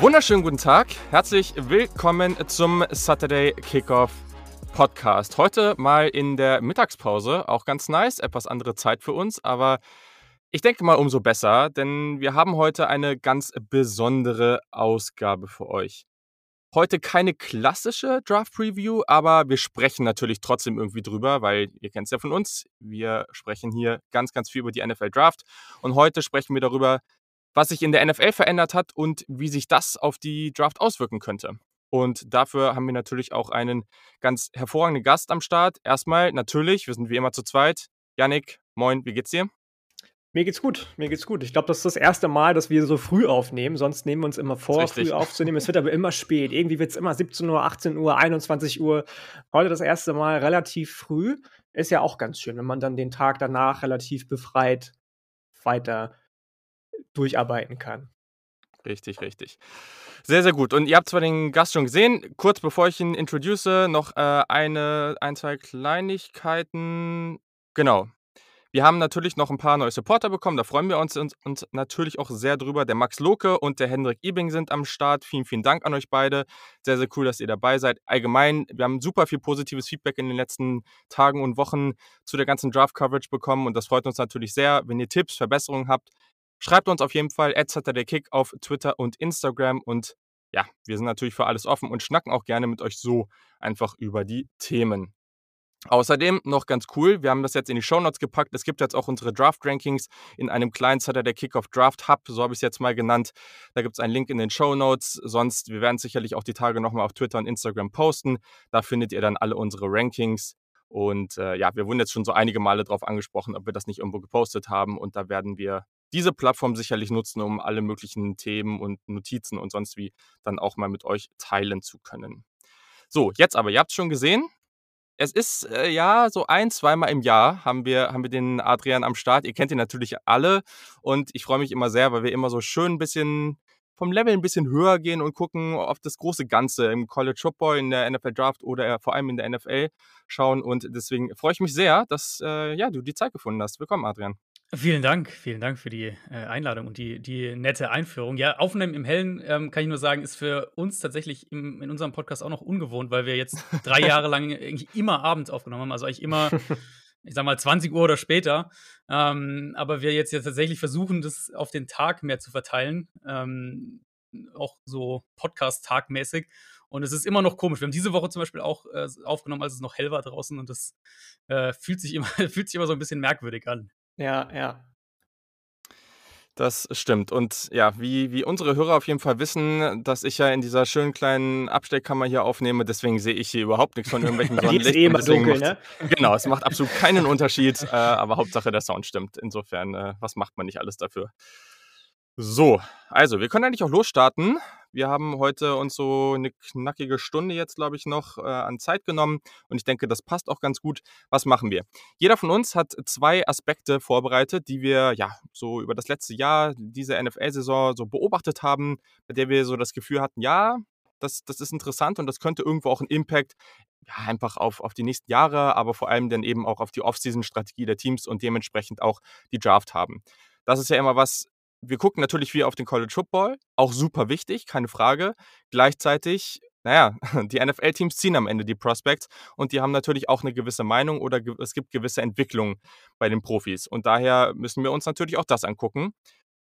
Wunderschönen guten Tag. Herzlich willkommen zum Saturday Kickoff Podcast. Heute mal in der Mittagspause. Auch ganz nice, etwas andere Zeit für uns, aber ich denke mal umso besser, denn wir haben heute eine ganz besondere Ausgabe für euch. Heute keine klassische Draft Preview, aber wir sprechen natürlich trotzdem irgendwie drüber, weil ihr kennt es ja von uns. Wir sprechen hier ganz, ganz viel über die NFL Draft. Und heute sprechen wir darüber, was sich in der NFL verändert hat und wie sich das auf die Draft auswirken könnte. Und dafür haben wir natürlich auch einen ganz hervorragenden Gast am Start. Erstmal natürlich, wir sind wie immer zu zweit. Yannick, moin, wie geht's dir? Mir geht's gut, mir geht's gut. Ich glaube, das ist das erste Mal, dass wir so früh aufnehmen. Sonst nehmen wir uns immer vor, früh aufzunehmen. es wird aber immer spät. Irgendwie wird es immer 17 Uhr, 18 Uhr, 21 Uhr. Heute das erste Mal relativ früh. Ist ja auch ganz schön, wenn man dann den Tag danach relativ befreit weiter durcharbeiten kann. Richtig, richtig. Sehr, sehr gut. Und ihr habt zwar den Gast schon gesehen. Kurz bevor ich ihn introduce, noch äh, eine, ein, zwei Kleinigkeiten. Genau. Wir haben natürlich noch ein paar neue Supporter bekommen, da freuen wir uns und, und, natürlich auch sehr drüber. Der Max Loke und der Hendrik Ibing sind am Start. Vielen, vielen Dank an euch beide. Sehr, sehr cool, dass ihr dabei seid. Allgemein, wir haben super viel positives Feedback in den letzten Tagen und Wochen zu der ganzen Draft-Coverage bekommen und das freut uns natürlich sehr. Wenn ihr Tipps, Verbesserungen habt, schreibt uns auf jeden Fall der Kick auf Twitter und Instagram und ja, wir sind natürlich für alles offen und schnacken auch gerne mit euch so einfach über die Themen. Außerdem noch ganz cool, wir haben das jetzt in die Shownotes gepackt. Es gibt jetzt auch unsere Draft-Rankings in einem kleinen der Kickoff Draft Hub, so habe ich es jetzt mal genannt. Da gibt es einen Link in den Shownotes. Sonst, wir werden sicherlich auch die Tage nochmal auf Twitter und Instagram posten. Da findet ihr dann alle unsere Rankings. Und äh, ja, wir wurden jetzt schon so einige Male darauf angesprochen, ob wir das nicht irgendwo gepostet haben. Und da werden wir diese Plattform sicherlich nutzen, um alle möglichen Themen und Notizen und sonst wie dann auch mal mit euch teilen zu können. So, jetzt aber, ihr habt es schon gesehen, es ist äh, ja so ein, zweimal im Jahr haben wir, haben wir den Adrian am Start. Ihr kennt ihn natürlich alle und ich freue mich immer sehr, weil wir immer so schön ein bisschen vom Level ein bisschen höher gehen und gucken auf das große Ganze im College Football, in der NFL Draft oder vor allem in der NFL schauen. Und deswegen freue ich mich sehr, dass äh, ja, du die Zeit gefunden hast. Willkommen, Adrian. Vielen Dank, vielen Dank für die äh, Einladung und die, die nette Einführung. Ja, Aufnehmen im Hellen, ähm, kann ich nur sagen, ist für uns tatsächlich im, in unserem Podcast auch noch ungewohnt, weil wir jetzt drei Jahre lang eigentlich immer abends aufgenommen haben, also eigentlich immer, ich sag mal, 20 Uhr oder später. Ähm, aber wir jetzt ja tatsächlich versuchen, das auf den Tag mehr zu verteilen, ähm, auch so Podcast-Tagmäßig. Und es ist immer noch komisch. Wir haben diese Woche zum Beispiel auch äh, aufgenommen, als es noch hell war draußen und das äh, fühlt, sich immer, fühlt sich immer so ein bisschen merkwürdig an. Ja, ja. Das stimmt. Und ja, wie, wie unsere Hörer auf jeden Fall wissen, dass ich ja in dieser schönen kleinen Abstellkammer hier aufnehme, deswegen sehe ich hier überhaupt nichts von irgendwelchen Sonnenlicht. eh immer dunkel, macht, ne? Genau, es macht absolut keinen Unterschied, äh, aber Hauptsache der Sound stimmt. Insofern, äh, was macht man nicht alles dafür? So, also wir können eigentlich auch losstarten. Wir haben heute uns so eine knackige Stunde jetzt, glaube ich, noch äh, an Zeit genommen und ich denke, das passt auch ganz gut. Was machen wir? Jeder von uns hat zwei Aspekte vorbereitet, die wir ja so über das letzte Jahr, diese NFL-Saison so beobachtet haben, bei der wir so das Gefühl hatten, ja, das, das ist interessant und das könnte irgendwo auch einen Impact ja, einfach auf, auf die nächsten Jahre, aber vor allem dann eben auch auf die Off-Season-Strategie der Teams und dementsprechend auch die Draft haben. Das ist ja immer was, wir gucken natürlich viel auf den College Football, auch super wichtig, keine Frage. Gleichzeitig, naja, die NFL-Teams ziehen am Ende die Prospects und die haben natürlich auch eine gewisse Meinung oder es gibt gewisse Entwicklungen bei den Profis. Und daher müssen wir uns natürlich auch das angucken.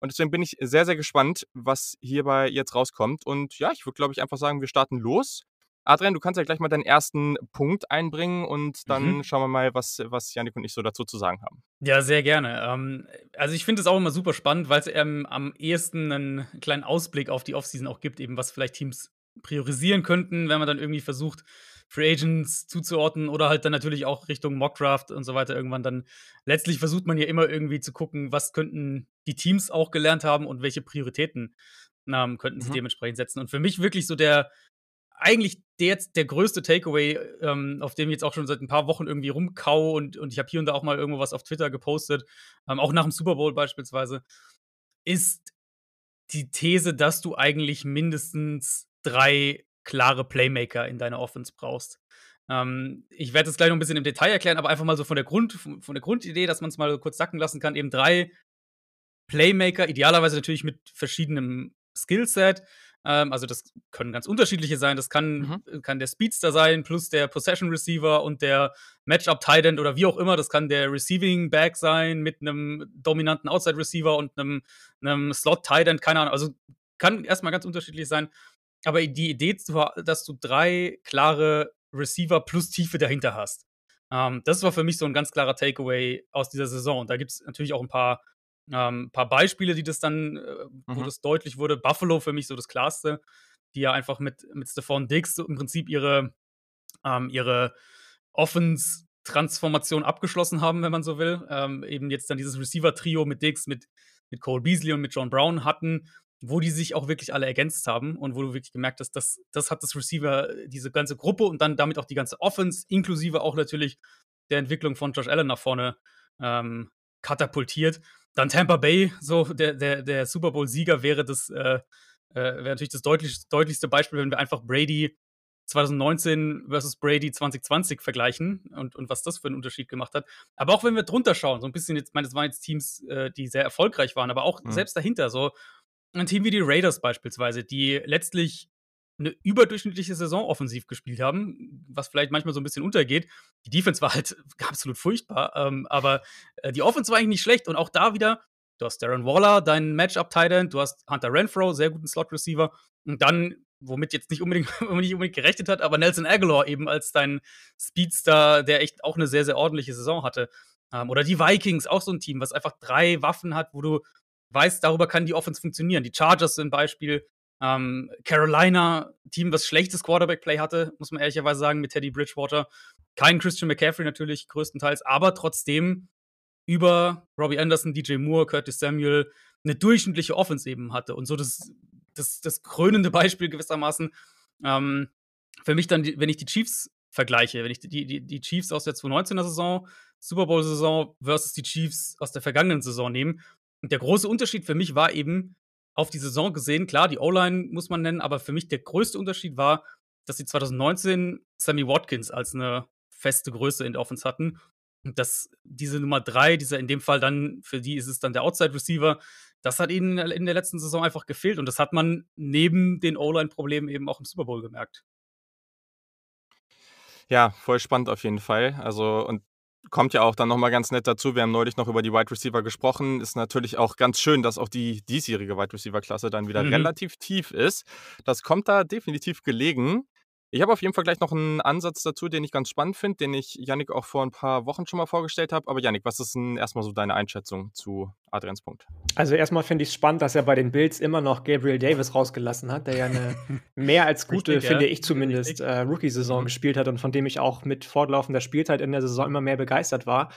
Und deswegen bin ich sehr, sehr gespannt, was hierbei jetzt rauskommt. Und ja, ich würde, glaube ich, einfach sagen, wir starten los. Adrian, du kannst ja gleich mal deinen ersten Punkt einbringen und dann mhm. schauen wir mal, was, was Janik und ich so dazu zu sagen haben. Ja, sehr gerne. Ähm, also ich finde es auch immer super spannend, weil es ähm, am ehesten einen kleinen Ausblick auf die Offseason auch gibt, eben was vielleicht Teams priorisieren könnten, wenn man dann irgendwie versucht, Free Agents zuzuordnen oder halt dann natürlich auch Richtung Mockdraft und so weiter irgendwann dann. Letztlich versucht man ja immer irgendwie zu gucken, was könnten die Teams auch gelernt haben und welche Prioritäten ähm, könnten sie mhm. dementsprechend setzen. Und für mich wirklich so der, eigentlich der, der größte Takeaway, ähm, auf dem ich jetzt auch schon seit ein paar Wochen irgendwie rumkau und, und ich habe hier und da auch mal irgendwo was auf Twitter gepostet, ähm, auch nach dem Super Bowl beispielsweise, ist die These, dass du eigentlich mindestens drei klare Playmaker in deiner Offense brauchst. Ähm, ich werde es gleich noch ein bisschen im Detail erklären, aber einfach mal so von der, Grund, von, von der Grundidee, dass man es mal kurz sacken lassen kann, eben drei Playmaker, idealerweise natürlich mit verschiedenem Skillset. Ähm, also das können ganz unterschiedliche sein. Das kann, mhm. Äh, kann der Speedster sein, plus der Possession Receiver und der Matchup Tight End oder wie auch immer. Das kann der Receiving Back sein mit einem dominanten Outside Receiver und einem, einem Slot Tight End, keine Ahnung. Also kann erstmal ganz unterschiedlich sein. Aber die Idee, dass du drei klare Receiver plus Tiefe dahinter hast, ähm, das war für mich so ein ganz klarer Takeaway aus dieser Saison. Und da gibt es natürlich auch ein paar ähm, paar Beispiele, die das dann, äh, wo mhm. das deutlich wurde. Buffalo für mich so das klarste, die ja einfach mit, mit Stephon Diggs so im Prinzip ihre, ähm, ihre Offense-Transformation abgeschlossen haben, wenn man so will. Ähm, eben jetzt dann dieses Receiver-Trio mit Diggs, mit, mit Cole Beasley und mit John Brown hatten, wo die sich auch wirklich alle ergänzt haben und wo du wirklich gemerkt hast, dass das hat das Receiver, diese ganze Gruppe und dann damit auch die ganze Offense, inklusive auch natürlich der Entwicklung von Josh Allen nach vorne ähm, katapultiert. Dann Tampa Bay, so der, der, der Super Bowl-Sieger wäre das, äh, äh, wäre natürlich das deutlich, deutlichste Beispiel, wenn wir einfach Brady 2019 versus Brady 2020 vergleichen und, und was das für einen Unterschied gemacht hat. Aber auch wenn wir drunter schauen, so ein bisschen jetzt, ich meine, das waren jetzt Teams, äh, die sehr erfolgreich waren, aber auch mhm. selbst dahinter, so ein Team wie die Raiders beispielsweise, die letztlich eine überdurchschnittliche Saison offensiv gespielt haben, was vielleicht manchmal so ein bisschen untergeht. Die Defense war halt absolut furchtbar, ähm, aber äh, die Offense war eigentlich nicht schlecht und auch da wieder, du hast Darren Waller, deinen Matchup-Titan, du hast Hunter Renfro, sehr guten Slot-Receiver und dann, womit jetzt nicht unbedingt, nicht unbedingt gerechnet hat, aber Nelson Aguilar eben als dein Speedster, der echt auch eine sehr, sehr ordentliche Saison hatte. Ähm, oder die Vikings, auch so ein Team, was einfach drei Waffen hat, wo du weißt, darüber kann die Offense funktionieren. Die Chargers sind ein Beispiel, ähm, Carolina, Team, was schlechtes Quarterback-Play hatte, muss man ehrlicherweise sagen, mit Teddy Bridgewater. Kein Christian McCaffrey natürlich, größtenteils, aber trotzdem über Robbie Anderson, DJ Moore, Curtis Samuel eine durchschnittliche Offense eben hatte. Und so das, das, das krönende Beispiel gewissermaßen ähm, für mich dann, wenn ich die Chiefs vergleiche, wenn ich die, die, die Chiefs aus der 2019er Saison, Super Bowl-Saison versus die Chiefs aus der vergangenen Saison nehme. Und der große Unterschied für mich war eben, auf die Saison gesehen, klar, die O-Line muss man nennen, aber für mich der größte Unterschied war, dass sie 2019 Sammy Watkins als eine feste Größe in der Offense hatten. Und dass diese Nummer drei, dieser in dem Fall dann, für die ist es dann der Outside Receiver, das hat ihnen in der letzten Saison einfach gefehlt. Und das hat man neben den O-Line-Problemen eben auch im Super Bowl gemerkt. Ja, voll spannend auf jeden Fall. Also, und kommt ja auch dann nochmal ganz nett dazu. Wir haben neulich noch über die Wide Receiver gesprochen. Ist natürlich auch ganz schön, dass auch die diesjährige Wide Receiver Klasse dann wieder mhm. relativ tief ist. Das kommt da definitiv gelegen. Ich habe auf jeden Fall gleich noch einen Ansatz dazu, den ich ganz spannend finde, den ich Yannick auch vor ein paar Wochen schon mal vorgestellt habe. Aber Yannick, was ist denn erstmal so deine Einschätzung zu Adrians Punkt? Also erstmal finde ich es spannend, dass er bei den Bills immer noch Gabriel Davis rausgelassen hat, der ja eine mehr als gute, Richtig, finde ja. ich zumindest, äh, Rookie-Saison mhm. gespielt hat und von dem ich auch mit fortlaufender Spielzeit in der Saison immer mehr begeistert war.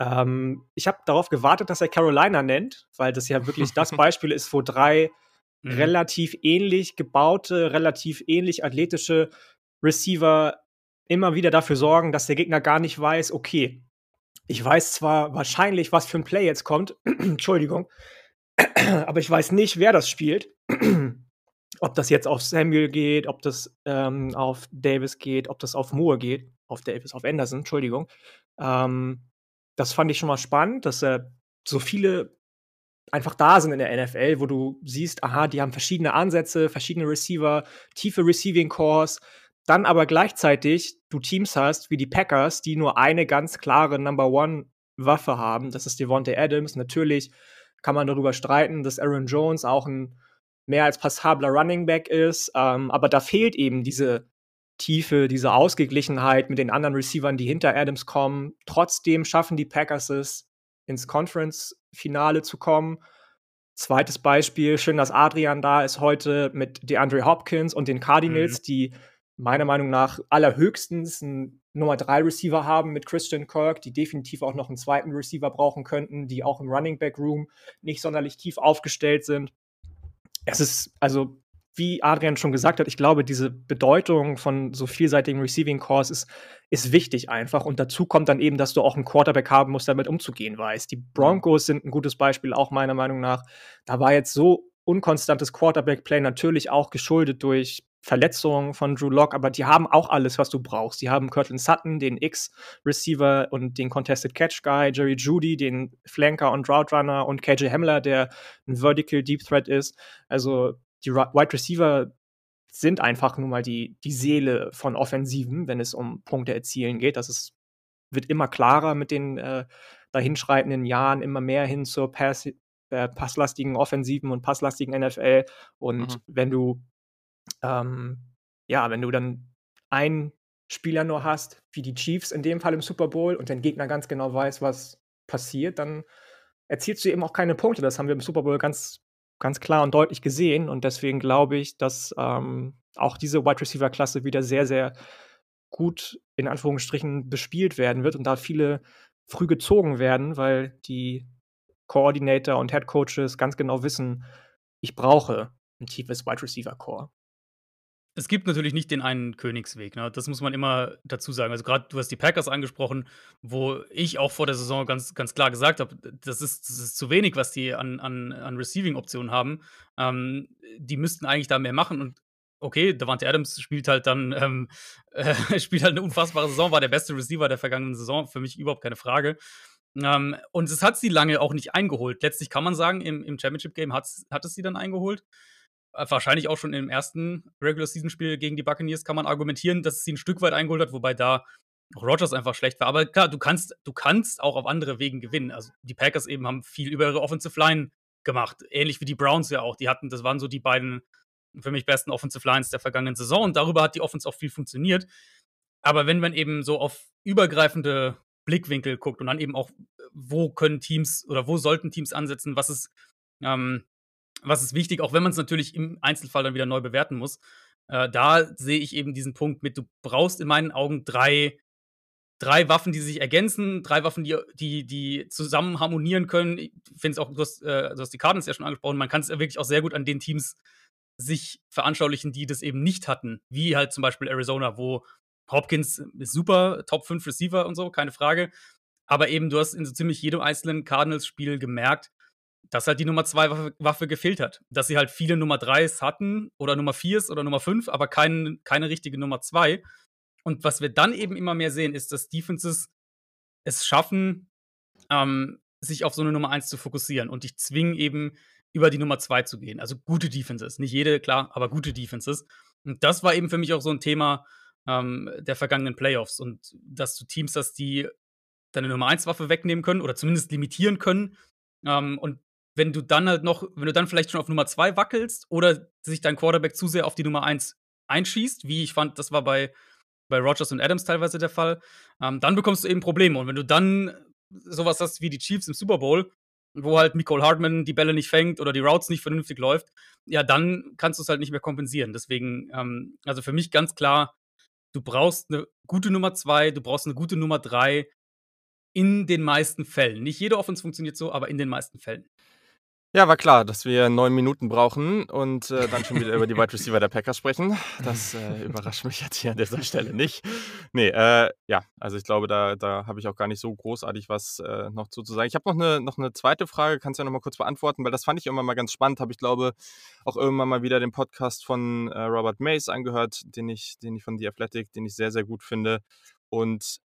Ähm, ich habe darauf gewartet, dass er Carolina nennt, weil das ja wirklich das Beispiel ist, wo drei mhm. relativ ähnlich gebaute, relativ ähnlich athletische Receiver immer wieder dafür sorgen, dass der Gegner gar nicht weiß, okay, ich weiß zwar wahrscheinlich, was für ein Play jetzt kommt, Entschuldigung, aber ich weiß nicht, wer das spielt. ob das jetzt auf Samuel geht, ob das ähm, auf Davis geht, ob das auf Moore geht, auf Davis, auf Anderson, Entschuldigung. Ähm, das fand ich schon mal spannend, dass äh, so viele einfach da sind in der NFL, wo du siehst, aha, die haben verschiedene Ansätze, verschiedene Receiver, tiefe Receiving Cores, dann aber gleichzeitig du Teams hast wie die Packers, die nur eine ganz klare Number One Waffe haben. Das ist Devontae Adams. Natürlich kann man darüber streiten, dass Aaron Jones auch ein mehr als passabler Running Back ist. Ähm, aber da fehlt eben diese Tiefe, diese Ausgeglichenheit mit den anderen Receivern, die hinter Adams kommen. Trotzdem schaffen die Packers es, ins Conference-Finale zu kommen. Zweites Beispiel, schön, dass Adrian da ist heute mit DeAndre Hopkins und den Cardinals, mhm. die meiner Meinung nach allerhöchstens einen Nummer 3 Receiver haben mit Christian Kirk, die definitiv auch noch einen zweiten Receiver brauchen könnten, die auch im Running Back Room nicht sonderlich tief aufgestellt sind. Es ist also wie Adrian schon gesagt hat, ich glaube, diese Bedeutung von so vielseitigen Receiving Cores ist, ist wichtig einfach. Und dazu kommt dann eben, dass du auch einen Quarterback haben musst, damit umzugehen weißt. Die Broncos sind ein gutes Beispiel, auch meiner Meinung nach. Da war jetzt so unkonstantes Quarterback-Play natürlich auch geschuldet durch Verletzungen von Drew Lock, aber die haben auch alles, was du brauchst. Die haben Curtin Sutton, den X-Receiver und den Contested Catch Guy, Jerry Judy, den Flanker und Route Runner und KJ Hamler, der ein Vertical Deep Threat ist. Also die Wide Receiver sind einfach nun mal die, die Seele von Offensiven, wenn es um Punkte erzielen geht. Das ist, wird immer klarer mit den äh, dahinschreitenden Jahren, immer mehr hin zur Pass, äh, passlastigen Offensiven und passlastigen NFL. Und mhm. wenn du, ähm, ja, wenn du dann einen Spieler nur hast, wie die Chiefs in dem Fall im Super Bowl, und dein Gegner ganz genau weiß, was passiert, dann erzielst du eben auch keine Punkte. Das haben wir im Super Bowl ganz ganz klar und deutlich gesehen. Und deswegen glaube ich, dass ähm, auch diese Wide Receiver-Klasse wieder sehr, sehr gut in Anführungsstrichen bespielt werden wird und da viele früh gezogen werden, weil die Coordinator und Head Coaches ganz genau wissen, ich brauche ein tiefes Wide Receiver Core es gibt natürlich nicht den einen Königsweg, ne? Das muss man immer dazu sagen. Also gerade du hast die Packers angesprochen, wo ich auch vor der Saison ganz, ganz klar gesagt habe, das ist, das ist zu wenig, was die an, an, an Receiving-Optionen haben. Ähm, die müssten eigentlich da mehr machen und okay, Davante Adams spielt halt dann, ähm, äh, spielt halt eine unfassbare Saison, war der beste Receiver der vergangenen Saison, für mich überhaupt keine Frage. Ähm, und es hat sie lange auch nicht eingeholt. Letztlich kann man sagen, im, im Championship-Game hat es sie dann eingeholt. Äh, wahrscheinlich auch schon im ersten Regular Season Spiel gegen die Buccaneers kann man argumentieren, dass es sie ein Stück weit eingeholt hat, wobei da Rogers einfach schlecht war. Aber klar, du kannst, du kannst auch auf andere Wegen gewinnen. Also die Packers eben haben viel über ihre Offensive Line gemacht, ähnlich wie die Browns ja auch. Die hatten, das waren so die beiden für mich besten Offensive Lines der vergangenen Saison und darüber hat die Offense auch viel funktioniert. Aber wenn man eben so auf übergreifende Blickwinkel guckt und dann eben auch, wo können Teams oder wo sollten Teams ansetzen, was ist ähm, was ist wichtig, auch wenn man es natürlich im Einzelfall dann wieder neu bewerten muss. Äh, da sehe ich eben diesen Punkt mit, du brauchst in meinen Augen drei, drei Waffen, die sich ergänzen, drei Waffen, die, die, die zusammen harmonieren können. Ich finde es auch, du hast, äh, du hast die Cardinals ja schon angesprochen, man kann es wirklich auch sehr gut an den Teams sich veranschaulichen, die das eben nicht hatten, wie halt zum Beispiel Arizona, wo Hopkins ist super, Top 5 Receiver und so, keine Frage. Aber eben, du hast in so ziemlich jedem einzelnen Cardinals-Spiel gemerkt, dass halt die Nummer 2 Waffe, Waffe, gefehlt hat. Dass sie halt viele Nummer 3s hatten oder Nummer 4s oder Nummer 5, aber kein, keine richtige Nummer 2. Und was wir dann eben immer mehr sehen, ist, dass Defenses es schaffen, ähm, sich auf so eine Nummer 1 zu fokussieren und dich zwingen eben über die Nummer 2 zu gehen. Also gute Defenses. Nicht jede, klar, aber gute Defenses. Und das war eben für mich auch so ein Thema ähm, der vergangenen Playoffs. Und dass du Teams hast, die deine Nummer 1 Waffe wegnehmen können oder zumindest limitieren können. Ähm, und wenn du dann halt noch, wenn du dann vielleicht schon auf Nummer 2 wackelst oder sich dein Quarterback zu sehr auf die Nummer 1 einschießt, wie ich fand, das war bei, bei Rogers und Adams teilweise der Fall, ähm, dann bekommst du eben Probleme. Und wenn du dann sowas hast wie die Chiefs im Super Bowl, wo halt Nicole Hartman die Bälle nicht fängt oder die Routes nicht vernünftig läuft, ja, dann kannst du es halt nicht mehr kompensieren. Deswegen, ähm, also für mich ganz klar, du brauchst eine gute Nummer 2, du brauchst eine gute Nummer 3 in den meisten Fällen. Nicht jede Offense funktioniert so, aber in den meisten Fällen. Ja, war klar, dass wir neun Minuten brauchen und äh, dann schon wieder über die Wide Receiver der Packers sprechen. Das äh, überrascht mich jetzt hier an dieser Stelle nicht. Nee, äh, ja, also ich glaube, da, da habe ich auch gar nicht so großartig was äh, noch zu, zu sagen. Ich habe noch eine, noch eine zweite Frage, kannst du ja noch mal kurz beantworten, weil das fand ich immer mal ganz spannend. Habe ich glaube auch irgendwann mal wieder den Podcast von äh, Robert Mays angehört, den ich, den ich von The Athletic, den ich sehr, sehr gut finde. Und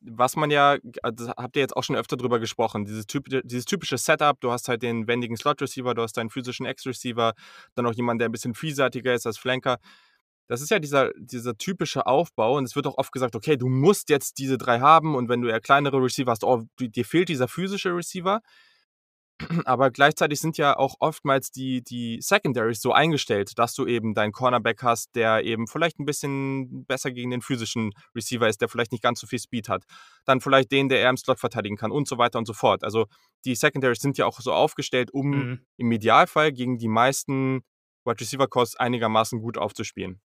was man ja, also habt ihr jetzt auch schon öfter drüber gesprochen, dieses, typ, dieses typische Setup, du hast halt den wendigen Slot-Receiver, du hast deinen physischen X-Receiver, dann auch jemand, der ein bisschen vielseitiger ist als Flanker. Das ist ja dieser, dieser typische Aufbau und es wird auch oft gesagt, okay, du musst jetzt diese drei haben und wenn du eher kleinere Receiver hast, oh, dir fehlt dieser physische Receiver. Aber gleichzeitig sind ja auch oftmals die, die Secondaries so eingestellt, dass du eben deinen Cornerback hast, der eben vielleicht ein bisschen besser gegen den physischen Receiver ist, der vielleicht nicht ganz so viel Speed hat. Dann vielleicht den, der eher im Slot verteidigen kann und so weiter und so fort. Also die Secondaries sind ja auch so aufgestellt, um mhm. im Idealfall gegen die meisten Wide Receiver Cores einigermaßen gut aufzuspielen.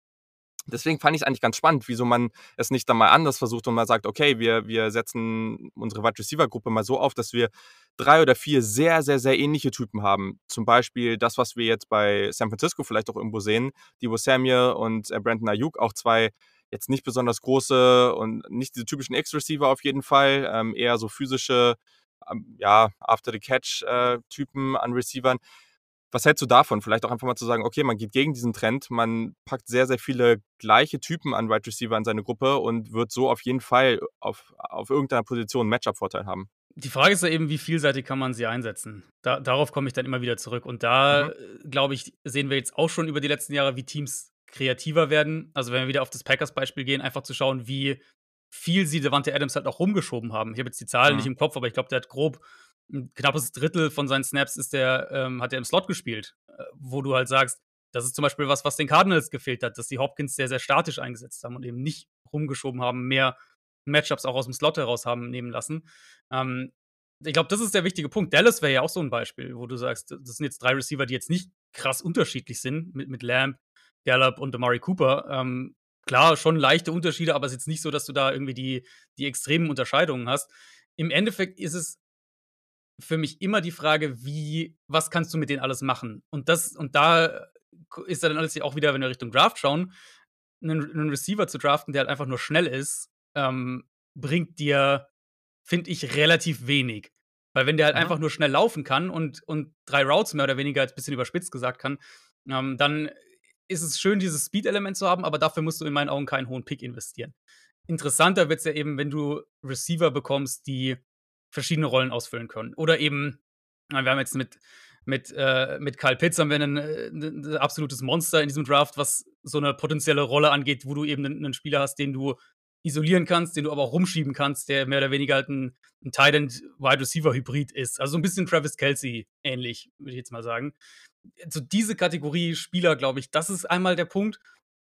Deswegen fand ich es eigentlich ganz spannend, wieso man es nicht dann mal anders versucht und mal sagt, okay, wir, wir setzen unsere Wide Receiver Gruppe mal so auf, dass wir drei oder vier sehr, sehr, sehr ähnliche Typen haben. Zum Beispiel das, was wir jetzt bei San Francisco vielleicht auch irgendwo sehen, Divo Samuel und äh, Brandon Ayuk, auch zwei jetzt nicht besonders große und nicht diese typischen X-Receiver auf jeden Fall, ähm, eher so physische, ähm, ja, After-the-Catch-Typen äh, an Receivern was hältst du davon? Vielleicht auch einfach mal zu sagen, okay, man geht gegen diesen Trend, man packt sehr, sehr viele gleiche Typen an Wide Receiver in seine Gruppe und wird so auf jeden Fall auf, auf irgendeiner Position einen Matchup-Vorteil haben. die Frage ist ja eben, wie vielseitig kann man sie einsetzen? Da, darauf komme ich dann immer wieder zurück. Und da, mhm. Äh, glaube ich, sehen wir jetzt auch schon über die letzten Jahre, wie Teams kreativer werden. Also, wenn wir wieder auf das Packers-Beispiel gehen, einfach zu schauen, wie viel sie Devante Adams halt auch rumgeschoben haben. Ich habe jetzt die Zahlen mhm. nicht im Kopf, aber ich glaube, der hat grob ein knappes Drittel von seinen Snaps ist der, ähm, hat er im Slot gespielt, äh, wo du halt sagst, das ist zum Beispiel was, was den Cardinals gefehlt hat, dass die Hopkins sehr, sehr statisch eingesetzt haben und eben nicht rumgeschoben haben, mehr Matchups auch aus dem Slot heraus haben nehmen lassen. Ähm, ich glaube, das ist der wichtige Punkt. Dallas wäre ja auch so ein Beispiel, wo du sagst, das sind jetzt drei Receiver, die jetzt nicht krass unterschiedlich sind, mit, mit Lamb, Gallup und Amari Cooper. Ähm, klar, schon leichte Unterschiede, aber es ist jetzt nicht so, dass du da irgendwie die, die extremen Unterscheidungen hast. Im Endeffekt ist es für mich immer die Frage, wie, was kannst du mit denen alles machen? Und das, und da ist dann alles auch wieder, wenn wir Richtung Draft schauen, einen, einen Receiver zu draften, der halt einfach nur schnell ist, ähm, bringt dir, finde ich, relativ wenig. Weil wenn der halt mhm. einfach nur schnell laufen kann und, und drei Routes mehr oder weniger, als ein bisschen überspitzt gesagt kann, ähm, dann ist es schön, dieses Speed-Element zu haben, aber dafür musst du in meinen Augen keinen hohen Pick investieren. Interessanter wird es ja eben, wenn du Receiver bekommst, die verschiedene Rollen ausfüllen können. Oder eben, wir haben jetzt mit, mit, äh, mit Kyle Pitts haben wir ein, ein, absolutes Monster in diesem Draft, was so eine potenzielle Rolle angeht, wo du eben einen, einen, Spieler hast, den du isolieren kannst, den du aber auch rumschieben kannst, der mehr oder weniger halt ein, ein Tight End Wide Receiver Hybrid ist. Also so ein bisschen Travis Kelsey ähnlich, würde ich jetzt mal sagen. So also diese Kategorie Spieler, glaube ich, das ist einmal der Punkt.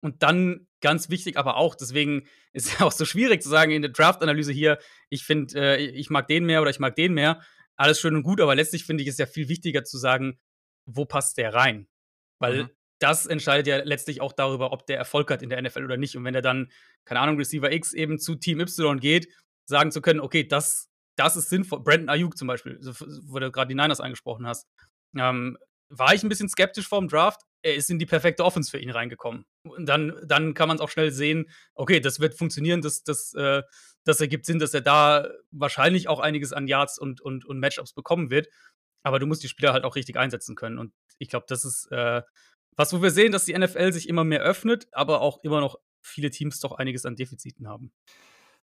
Und dann ganz wichtig, aber auch, deswegen ist es auch so schwierig zu sagen in der Draft-Analyse hier, ich finde, äh, ich mag den mehr oder ich mag den mehr. Alles schön und gut, aber letztlich finde ich es ja viel wichtiger zu sagen, wo passt der rein? Weil mhm. das entscheidet ja letztlich auch darüber, ob der Erfolg hat in der NFL oder nicht. Und wenn er dann, keine Ahnung, Receiver X eben zu Team Y geht, sagen zu können, okay, das, das ist sinnvoll. Brandon Ayuk zum Beispiel, wo du gerade die Niners angesprochen hast. Ähm, war ich ein bisschen skeptisch vorm Draft. Er ist in die perfekte Offense für ihn reingekommen. Und dann, dann kann man es auch schnell sehen, okay, das wird funktionieren, das, das, äh, das ergibt Sinn, dass er da wahrscheinlich auch einiges an Yards und, und, und Matchups bekommen wird. Aber du musst die Spieler halt auch richtig einsetzen können. Und ich glaube, das ist äh, was, wo wir sehen, dass die NFL sich immer mehr öffnet, aber auch immer noch viele Teams doch einiges an Defiziten haben.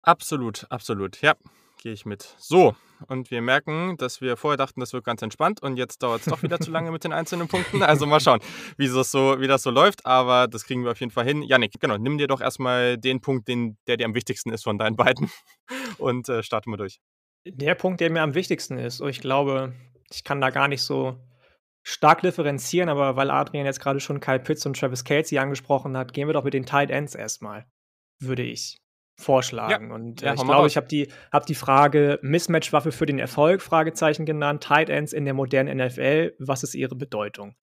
Absolut, absolut, ja gehe ich mit. So, und wir merken, dass wir vorher dachten, das wird ganz entspannt und jetzt dauert es doch wieder zu lange mit den einzelnen Punkten. Also mal schauen, wie das, so, wie das so läuft, aber das kriegen wir auf jeden Fall hin. Janik, genau, nimm dir doch erstmal den Punkt, den, der dir am wichtigsten ist von deinen beiden und äh, starten wir durch. Der Punkt, der mir am wichtigsten ist, und ich glaube, ich kann da gar nicht so stark differenzieren, aber weil Adrian jetzt gerade schon Kyle Pitts und Travis Kelsey angesprochen hat, gehen wir doch mit den Tight Ends erstmal, würde ich vorschlagen. Ja. Und äh, ja, ich glaube, ich habe die, hab die Frage Mismatch-Waffe für den Erfolg, Fragezeichen genannt, Tight Ends in der modernen NFL, was ist ihre Bedeutung?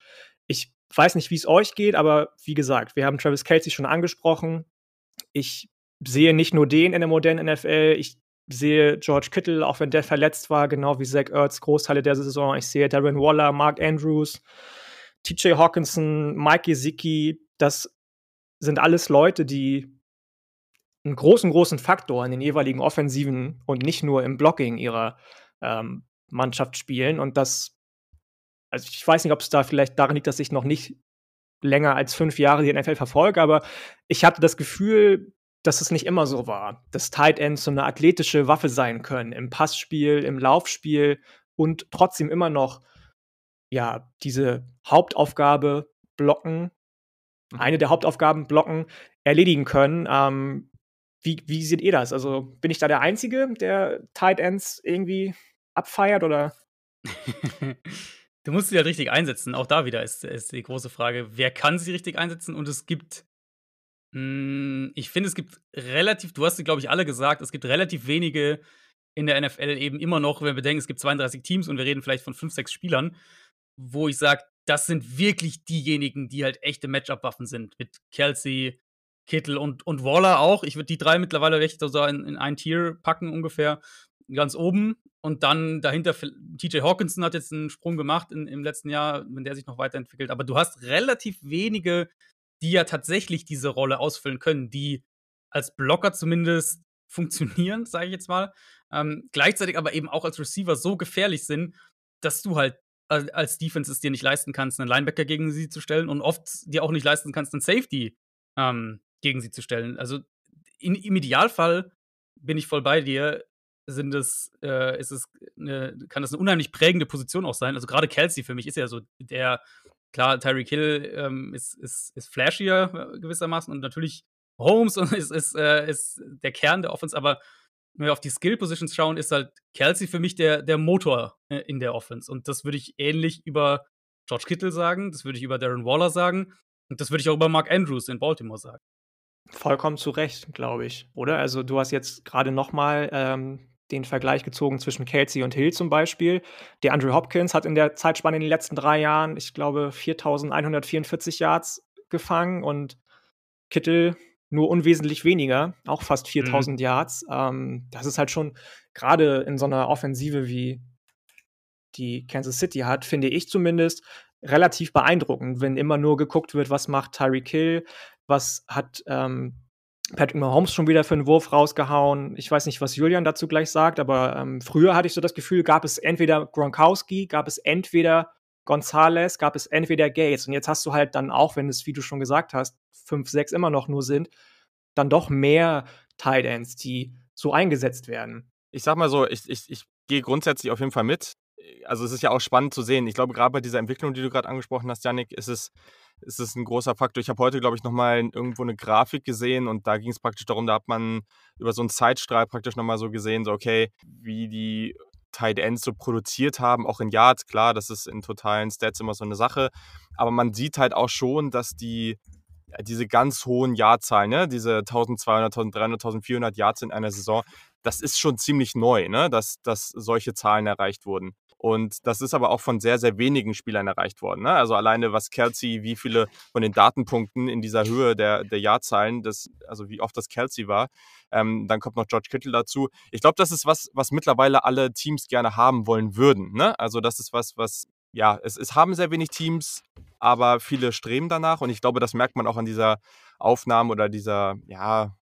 Ich weiß nicht, wie es euch geht, aber wie gesagt, wir haben Travis Kelsey schon angesprochen. Ich sehe nicht nur den in der modernen NFL, ich sehe George Kittle, auch wenn der verletzt war, genau wie Zach Ertz, Großteile der Saison. Ich sehe Darren Waller, Mark Andrews, TJ Hawkinson, Mike Gesicki. Das sind alles Leute, die einen großen, großen Faktor in den jeweiligen Offensiven und nicht nur im Blocking ihrer ähm, Mannschaft spielen. Und das, also ich weiß nicht, ob es da vielleicht daran liegt, dass ich noch nicht länger als fünf Jahre die NFL verfolge, aber ich hatte das Gefühl, dass es nicht immer so war, dass Tight Ends so eine athletische Waffe sein können im Passspiel, im Laufspiel und trotzdem immer noch ja diese Hauptaufgabe blocken, eine der Hauptaufgaben blocken erledigen können. Ähm, wie, wie seht ihr das? Also bin ich da der Einzige, der Tight Ends irgendwie abfeiert oder? du musst sie halt richtig einsetzen. Auch da wieder ist, ist die große Frage, wer kann sie richtig einsetzen? Und es gibt, mh, hm, ich finde, es gibt relativ, du hast sie, glaube ich, alle gesagt, es gibt relativ wenige in der NFL eben immer noch, wenn wir bedenken, es gibt 32 Teams und wir reden vielleicht von 5, 6 Spielern, wo ich sage, das sind wirklich diejenigen, die halt echte Matchup-Waffen sind. Mit Kelsey, Kittel und, und Waller auch. Ich würde die drei mittlerweile echt so in, in ein Tier packen, ungefähr ganz oben. Und dann dahinter, TJ Hawkinson hat jetzt einen Sprung gemacht in, im letzten Jahr, wenn der sich noch weiterentwickelt. Aber du hast relativ wenige, die ja tatsächlich diese Rolle ausfüllen können, die als Blocker zumindest funktionieren, sage ich jetzt mal. Ähm, gleichzeitig aber eben auch als Receiver so gefährlich sind, dass du halt als Defense es dir nicht leisten kannst, einen Linebacker gegen sie zu stellen und oft dir auch nicht leisten kannst, einen Safety ähm, gegen sie zu stellen. Also in, im Idealfall bin ich voll bei dir. sind es, äh, ist es eine, kann das eine unheimlich prägende Position auch sein. Also gerade Kelsey für mich ist ja so der, klar, Tyreek Hill ähm, ist, ist, ist flashier äh, gewissermaßen und natürlich Holmes ist, ist, äh, ist der Kern der Offense, aber wenn wir auf die Skill-Positions schauen, ist halt Kelsey für mich der, der Motor äh, in der Offense. Und das würde ich ähnlich über George Kittle sagen, das würde ich über Darren Waller sagen und das würde ich auch über Mark Andrews in Baltimore sagen. Vollkommen zu Recht, glaube ich, oder? Also du hast jetzt gerade noch mal ähm, den Vergleich gezogen zwischen Kelsey und Hill zum Beispiel. Der Andrew Hopkins hat in der Zeitspanne in den letzten drei Jahren, ich glaube, 4.144 Yards gefangen und Kittel nur unwesentlich weniger, auch fast 4.000 mhm. Yards. Ähm, das ist halt schon gerade in so einer Offensive wie die Kansas City hat, finde ich zumindest, relativ beeindruckend, wenn immer nur geguckt wird, was macht Tyreek Hill, was hat ähm, Patrick Mahomes schon wieder für einen Wurf rausgehauen. Ich weiß nicht, was Julian dazu gleich sagt, aber ähm, früher hatte ich so das Gefühl, gab es entweder Gronkowski, gab es entweder Gonzalez, gab es entweder Gates. Und jetzt hast du halt dann auch, wenn es, wie du schon gesagt hast, fünf, sechs immer noch nur sind, dann doch mehr Tight Ends, die so eingesetzt werden. Ich sag mal so, ich, ich, ich gehe grundsätzlich auf jeden Fall mit. Also es ist ja auch spannend zu sehen. Ich glaube, gerade bei dieser Entwicklung, die du gerade angesprochen hast, Janik, ist es ist es ein großer Faktor. Ich habe heute, glaube ich, nochmal irgendwo eine Grafik gesehen und da ging es praktisch darum, da hat man über so einen Zeitstrahl praktisch nochmal so gesehen, so okay, wie die Tight Ends so produziert haben, auch in Yards, klar, das ist in totalen Stats immer so eine Sache, aber man sieht halt auch schon, dass die diese ganz hohen Jahrzahlen, ne, diese 1200, 1300, 1400 Yards in einer Saison, das ist schon ziemlich neu, ne, dass, dass solche Zahlen erreicht wurden. Und das ist aber auch von sehr, sehr wenigen Spielern erreicht worden. Ne? Also alleine was Kelsey, wie viele von den Datenpunkten in dieser Höhe der, der Jahrzahlen, das, also wie oft das Kelsey war. Ähm, dann kommt noch George Kittle dazu. Ich glaube, das ist was, was mittlerweile alle Teams gerne haben wollen würden. Ne? Also das ist was, was, ja, es, es haben sehr wenig Teams, aber viele streben danach. Und ich glaube, das merkt man auch an dieser Aufnahme oder dieser, ja,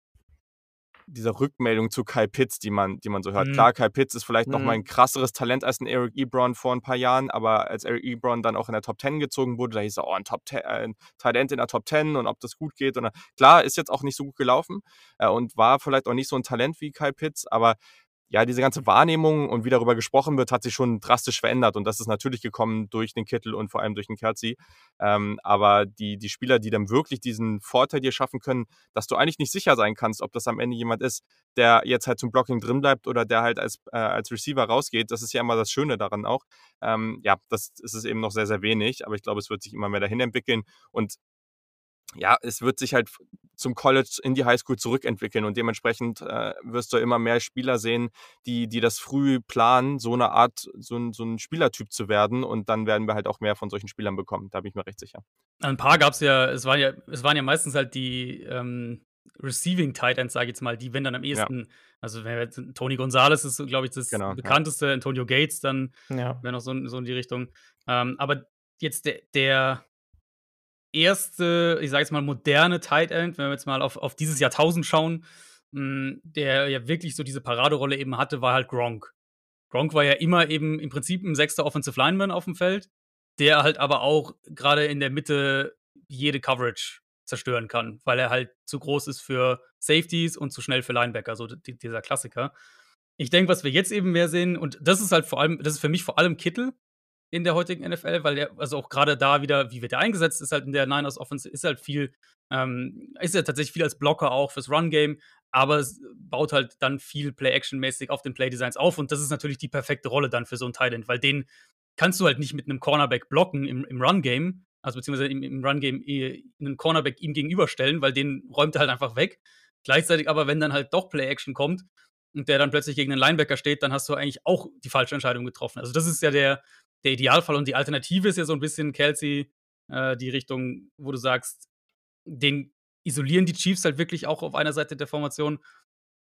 dieser Rückmeldung zu Kai Pitts, die man, die man so hört. Mhm. Klar, Kai Pitts ist vielleicht mhm. noch mal ein krasseres Talent als ein Eric Ebron vor ein paar Jahren, aber als Eric Ebron dann auch in der Top 10 gezogen wurde, da hieß er, oh, ein, Top 10, äh, ein Talent in der Top 10 und ob das gut geht. Und, klar, ist jetzt auch nicht so gut gelaufen äh, und war vielleicht auch nicht so ein Talent wie Kai Pitts, aber ja, diese ganze Wahrnehmung und wie darüber gesprochen wird, hat sich schon drastisch verändert. Und das ist natürlich gekommen durch den Kittel und vor allem durch den Kelsey. Ähm, aber die, die Spieler, die dann wirklich diesen Vorteil dir schaffen können, dass du eigentlich nicht sicher sein kannst, ob das am Ende jemand ist, der jetzt halt zum Blocking drin bleibt oder der halt als, äh, als Receiver rausgeht. Das ist ja immer das Schöne daran auch. Ähm, ja, das ist es eben noch sehr, sehr wenig. Aber ich glaube, es wird sich immer mehr dahin entwickeln. Und ja, es wird sich halt zum College in die Highschool zurückentwickeln und dementsprechend äh, wirst du immer mehr Spieler sehen, die, die das früh planen, so eine Art, so ein, so ein Spielertyp zu werden und dann werden wir halt auch mehr von solchen Spielern bekommen, da bin ich mir recht sicher. Ein paar gab es ja, es waren ja, es waren ja meistens halt die ähm, Receiving Tight Ends, sage ich jetzt mal, die wenn dann am ehesten, ja. also wenn wir, Tony Gonzalez ist, glaube ich, das genau, bekannteste, ja. Antonio Gates dann, ja. wäre noch so, so in die Richtung. Ähm, aber jetzt der, der erste, ich sage jetzt mal, moderne Tight End, wenn wir jetzt mal auf, auf dieses Jahrtausend schauen, mh, hm, der ja wirklich so diese Paraderolle eben hatte, war halt Gronk. Gronk war ja immer eben im Prinzip ein sechster Offensive Lineman auf dem Feld, der halt aber auch gerade in der Mitte jede Coverage zerstören kann, weil er halt zu groß ist für Safeties und zu schnell für Linebacker, so dieser Klassiker. Ich denke, was wir jetzt eben mehr sehen, und das ist halt vor allem, das ist für mich vor allem Kittel, in der heutigen NFL, weil der, also auch gerade da wieder, wie wird der eingesetzt, ist halt in der Niners Offense, ist halt viel, ähm, ist ja tatsächlich viel als Blocker auch fürs Run-Game, aber es baut halt dann viel Play-Action-mäßig auf den Play-Designs auf und das ist natürlich die perfekte Rolle dann für so einen Tight weil den kannst du halt nicht mit einem Cornerback blocken im, im Run-Game, also beziehungsweise im, im Run-Game äh, einen Cornerback ihm gegenüberstellen, weil den räumt er halt einfach weg. Gleichzeitig aber, wenn dann halt doch Play-Action kommt, und der dann plötzlich gegen einen Linebacker steht, dann hast du eigentlich auch die falsche Entscheidung getroffen. Also das ist ja der, der Idealfall und die Alternative ist ja so ein bisschen Kelsey, äh, die Richtung, wo du sagst, den isolieren die Chiefs halt wirklich auch auf einer Seite der Formation,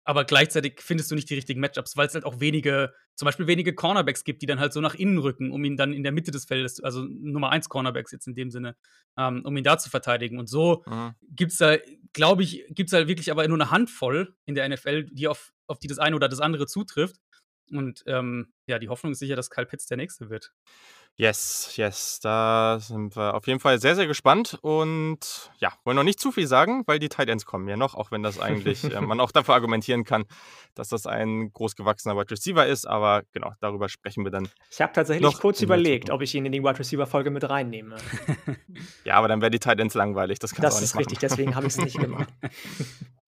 aber gleichzeitig findest du nicht die richtigen Matchups, weil es halt auch wenige, zum Beispiel wenige Cornerbacks gibt, die dann halt so nach innen rücken, um ihn dann in der Mitte des Feldes, also Nummer 1 Cornerbacks jetzt in dem Sinne, ähm, um ihn da zu verteidigen. Und so mhm. gibt es da, glaube ich, gibt es da wirklich aber nur eine Handvoll in der NFL, die auf, auf die das eine oder das andere zutrifft. Und ähm, ja, die Hoffnung ist sicher, dass Kyle Pitts der Nächste wird. Yes, yes, da sind wir auf jeden Fall sehr, sehr gespannt und ja, wollen noch nicht zu viel sagen, weil die Tight Ends kommen ja noch, auch wenn das eigentlich äh, man auch dafür argumentieren kann, dass das ein großgewachsener Wide Receiver ist, aber genau, darüber sprechen wir dann. Ich habe tatsächlich kurz überlegt, ob ich ihn in die Wide Receiver Folge mit reinnehme. ja, aber dann wäre die Tight Ends langweilig, das kannst das du auch nicht ist richtig, deswegen habe ich es nicht gemacht.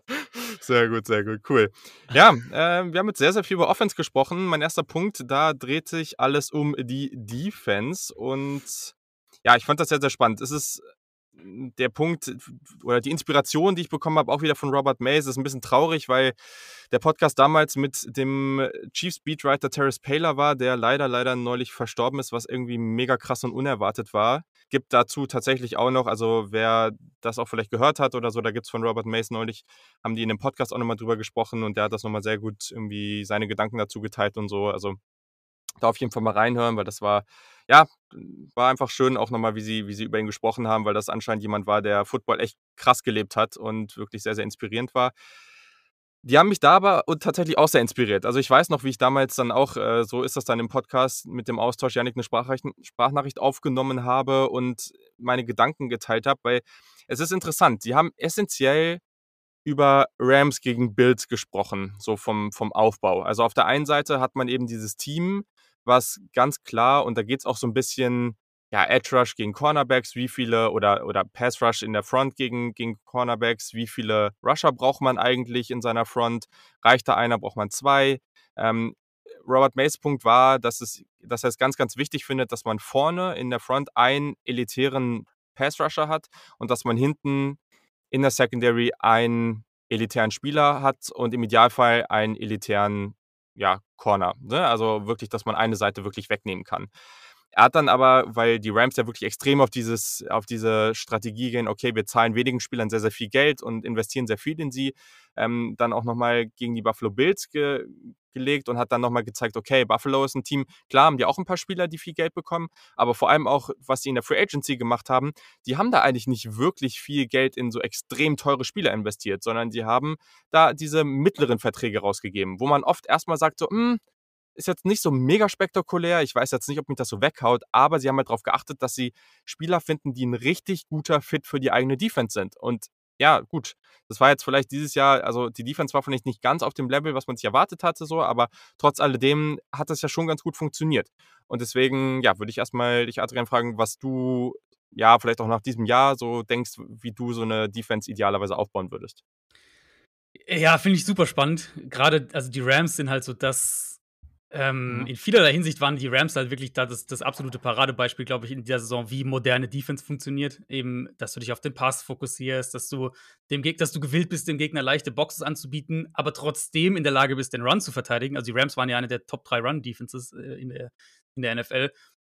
Sehr gut, sehr gut, cool. Ja, äh, wir haben jetzt sehr, sehr viel über Offense gesprochen. Mein erster Punkt, da dreht sich alles um die Defense und ja, ich fand das sehr, sehr spannend. Es ist der Punkt oder die Inspiration, die ich bekommen habe, auch wieder von Robert Mays, ist ein bisschen traurig, weil der Podcast damals mit dem Chief Speedwriter Terrace Paler war, der leider, leider neulich verstorben ist, was irgendwie mega krass und unerwartet war. Gibt dazu tatsächlich auch noch, also wer das auch vielleicht gehört hat oder so, da gibt es von Robert Mays neulich, haben die in dem Podcast auch nochmal drüber gesprochen und der hat das nochmal sehr gut irgendwie seine Gedanken dazu geteilt und so. Also da auf jeden Fall mal reinhören, weil das war, ja, war einfach schön auch nochmal, wie sie, wie sie über ihn gesprochen haben, weil das anscheinend jemand war, der Football echt krass gelebt hat und wirklich sehr, sehr inspirierend war. Die haben mich da aber tatsächlich auch sehr inspiriert. Also ich weiß noch, wie ich damals dann auch, äh, so ist das dann im Podcast mit dem Austausch, Janik eine Sprachnachricht aufgenommen habe und meine Gedanken geteilt habe, weil es ist interessant. Sie haben essentiell über Rams gegen Bills gesprochen, so vom, vom Aufbau. Also auf der einen Seite hat man eben dieses Team, was ganz klar, und da geht es auch so ein bisschen, ja, Edge Rush gegen Cornerbacks, wie viele, oder, oder Pass Rush in der Front gegen, gegen Cornerbacks, wie viele Rusher braucht man eigentlich in seiner Front? Reicht da einer, braucht man zwei? Ähm, Robert Mays Punkt war, dass, es, dass er es ganz, ganz wichtig findet, dass man vorne in der Front einen elitären Pass Rusher hat und dass man hinten in der Secondary einen elitären Spieler hat und im Idealfall einen elitären ja, Corner. Ne? Also wirklich, dass man eine Seite wirklich wegnehmen kann. Er hat dann aber, weil die Rams ja wirklich extrem auf, dieses, auf diese Strategie gehen, okay, wir zahlen wenigen Spielern sehr, sehr viel Geld und investieren sehr viel in sie, ähm, dann auch nochmal gegen die Buffalo Bills ge gelegt und hat dann nochmal gezeigt, okay, Buffalo ist ein Team, klar haben die auch ein paar Spieler, die viel Geld bekommen, aber vor allem auch, was sie in der Free Agency gemacht haben, die haben da eigentlich nicht wirklich viel Geld in so extrem teure Spieler investiert, sondern die haben da diese mittleren Verträge rausgegeben, wo man oft erstmal sagt, so, hm, ist jetzt nicht so mega spektakulär. Ich weiß jetzt nicht, ob mich das so weghaut, aber sie haben halt darauf geachtet, dass sie Spieler finden, die ein richtig guter Fit für die eigene Defense sind. Und ja, gut, das war jetzt vielleicht dieses Jahr, also die Defense war vielleicht nicht ganz auf dem Level, was man sich erwartet hatte, so, aber trotz alledem hat das ja schon ganz gut funktioniert. Und deswegen, ja, würde ich erstmal dich, Adrian, fragen, was du, ja, vielleicht auch nach diesem Jahr so denkst, wie du so eine Defense idealerweise aufbauen würdest. Ja, finde ich super spannend. Gerade, also die Rams sind halt so das ähm, mhm. In vielerlei Hinsicht waren die Rams halt wirklich da das, das absolute Paradebeispiel, glaube ich, in dieser Saison, wie moderne Defense funktioniert. Eben, dass du dich auf den Pass fokussierst, dass du dem Gegner, dass du gewillt bist, dem Gegner leichte Boxes anzubieten, aber trotzdem in der Lage bist, den Run zu verteidigen. Also die Rams waren ja eine der Top 3 Run-Defenses äh, in, der, in der NFL.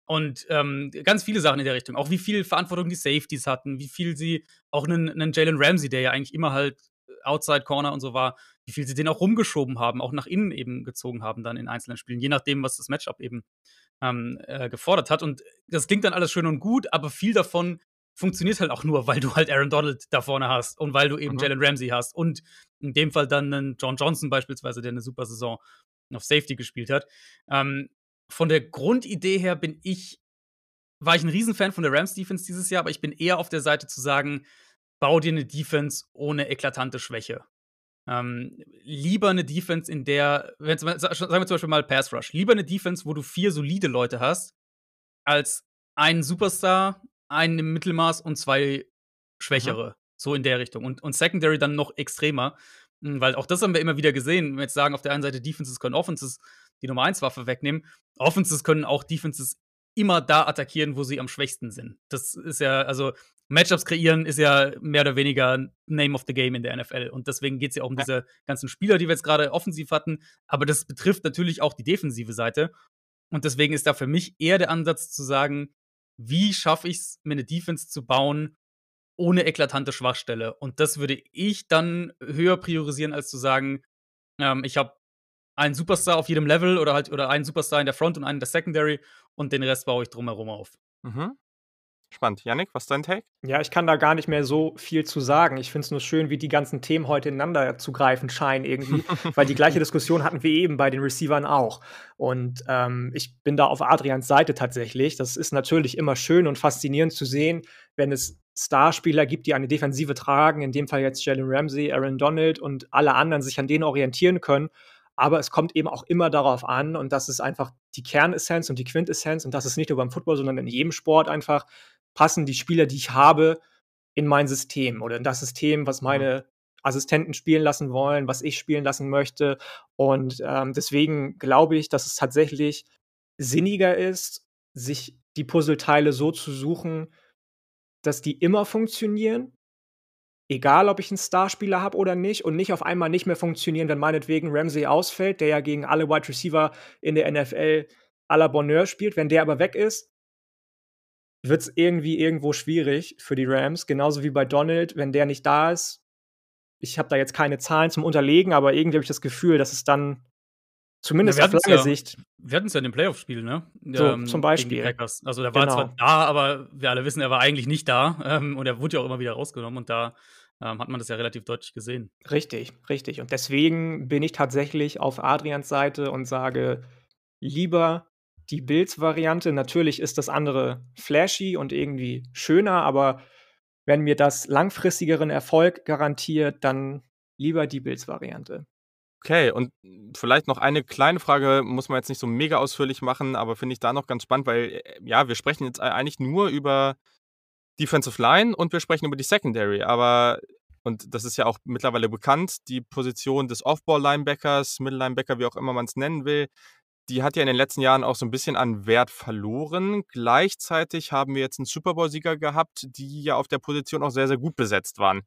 Und ähm, ganz viele Sachen in der Richtung. Auch wie viel Verantwortung die Safeties hatten, wie viel sie, auch einen, einen Jalen Ramsey, der ja eigentlich immer halt Outside Corner und so war, wie viel sie den auch rumgeschoben haben, auch nach innen eben gezogen haben dann in einzelnen Spielen, je nachdem, was das Matchup eben ähm, äh, gefordert hat. Und das klingt dann alles schön und gut, aber viel davon funktioniert halt auch nur, weil du halt Aaron Donald da vorne hast und weil du eben mhm. Jalen Ramsey hast und in dem Fall dann einen John Johnson beispielsweise, der eine super Saison auf Safety gespielt hat. Ähm, von der Grundidee her bin ich, war ich ein Riesenfan von der Rams Defense dieses Jahr, aber ich bin eher auf der Seite zu sagen, bau dir eine Defense ohne eklatante Schwäche. Ähm, lieber eine Defense, in der, wenn, sagen wir zum Beispiel mal Pass Rush, lieber eine Defense, wo du vier solide Leute hast, als einen Superstar, einen im Mittelmaß und zwei schwächere. Mhm. So in der Richtung. Und, und Secondary dann noch extremer. Hm, weil auch das haben wir immer wieder gesehen. Wenn wir jetzt sagen, auf der einen Seite Defenses können Offenses die Nummer 1 Waffe wegnehmen. Offenses können auch Defenses immer da attackieren, wo sie am schwächsten sind. Das ist ja, also Matchups kreieren ist ja mehr oder weniger Name of the Game in der NFL. Und deswegen geht es ja auch um ja. diese ganzen Spieler, die wir jetzt gerade offensiv hatten. Aber das betrifft natürlich auch die defensive Seite. Und deswegen ist da für mich eher der Ansatz zu sagen, wie schaffe ich es, mir eine Defense zu bauen, ohne eklatante Schwachstelle. Und das würde ich dann höher priorisieren, als zu sagen, ähm, ich habe einen Superstar auf jedem Level oder halt oder einen Superstar in der Front und einen in der Secondary und den Rest baue ich drumherum auf. Mhm. Spannend. Yannick, was ist dein Take? Ja, ich kann da gar nicht mehr so viel zu sagen. Ich finde es nur schön, wie die ganzen Themen heute ineinander zu greifen scheinen irgendwie, weil die gleiche Diskussion hatten wir eben bei den Receivern auch. Und ähm, ich bin da auf Adrians Seite tatsächlich. Das ist natürlich immer schön und faszinierend zu sehen, wenn es Starspieler gibt, die eine Defensive tragen, in dem Fall jetzt Jalen Ramsey, Aaron Donald und alle anderen sich an denen orientieren können. Aber es kommt eben auch immer darauf an, und das ist einfach die Kernessenz und die Quintessenz, und das ist nicht nur beim Football, sondern in jedem Sport einfach, passen die Spieler, die ich habe, in mein System oder in das System, was meine Assistenten spielen lassen wollen, was ich spielen lassen möchte. Und ähm, deswegen glaube ich, dass es tatsächlich sinniger ist, sich die Puzzleteile so zu suchen, dass die immer funktionieren, egal ob ich einen Starspieler habe oder nicht, und nicht auf einmal nicht mehr funktionieren, wenn meinetwegen Ramsey ausfällt, der ja gegen alle Wide Receiver in der NFL à la Bonheur spielt. Wenn der aber weg ist, wird es irgendwie irgendwo schwierig für die Rams. Genauso wie bei Donald, wenn der nicht da ist. Ich habe da jetzt keine Zahlen zum Unterlegen, aber irgendwie habe ich das Gefühl, dass es dann zumindest Na, auf lange ja, Sicht. Wir hatten es ja in dem Playoff-Spiel, ne? So, ähm, zum Beispiel. Also der war genau. zwar da, aber wir alle wissen, er war eigentlich nicht da. Ähm, und er wurde ja auch immer wieder rausgenommen und da ähm, hat man das ja relativ deutlich gesehen. Richtig, richtig. Und deswegen bin ich tatsächlich auf Adrians Seite und sage, lieber die Bills-Variante. Natürlich ist das andere flashy und irgendwie schöner, aber wenn mir das langfristigeren Erfolg garantiert, dann lieber die Bills-Variante. Okay, und vielleicht noch eine kleine Frage, muss man jetzt nicht so mega ausführlich machen, aber finde ich da noch ganz spannend, weil äh, ja, wir sprechen jetzt eigentlich nur über Defensive Line und wir sprechen über die Secondary, aber und das ist ja auch mittlerweile bekannt, die Position des Off-Ball-Linebackers, Middle-Linebacker, wie auch immer man es nennen will, die hat ja in den letzten Jahren auch so ein bisschen an Wert verloren. Gleichzeitig haben wir jetzt einen Super Bowl-Sieger gehabt, die ja auf der Position auch sehr, sehr gut besetzt waren.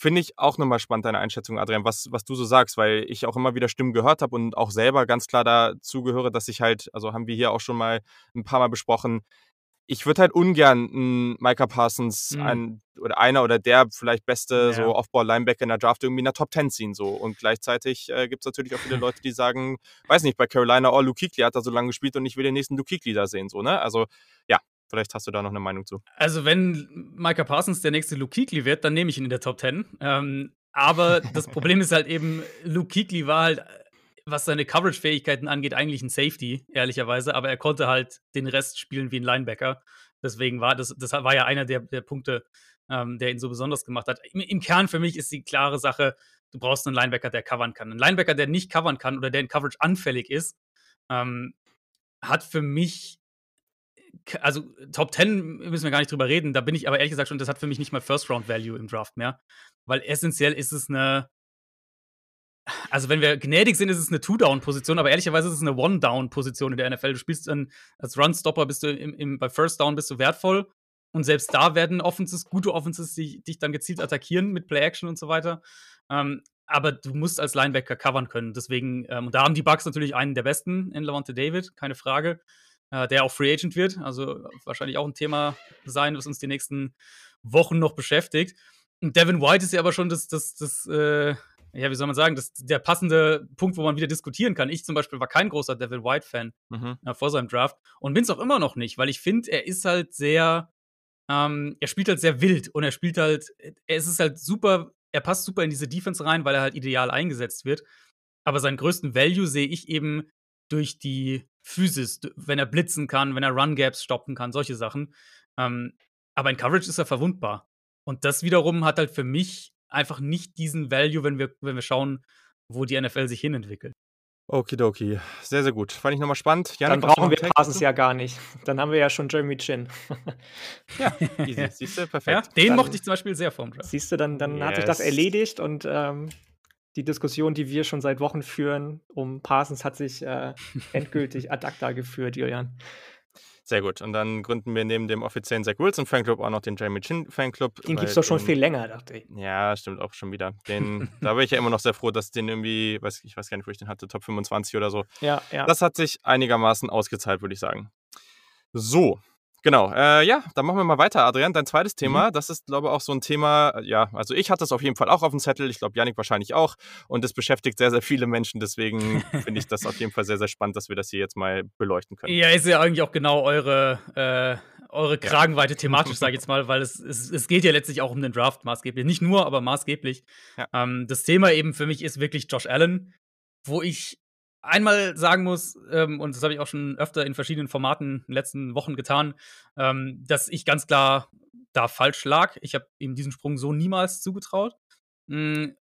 Finde ich auch nochmal spannend, deine Einschätzung, Adrian, was, was du so sagst, weil ich auch immer wieder Stimmen gehört habe und auch selber ganz klar dazu gehöre, dass ich halt, also haben wir hier auch schon mal ein paar Mal besprochen, ich würde halt ungern einen Micah Parsons mhm. ein, oder einer oder der vielleicht beste ja. so Off-Ball-Linebacker in der Draft irgendwie in der Top 10 ziehen. So. Und gleichzeitig äh, gibt es natürlich auch viele Leute, die sagen, weiß nicht, bei Carolina, oh, Luke Kuechly hat da so lange gespielt und ich will den nächsten Luke Kuechly da sehen. So, ne? Also ja, vielleicht hast du da noch eine Meinung zu. Also wenn Micah Parsons der nächste Luke Kuechly wird, dann nehme ich ihn in der Top 10. Ähm, aber das Problem ist halt eben, Luke Kuechly war halt was seine Coverage-Fähigkeiten angeht, eigentlich ein Safety, ehrlicherweise, aber er konnte halt den Rest spielen wie ein Linebacker. Deswegen war das, das war ja einer der, der Punkte, ähm, der ihn so besonders gemacht hat. Im, Im, Kern für mich ist die klare Sache, du brauchst einen Linebacker, der covern kann. Ein Linebacker, der nicht covern kann oder der in Coverage anfällig ist, ähm, hat für mich, also Top 10 müssen wir gar nicht drüber reden, da bin ich aber ehrlich gesagt schon, das hat für mich nicht mal First-Round-Value im Draft mehr, weil essentiell ist es eine, also wenn wir gnädig sind, ist es eine Two-Down-Position, aber ehrlicherweise ist es eine One-Down-Position in der NFL. Du spielst dann als Run-Stopper, bist du im, im, bei First Down bist du wertvoll. Und selbst da werden Offenses, gute Offenses, die dich dann gezielt attackieren mit Play-Action und so weiter. Ähm, aber du musst als Linebacker covern können. Deswegen, ähm, und da haben die Bucks natürlich einen der besten in Lavonte David, keine Frage, äh, der auch Free Agent wird. Also wahrscheinlich auch ein Thema sein, was uns die nächsten Wochen noch beschäftigt. Und Devin White ist ja aber schon das, das, das, äh, ja, wie soll man sagen, das der passende Punkt, wo man wieder diskutieren kann. Ich zum Beispiel war kein großer Devin White-Fan mhm. äh, vor seinem Draft und bin es auch immer noch nicht, weil ich finde, er ist halt sehr, ähm, er spielt halt sehr wild und er spielt halt, er ist halt super, er passt super in diese Defense rein, weil er halt ideal eingesetzt wird. Aber seinen größten Value sehe ich eben durch die Physis, wenn er blitzen kann, wenn er Run-Gaps stoppen kann, solche Sachen. Ähm, aber in Coverage ist er verwundbar. Und das wiederum hat halt für mich einfach nicht diesen Value, wenn wir, wenn wir schauen, wo die NFL sich hinentwickelt. Okidoki, sehr, sehr gut. Fand ich nochmal spannend. Janik, Dann brauchen wir Parsons ja gar nicht. Dann haben wir ja schon Jeremy Chin. ja, easy. Siehst du, perfekt. Ja, den dann, mochte ich zum Beispiel sehr vom Draft. Siehst du, dann, dann yes. hat sich das erledigt und ähm, die Diskussion, die wir schon seit Wochen führen, um Parsons hat sich äh, endgültig ad acta geführt, Julian. Sehr gut. Und dann gründen wir neben dem offiziellen Zach Wilson Fanclub auch noch den Jeremy Chin Fanclub. Den gibt es doch schon den, viel länger, dachte ich. Ja, stimmt auch schon wieder. Den, da bin ich ja immer noch sehr froh, dass den irgendwie, weiß, ich weiß gar nicht, wo ich den hatte, Top 25 oder so. Ja, ja. Das hat sich einigermaßen ausgezahlt, würde ich sagen. So, Genau, äh, ja, dann machen wir mal weiter, Adrian. Dein zweites mhm. Thema, mhm. das ist, glaube ich, auch so ein Thema, äh, ja, also ich hatte es auf jeden Fall auch auf dem Zettel, ich glaube, Janik wahrscheinlich auch. Und es beschäftigt sehr, sehr viele Menschen, deswegen finde ich das auf jeden Fall sehr, sehr spannend, dass wir das hier jetzt mal beleuchten können. Ja, ist ja eigentlich auch genau eure, äh, eure Kragenweite thematisch, sage ich jetzt mal, weil es, es, es geht ja letztlich auch um den Draft maßgeblich. Nicht nur, aber maßgeblich. Ja. Ähm, das Thema eben für mich ist wirklich Josh Allen, wo ich einmal sagen muss, ähm, und das habe ich auch schon öfter in verschiedenen Formaten in den letzten Wochen getan, ähm, dass ich ganz klar da falsch lag. Ich habe ihm diesen Sprung so niemals zugetraut. Mhm.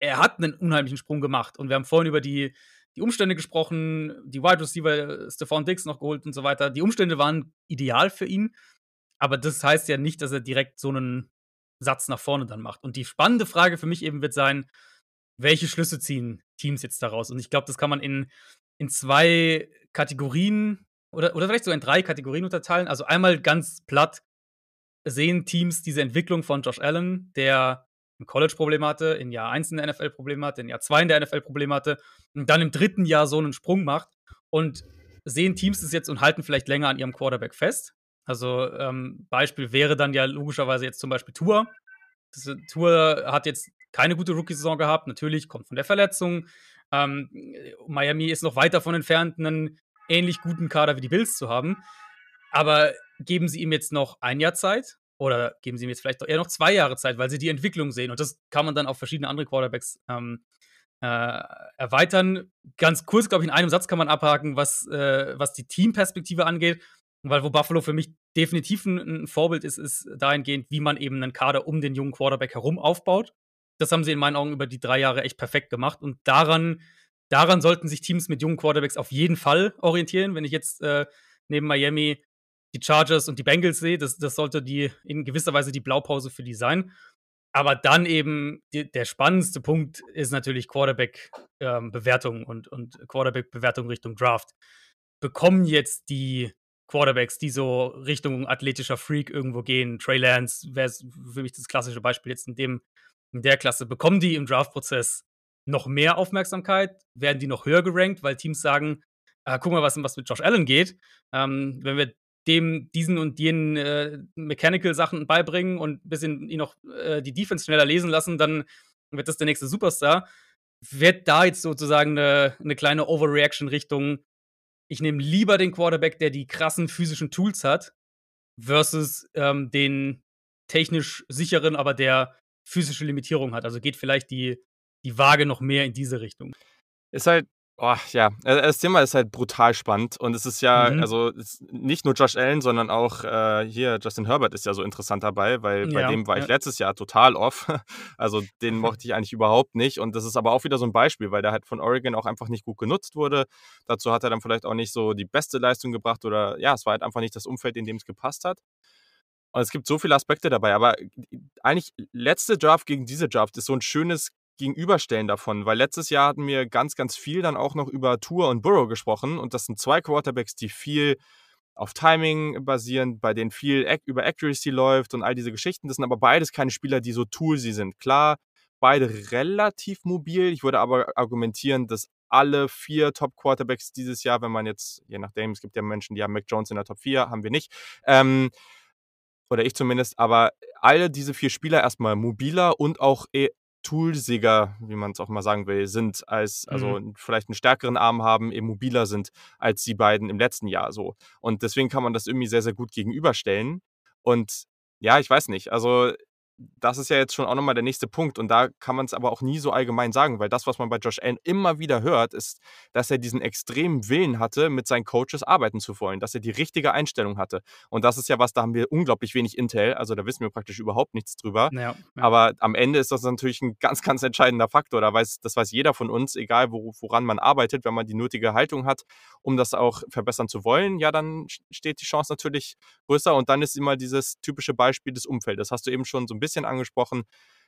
Er hat einen unheimlichen Sprung gemacht und wir haben vorhin über die, die Umstände gesprochen, die Wide Receiver, Stephon Diggs noch geholt und so weiter. Die Umstände waren ideal für ihn, aber das heißt ja nicht, dass er direkt so einen Satz nach vorne dann macht. Und die spannende Frage für mich eben wird sein, welche Schlüsse ziehen Teams jetzt daraus? Und ich glaube, das kann man in, in zwei Kategorien oder, oder vielleicht so in drei Kategorien unterteilen. Also einmal ganz platt sehen Teams diese Entwicklung von Josh Allen, der im College Probleme hatte, in Jahr 1 in der NFL Probleme hatte, in Jahr 2 in der NFL Probleme hatte und dann im dritten Jahr so einen Sprung macht und sehen Teams das jetzt und halten vielleicht länger an ihrem Quarterback fest. Also ähm, Beispiel wäre dann ja logischerweise jetzt zum Beispiel Tour. Das, Tour hat jetzt keine gute Rookie-Saison gehabt, natürlich, kommt von der Verletzung. Ähm, Miami ist noch weit davon entfernt, einen ähnlich guten Kader wie die Bills zu haben. Aber geben sie ihm jetzt noch ein Jahr Zeit oder geben sie ihm jetzt vielleicht eher noch zwei Jahre Zeit, weil sie die Entwicklung sehen. Und das kann man dann auf verschiedene andere Quarterbacks ähm, äh, erweitern. Ganz kurz, glaube ich, in einem Satz kann man abhaken, was, äh, was die Teamperspektive angeht. Weil wo Buffalo für mich definitiv ein, ein, Vorbild ist, ist dahingehend, wie man eben einen Kader um den jungen Quarterback herum aufbaut. Das haben sie in meinen Augen über die drei Jahre echt perfekt gemacht. Und daran, daran sollten sich Teams mit jungen Quarterbacks auf jeden Fall orientieren. Wenn ich jetzt äh, neben Miami die Chargers und die Bengals sehe, das, das sollte die in gewisser Weise die Blaupause für die sein. Aber dann eben die, der spannendste Punkt ist natürlich Quarterback-Bewertung ähm, und, und Quarterback-Bewertung Richtung Draft. Bekommen jetzt die Quarterbacks, die so Richtung athletischer Freak irgendwo gehen, Trey Lance wäre für mich das klassische Beispiel jetzt in, dem, in der Klasse, bekommen die im Draft-Prozess noch mehr Aufmerksamkeit? Werden die noch höher gerankt, weil Teams sagen, äh, guck mal, was, was mit Josh Allen geht. Ähm, wenn wir dem diesen und jenen äh, Mechanical-Sachen beibringen und ein bisschen ihn noch äh, die Defense schneller lesen lassen, dann wird das der nächste Superstar. Wird da jetzt sozusagen eine, eine kleine Overreaction Richtung, ich nehme lieber den Quarterback, der die krassen physischen Tools hat, versus ähm, den technisch sicheren, aber der physische Limitierung hat. Also geht vielleicht die, die Waage noch mehr in diese Richtung. Ist halt Oh, ja, äh, das Thema ist halt brutal spannend und es ist ja, mhm. also nicht nur Josh Allen, sondern auch äh, hier Justin Herbert ist ja so interessant dabei, weil bei dem war ich letztes Jahr total off. Also den mochte ich eigentlich überhaupt nicht und das ist aber auch wieder so ein Beispiel, weil der halt von Oregon auch einfach nicht gut genutzt wurde. Dazu hat er dann vielleicht auch nicht so die beste Leistung gebracht oder ja, es war halt einfach nicht das Umfeld, in dem es gepasst hat. Und es gibt so viele Aspekte dabei, aber eigentlich letzte Draft gegen diese Draft ist so ein schönes Gegenüberstellen davon, weil letztes Jahr hatten wir ganz, ganz viel dann auch noch über Tour und Burrow gesprochen und das sind zwei Quarterbacks, die viel auf Timing basieren, bei denen viel über Accuracy läuft und all diese Geschichten. Das sind aber beides keine Spieler, die so toolsy sind. Klar, beide relativ mobil. Ich würde aber argumentieren, dass alle vier Top-Quarterbacks dieses Jahr, wenn man jetzt, je nachdem, es gibt ja Menschen, die haben Mac Jones in der Top 4, haben wir nicht. Ähm, oder ich zumindest, aber alle diese vier Spieler erstmal mobiler und auch e toolsiger, wie man es auch mal sagen will, sind, als, also mhm. vielleicht einen stärkeren Arm haben, eben mobiler sind als die beiden im letzten Jahr so. Und deswegen kann man das irgendwie sehr, sehr gut gegenüberstellen. Und ja, ich weiß nicht. Also das ist ja jetzt schon auch nochmal der nächste Punkt. Und da kann man es aber auch nie so allgemein sagen, weil das, was man bei Josh Allen immer wieder hört, ist, dass er diesen extremen Willen hatte, mit seinen Coaches arbeiten zu wollen, dass er die richtige Einstellung hatte. Und das ist ja was, da haben wir unglaublich wenig Intel, also da wissen wir praktisch überhaupt nichts drüber. Ja, ja. Aber am Ende ist das natürlich ein ganz, ganz entscheidender Faktor. Da weiß, das weiß jeder von uns, egal wo, woran man arbeitet, wenn man die nötige Haltung hat, um das auch verbessern zu wollen, ja, dann steht die Chance natürlich größer. Und dann ist immer dieses typische Beispiel des Umfeldes. Das hast du eben schon so ein bisschen angesprochen.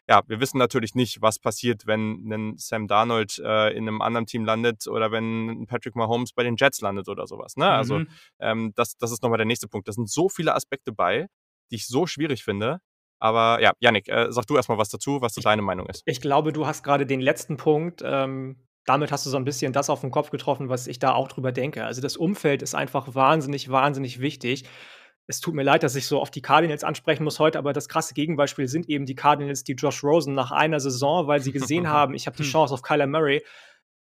Ja, wir wissen natürlich nicht, was passiert, wenn ein Sam Darnold äh, in einem anderen Team landet oder wenn Patrick Mahomes bei den Jets landet oder sowas. Ne? Also, mhm. Ähm, das, das ist nochmal der nächste Punkt. Da sind so viele Aspekte bei, die ich so schwierig finde. Aber ja, Yannick, äh, sag du erstmal was dazu, was so deine Meinung ist. Ich glaube, du hast gerade den letzten Punkt ähm, damit hast du so ein bisschen das auf den Kopf getroffen, was ich da auch drüber denke. Also, das Umfeld ist einfach wahnsinnig, wahnsinnig wichtig es tut mir leid, dass ich so oft die Cardinals ansprechen muss heute, aber das krasse Gegenbeispiel sind eben die Cardinals, die Josh Rosen nach einer Saison, weil sie gesehen haben, ich habe die Chance auf Kyler Murray,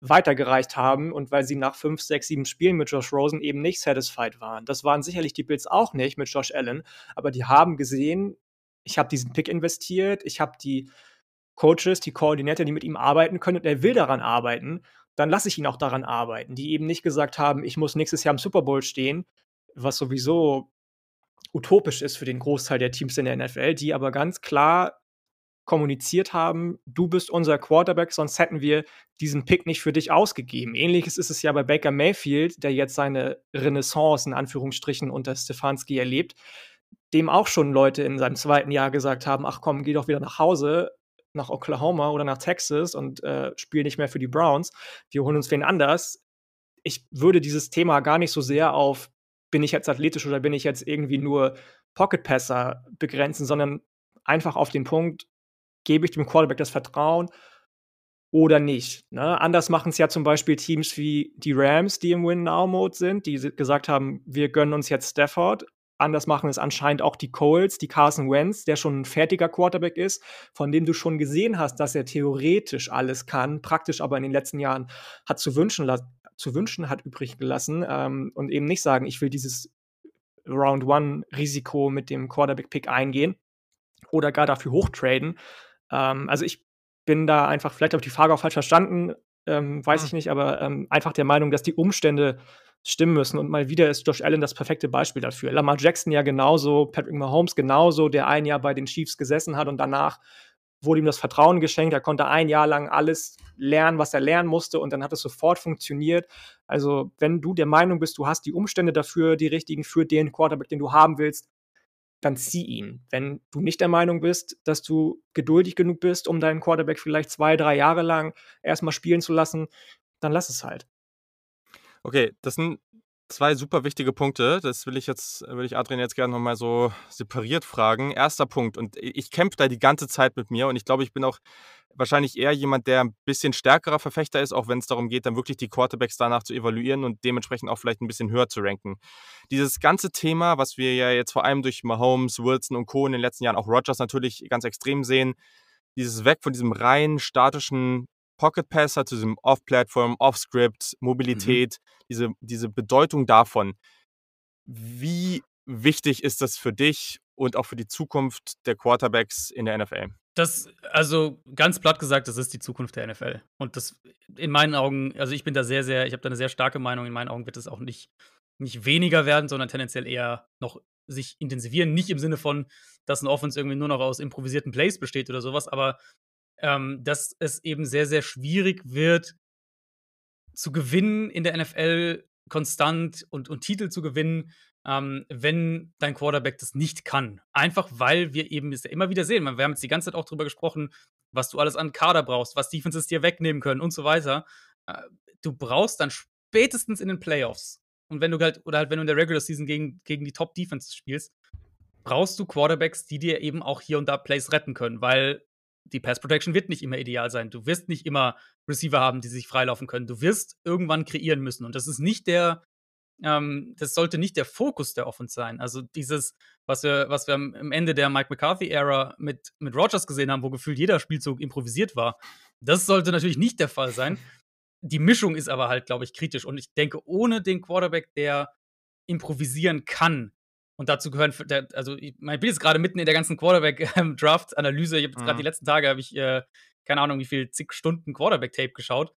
weitergereicht haben und weil sie nach fünf, sechs, sieben Spielen mit Josh Rosen eben nicht satisfied waren. Das waren sicherlich die Bills auch nicht mit Josh Allen, aber die haben gesehen, ich habe diesen Pick investiert, ich habe die Coaches, die Koordinator, die mit ihm arbeiten können und er will daran arbeiten, dann lasse ich ihn auch daran arbeiten. Die eben nicht gesagt haben, ich muss nächstes Jahr im Super Bowl stehen, was sowieso utopisch ist für den Großteil der Teams in der NFL, die aber ganz klar kommuniziert haben, du bist unser Quarterback, sonst hätten wir diesen Pick nicht für dich ausgegeben. Ähnliches ist es ja bei Baker Mayfield, der jetzt seine Renaissance in Anführungsstrichen unter Stefanski erlebt, dem auch schon Leute in seinem zweiten Jahr gesagt haben, ach komm, geh doch wieder nach Hause, nach Oklahoma oder nach Texas und äh, spiel nicht mehr für die Browns. Wir holen uns wen anders. Ich würde dieses Thema gar nicht so sehr auf, bin ich jetzt athletisch oder bin ich jetzt irgendwie nur Pocket Passer begrenzen, sondern einfach auf den Punkt, gebe ich dem Quarterback das Vertrauen oder nicht. Ne? Anders machen es ja zum Beispiel Teams wie die Rams, die im Win-Now-Mode sind, die gesagt haben, wir gönnen uns jetzt Stafford Anders machen es anscheinend auch die Coles, die Carson Wentz, der schon ein fertiger Quarterback ist, von dem du schon gesehen hast, dass er theoretisch alles kann, praktisch aber in den letzten Jahren hat zu wünschen, zu wünschen hat übrig gelassen ähm, und eben nicht sagen, ich will dieses Round One Risiko mit dem Quarterback Pick eingehen oder gar dafür hochtraden. Ähm, also ich bin da einfach, vielleicht habe ich die Frage auch falsch verstanden, ähm, weiß hm. ich nicht, aber ähm, einfach der Meinung, dass die Umstände stimmen müssen. Und mal wieder ist Josh Allen das perfekte Beispiel dafür. Lamar Jackson ja genauso, Patrick Mahomes genauso, der ein Jahr bei den Chiefs gesessen hat und danach wurde ihm das Vertrauen geschenkt. Er konnte ein Jahr lang alles lernen, was er lernen musste und dann hat es sofort funktioniert. Also, wenn du der Meinung bist, du hast die Umstände dafür, die richtigen für den Quarterback, den du haben willst, dann zieh ihn. Wenn du nicht der Meinung bist, dass du geduldig genug bist, um deinen Quarterback vielleicht zwei, drei Jahre lang erstmal spielen zu lassen, dann lass es halt. Okay, das sind zwei super wichtige Punkte. Das will ich jetzt, will ich Adrian jetzt gerne nochmal so separiert fragen. Erster Punkt, und ich kämpfe da die ganze Zeit mit mir und ich glaube, ich bin auch wahrscheinlich eher jemand, der ein bisschen stärkerer Verfechter ist, auch wenn es darum geht, dann wirklich die Quarterbacks danach zu evaluieren und dementsprechend auch vielleicht ein bisschen höher zu ranken. Dieses ganze Thema, was wir ja jetzt vor allem durch Mahomes, Wilson und Co. in den letzten Jahren, auch Rogers natürlich ganz extrem sehen, dieses Weg von diesem rein statischen Pocket Passer zu diesem Off-Platform, Off-Script, mhm. Mobilität, mhm. diese, diese Bedeutung davon. Wie wichtig ist das für dich und auch für die Zukunft der Quarterbacks in der NFL? Das, also ganz platt gesagt, das ist die Zukunft der NFL. Und das in meinen Augen, also ich bin da sehr, sehr, ich habe da eine sehr starke Meinung. In meinen Augen wird es auch nicht, nicht weniger werden, sondern tendenziell eher noch sich intensivieren. Nicht im Sinne von, dass ein Offense irgendwie nur noch aus improvisierten Plays besteht oder sowas, aber ähm, dass es eben sehr, sehr schwierig wird, zu gewinnen in der NFL konstant und, und Titel zu gewinnen, ähm, wenn dein Quarterback das nicht kann. Einfach weil wir eben ja immer wieder sehen, wir haben jetzt die ganze Zeit auch darüber gesprochen, was du alles an Kader brauchst, was Defenses dir wegnehmen können und so weiter. Äh, du brauchst dann spätestens in den Playoffs und wenn du halt, oder halt wenn du in der Regular Season gegen, gegen die Top Defenses spielst, brauchst du Quarterbacks, die dir eben auch hier und da Plays retten können, weil die Pass Protection wird nicht immer ideal sein. Du wirst nicht immer Receiver haben, die sich freilaufen können. Du wirst irgendwann kreieren müssen. Und das ist nicht der, ähm, das sollte nicht der Fokus der Offense sein. Also dieses, was wir, was wir am Ende der Mike McCarthy-Ära mit, mit Rogers gesehen haben, wo gefühlt jeder Spielzug improvisiert war, das sollte natürlich nicht der Fall sein. Die Mischung ist aber halt, glaube ich, kritisch. Und ich denke, ohne den Quarterback, der improvisieren kann, und dazu gehören, also ich, bin jetzt gerade mitten in der ganzen Quarterback-Draft-Analyse. Ich habe jetzt gerade mhm. die letzten Tage, habe ich, äh, keine Ahnung, wie viel zig Stunden Quarterback-Tape geschaut.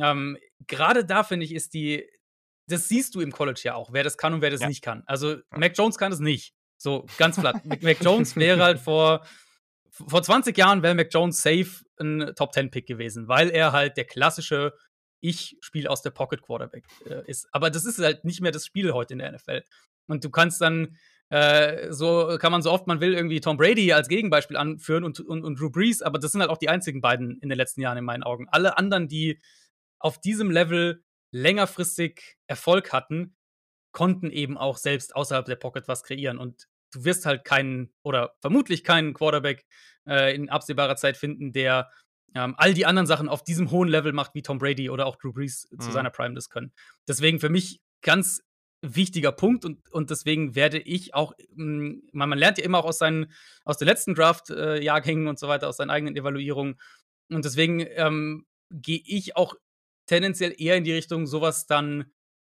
Ähm, gerade da finde ich, ist die, das siehst du im College ja auch, wer das kann und wer das ja. nicht kann. Also, ja. Mac Jones kann es nicht. So, ganz platt. Mac Jones wäre halt vor, vor 20 Jahren wäre Mac Jones safe ein Top-10-Pick gewesen, weil er halt der klassische ich spiele aus der Pocket Quarterback äh, ist. Aber das ist halt nicht mehr das Spiel heute in der NFL. Und du kannst dann, äh, so kann man so oft man will, irgendwie Tom Brady als Gegenbeispiel anführen und, und, und Drew Brees, aber das sind halt auch die einzigen beiden in den letzten Jahren in meinen Augen. Alle anderen, die auf diesem Level längerfristig Erfolg hatten, konnten eben auch selbst außerhalb der Pocket was kreieren. Und du wirst halt keinen oder vermutlich keinen Quarterback äh, in absehbarer Zeit finden, der ähm, all die anderen Sachen auf diesem hohen Level macht, wie Tom Brady oder auch Drew Brees mhm. zu seiner Prime das können. Deswegen für mich ganz wichtiger Punkt und, und deswegen werde ich auch, hm, man, man lernt ja immer auch aus seinen, aus den letzten Draft-Jahrgängen und so weiter, aus seinen eigenen Evaluierungen. Und deswegen ähm, gehe ich auch tendenziell eher in die Richtung, sowas dann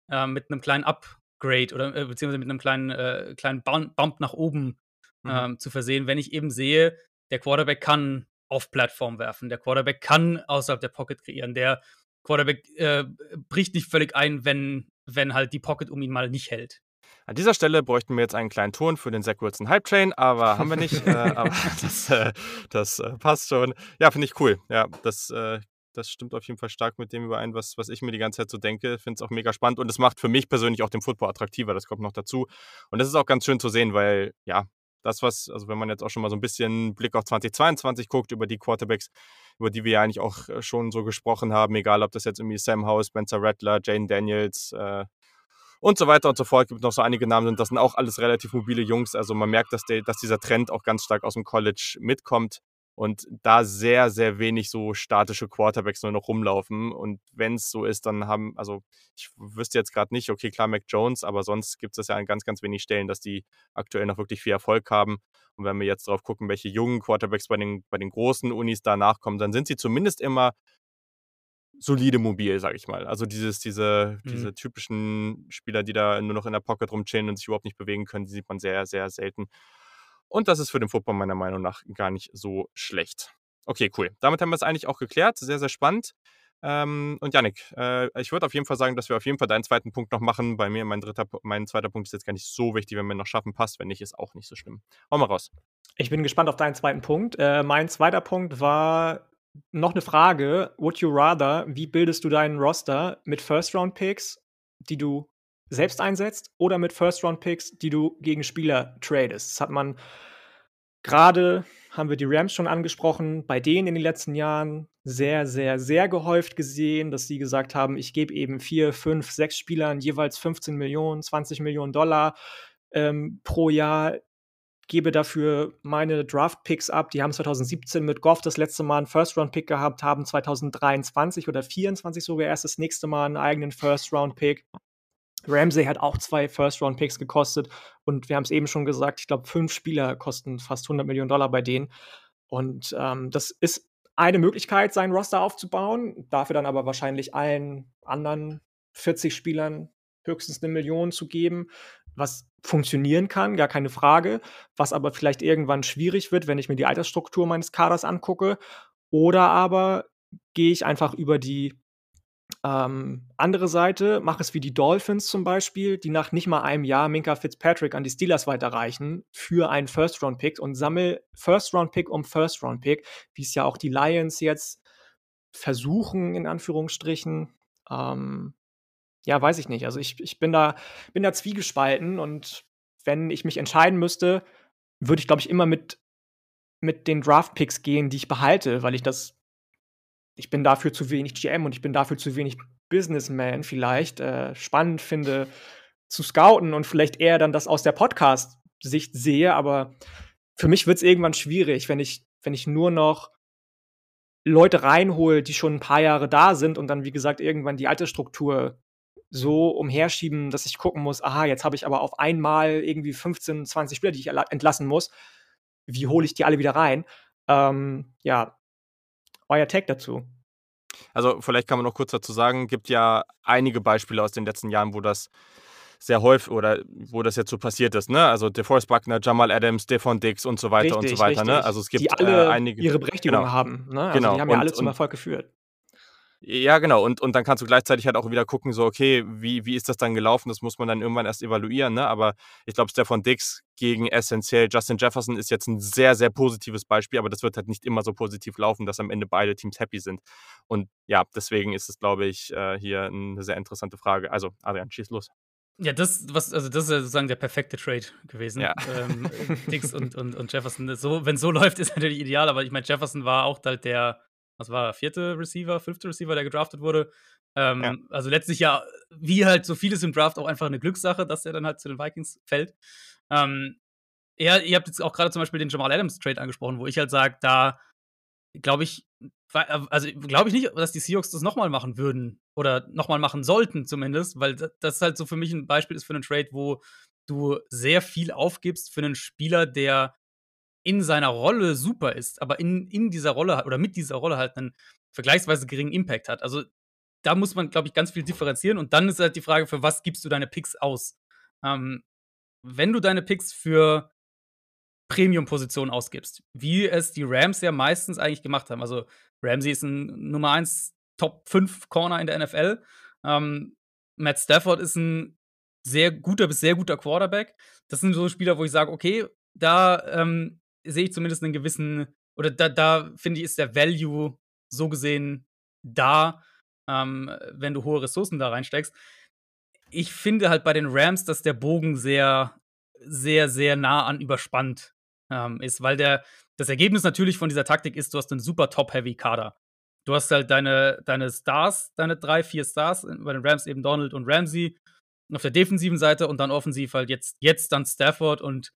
äh, mit einem kleinen Upgrade oder äh, beziehungsweise mit einem kleinen, äh, kleinen Bump nach oben mhm. ähm, zu versehen, wenn ich eben sehe, der Quarterback kann auf Plattform werfen, der Quarterback kann außerhalb der Pocket kreieren, der Quarterback äh, bricht nicht völlig ein, wenn, wenn halt die Pocket um ihn mal nicht hält. An dieser Stelle bräuchten wir jetzt einen kleinen Ton für den Zach Wilson Hype Train, aber haben wir nicht. äh, aber das, äh, das äh, passt schon. Ja, finde ich cool. Ja, das, äh, das stimmt auf jeden Fall stark mit dem überein, was, was ich mir die ganze Zeit so denke. Finde es auch mega spannend und es macht für mich persönlich auch den Football attraktiver. Das kommt noch dazu. Und das ist auch ganz schön zu sehen, weil, ja, das, was, also wenn man jetzt auch schon mal so ein bisschen Blick auf 2022 guckt, über die Quarterbacks, über die wir ja eigentlich auch äh, schon so gesprochen haben, egal ob das jetzt irgendwie Sam House, Spencer Rattler, Jane Daniels, äh, und so weiter und so fort. Gibt noch so einige Namen, das sind auch alles relativ mobile Jungs. Also man merkt, dass, der, dass dieser Trend auch ganz stark aus dem College mitkommt und da sehr, sehr wenig so statische Quarterbacks nur noch rumlaufen. Und wenn es so ist, dann haben, also ich wüsste jetzt gerade nicht, okay, klar, Mac Jones, aber sonst gibt es ja an ganz, ganz wenig Stellen, dass die aktuell noch wirklich viel Erfolg haben. Und wenn wir jetzt drauf gucken, welche jungen Quarterbacks bei den, bei den großen Unis da nachkommen, dann sind sie zumindest immer solide mobil, sag ich mal. Also dieses, diese, mhm. diese typischen Spieler, die da nur noch in der Pocket rumchillen und sich überhaupt nicht bewegen können, die sieht man sehr, sehr selten. Und das ist für den Football meiner Meinung nach gar nicht so schlecht. Okay, cool. Damit haben wir es eigentlich auch geklärt. Sehr, sehr spannend. Ähm, und Janik, äh, ich würde auf jeden Fall sagen, dass wir auf jeden Fall deinen zweiten Punkt noch machen. Bei mir, mein dritter, mein zweiter Punkt ist jetzt gar nicht so wichtig, wenn wir noch schaffen, passt. Wenn nicht, ist auch nicht so schlimm. Hau mal raus. Ich bin gespannt auf deinen zweiten Punkt. Äh, mein zweiter Punkt war noch eine Frage. Would you rather, wie bildest du deinen Roster mit First-Round-Picks, die du selbst einsetzt oder mit First-Round-Picks, die du gegen Spieler tradest. Das hat man gerade, haben wir die Rams schon angesprochen, bei denen in den letzten Jahren sehr, sehr, sehr gehäuft gesehen, dass sie gesagt haben, ich gebe eben vier, fünf, sechs Spielern jeweils 15 Millionen, 20 Millionen Dollar ähm, pro Jahr, gebe dafür meine Draft-Picks ab. Die haben 2017 mit Goff das letzte Mal einen First-Round-Pick gehabt, haben 2023 oder 2024 sogar erst das nächste Mal einen eigenen First-Round-Pick. Ramsey hat auch zwei First-Round-Picks gekostet und wir haben es eben schon gesagt, ich glaube, fünf Spieler kosten fast 100 Millionen Dollar bei denen. Und ähm, das ist eine Möglichkeit, seinen Roster aufzubauen, dafür dann aber wahrscheinlich allen anderen 40 Spielern höchstens eine Million zu geben, was funktionieren kann, gar keine Frage, was aber vielleicht irgendwann schwierig wird, wenn ich mir die Altersstruktur meines Kaders angucke. Oder aber gehe ich einfach über die ähm, andere Seite, mach es wie die Dolphins zum Beispiel, die nach nicht mal einem Jahr Minka Fitzpatrick an die Steelers weiterreichen für einen First-Round-Pick und sammel First-Round-Pick um First-Round-Pick, wie es ja auch die Lions jetzt versuchen, in Anführungsstrichen. Ähm, ja, weiß ich nicht. Also ich, ich bin da, bin da zwiegespalten und wenn ich mich entscheiden müsste, würde ich, glaube ich, immer mit, mit den Draft-Picks gehen, die ich behalte, weil ich das ich bin dafür zu wenig GM und ich bin dafür zu wenig Businessman vielleicht äh, spannend finde zu scouten und vielleicht eher dann das aus der Podcast-Sicht sehe, aber für mich wird es irgendwann schwierig, wenn ich, wenn ich nur noch Leute reinhole, die schon ein paar Jahre da sind und dann, wie gesagt, irgendwann die alte Struktur so umherschieben, dass ich gucken muss, aha, jetzt habe ich aber auf einmal irgendwie 15, 20 Spieler, die ich entlassen muss. Wie hole ich die alle wieder rein? Ähm, ja, euer Tag dazu? Also vielleicht kann man noch kurz dazu sagen, gibt ja einige Beispiele aus den letzten Jahren, wo das sehr häufig oder wo das jetzt so passiert ist, ne? Also DeForest Buckner, Jamal Adams, Devon Dix und so weiter richtig, und so weiter, ne? Also es gibt die alle äh, einige ihre Berechtigung genau. haben, ne? Also genau. die haben ja alle zum Erfolg geführt. Ja, genau. Und, und dann kannst du gleichzeitig halt auch wieder gucken, so, okay, wie, wie ist das dann gelaufen? Das muss man dann irgendwann erst evaluieren. Ne? Aber ich glaube, Stefan Dix gegen essentiell Justin Jefferson ist jetzt ein sehr, sehr positives Beispiel, aber das wird halt nicht immer so positiv laufen, dass am Ende beide Teams happy sind. Und ja, deswegen ist es, glaube ich, äh, hier eine sehr interessante Frage. Also, Adrian, schieß los. Ja, das, was, also das ist ja sozusagen der perfekte Trade gewesen. Ja. Ähm, Dix und, und, und Jefferson. So, wenn es so läuft, ist natürlich ideal, aber ich meine, Jefferson war auch halt der was war, vierte Receiver, fünfte Receiver, der gedraftet wurde. Ähm, ja. Also letztlich ja, wie halt so vieles im Draft, auch einfach eine Glückssache, dass er dann halt zu den Vikings fällt. Ähm, ja, ihr habt jetzt auch gerade zum Beispiel den Jamal Adams Trade angesprochen, wo ich halt sage, da glaube ich, also glaube ich nicht, dass die Seahawks das nochmal machen würden oder nochmal machen sollten zumindest, weil das halt so für mich ein Beispiel ist für einen Trade, wo du sehr viel aufgibst für einen Spieler, der in seiner Rolle super ist, aber in, in dieser Rolle oder mit dieser Rolle halt einen vergleichsweise geringen Impact hat. Also da muss man, glaube ich, ganz viel differenzieren. Und dann ist halt die Frage, für was gibst du deine Picks aus? Ähm, wenn du deine Picks für Premium-Positionen ausgibst, wie es die Rams ja meistens eigentlich gemacht haben. Also Ramsey ist ein Nummer 1 Top 5 Corner in der NFL. Ähm, Matt Stafford ist ein sehr guter bis sehr guter Quarterback. Das sind so Spieler, wo ich sage, okay, da ähm, sehe ich zumindest einen gewissen, oder da, da finde ich, ist der Value so gesehen da, ähm, wenn du hohe Ressourcen da reinsteckst. Ich finde halt bei den Rams, dass der Bogen sehr, sehr, sehr nah an überspannt ähm, ist, weil der, das Ergebnis natürlich von dieser Taktik ist, du hast einen super Top-Heavy-Kader. Du hast halt deine, deine Stars, deine drei, vier Stars, bei den Rams eben Donald und Ramsey auf der defensiven Seite und dann offensiv halt jetzt, jetzt dann Stafford und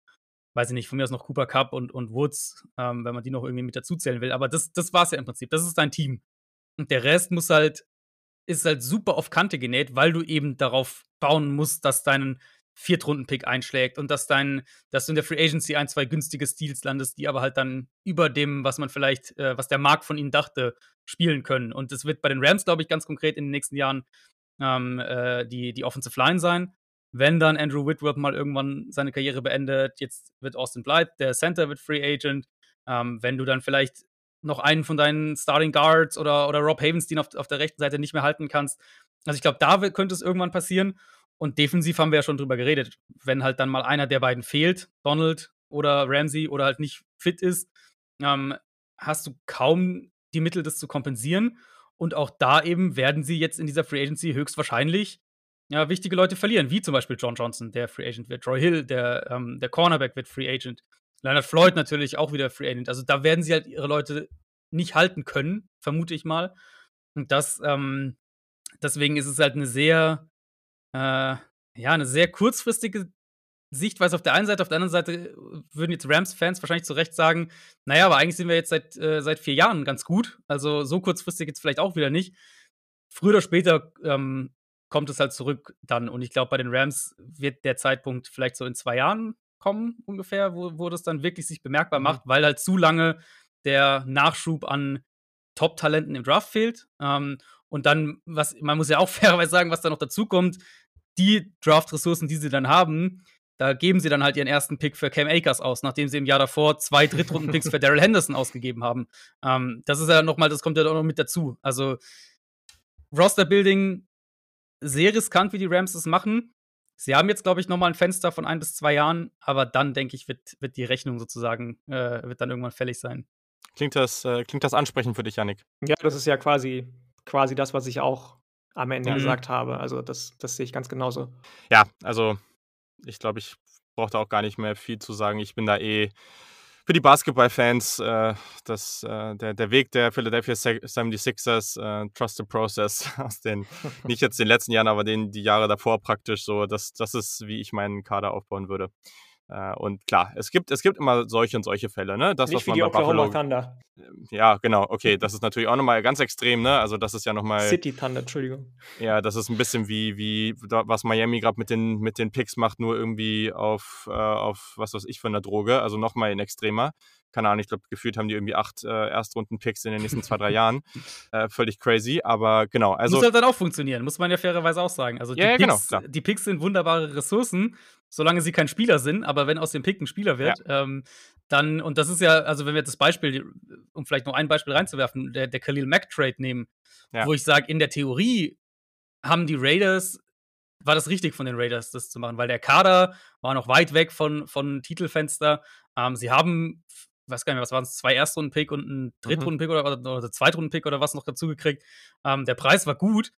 weiß ich nicht, von mir aus noch Cooper Cup und, und Woods, ähm, wenn man die noch irgendwie mit dazuzählen will. Aber das, das war es ja im Prinzip. Das ist dein Team. Und der Rest muss halt, ist halt super auf Kante genäht, weil du eben darauf bauen musst, dass dein Viertrunden-Pick einschlägt und dass dein, dass du in der Free Agency ein, zwei günstige Steals landest, die aber halt dann über dem, was man vielleicht, äh, was der Markt von ihnen dachte, spielen können. Und das wird bei den Rams, glaube ich, ganz konkret in den nächsten Jahren ähm, äh, die, die Offensive Line sein. Wenn dann Andrew Whitworth mal irgendwann seine Karriere beendet, jetzt wird Austin Blythe, der Center wird Free Agent. Ähm, wenn du dann vielleicht noch einen von deinen Starting Guards oder, oder Rob Havenstein auf, auf der rechten Seite nicht mehr halten kannst. Also ich glaube, da könnte es irgendwann passieren. Und defensiv haben wir ja schon drüber geredet. Wenn halt dann mal einer der beiden fehlt, Donald oder Ramsey oder halt nicht fit ist, ähm, hast du kaum die Mittel, das zu kompensieren. Und auch da eben werden sie jetzt in dieser Free Agency höchstwahrscheinlich ja, wichtige Leute verlieren, wie zum Beispiel John Johnson, der Free Agent wird, Troy Hill, der, ähm, der Cornerback wird Free Agent, Leonard Floyd natürlich auch wieder Free Agent. Also da werden sie halt ihre Leute nicht halten können, vermute ich mal. Und das, ähm, deswegen ist es halt eine sehr, äh, ja, eine sehr kurzfristige Sichtweise auf der einen Seite. Auf der anderen Seite äh, würden jetzt Rams-Fans wahrscheinlich zu Recht sagen, naja, aber eigentlich sind wir jetzt seit, äh, seit vier Jahren ganz gut. Also so kurzfristig jetzt vielleicht auch wieder nicht. Früher oder später ähm, kommt es halt zurück dann. Und ich glaube, bei den Rams wird der Zeitpunkt vielleicht so in zwei Jahren kommen, ungefähr, wo, wo das dann wirklich sich bemerkbar mhm. macht, weil halt zu lange der Nachschub an Top-Talenten im Draft fehlt. Ähm, und dann, was, man muss ja auch fairerweise sagen, was da noch dazu kommt, die Draft-Ressourcen, die sie dann haben, da geben sie dann halt ihren ersten Pick für Cam Akers aus, nachdem sie im Jahr davor zwei Drittrunden-Picks für Daryl Henderson ausgegeben haben. Ähm, das ist ja nochmal, das kommt ja auch noch mit dazu. Also Roster-Building sehr riskant, wie die Rams es machen. Sie haben jetzt, glaube ich, nochmal ein Fenster von ein bis zwei Jahren, aber dann, denke ich, wird, wird die Rechnung sozusagen, äh, wird dann irgendwann fällig sein. Klingt das, äh, klingt das ansprechend für dich, Yannick? Ja, das ist ja quasi, quasi das, was ich auch am Ende mhm. gesagt habe. Also das, das sehe ich ganz genauso. Ja, also ich glaube, ich brauche da auch gar nicht mehr viel zu sagen. Ich bin da eh für die Basketballfans äh, das, äh, der, der Weg der Philadelphia 76ers, äh, Trust the Process, aus den, nicht jetzt den letzten Jahren, aber den die Jahre davor praktisch so, das, das ist, wie ich meinen Kader aufbauen würde. Äh, und klar, es gibt, es gibt immer solche und solche Fälle, ne? Das, Nicht was man wie die bei Oklahoma Buffalo, Thunder. Ja, genau, okay, das ist natürlich auch nochmal ganz extrem, ne? Also das ist ja nochmal. City Thunder, Entschuldigung. Ja, das ist ein bisschen wie, wie was Miami gerade mit den, mit den Picks macht, nur irgendwie auf, äh, auf was weiß ich für eine Droge, also nochmal in extremer keine Ahnung, ich glaube, gefühlt haben die irgendwie acht äh, Erstrunden-Picks in den nächsten zwei, drei Jahren. Äh, völlig crazy, aber genau. Also, muss halt dann auch funktionieren, muss man ja fairerweise auch sagen. Also die, ja, ja, Picks, genau, die Picks sind wunderbare Ressourcen, solange sie kein Spieler sind, aber wenn aus dem Pick ein Spieler wird, ja. ähm, dann, und das ist ja, also wenn wir das Beispiel, um vielleicht noch ein Beispiel reinzuwerfen, der, der Khalil Mack-Trade nehmen, wo ich sage, in der Theorie haben die Raiders war das richtig von den Raiders, das zu machen, weil der Kader war noch weit weg von, von Titelfenster. Ähm, sie haben weiß gar nicht mehr, was waren es, zwei Erstrunden-Pick und ein mhm. Drittrunden-Pick oder, oder, oder Zweitrunden-Pick oder was noch dazu gekriegt. Ähm, der Preis war gut,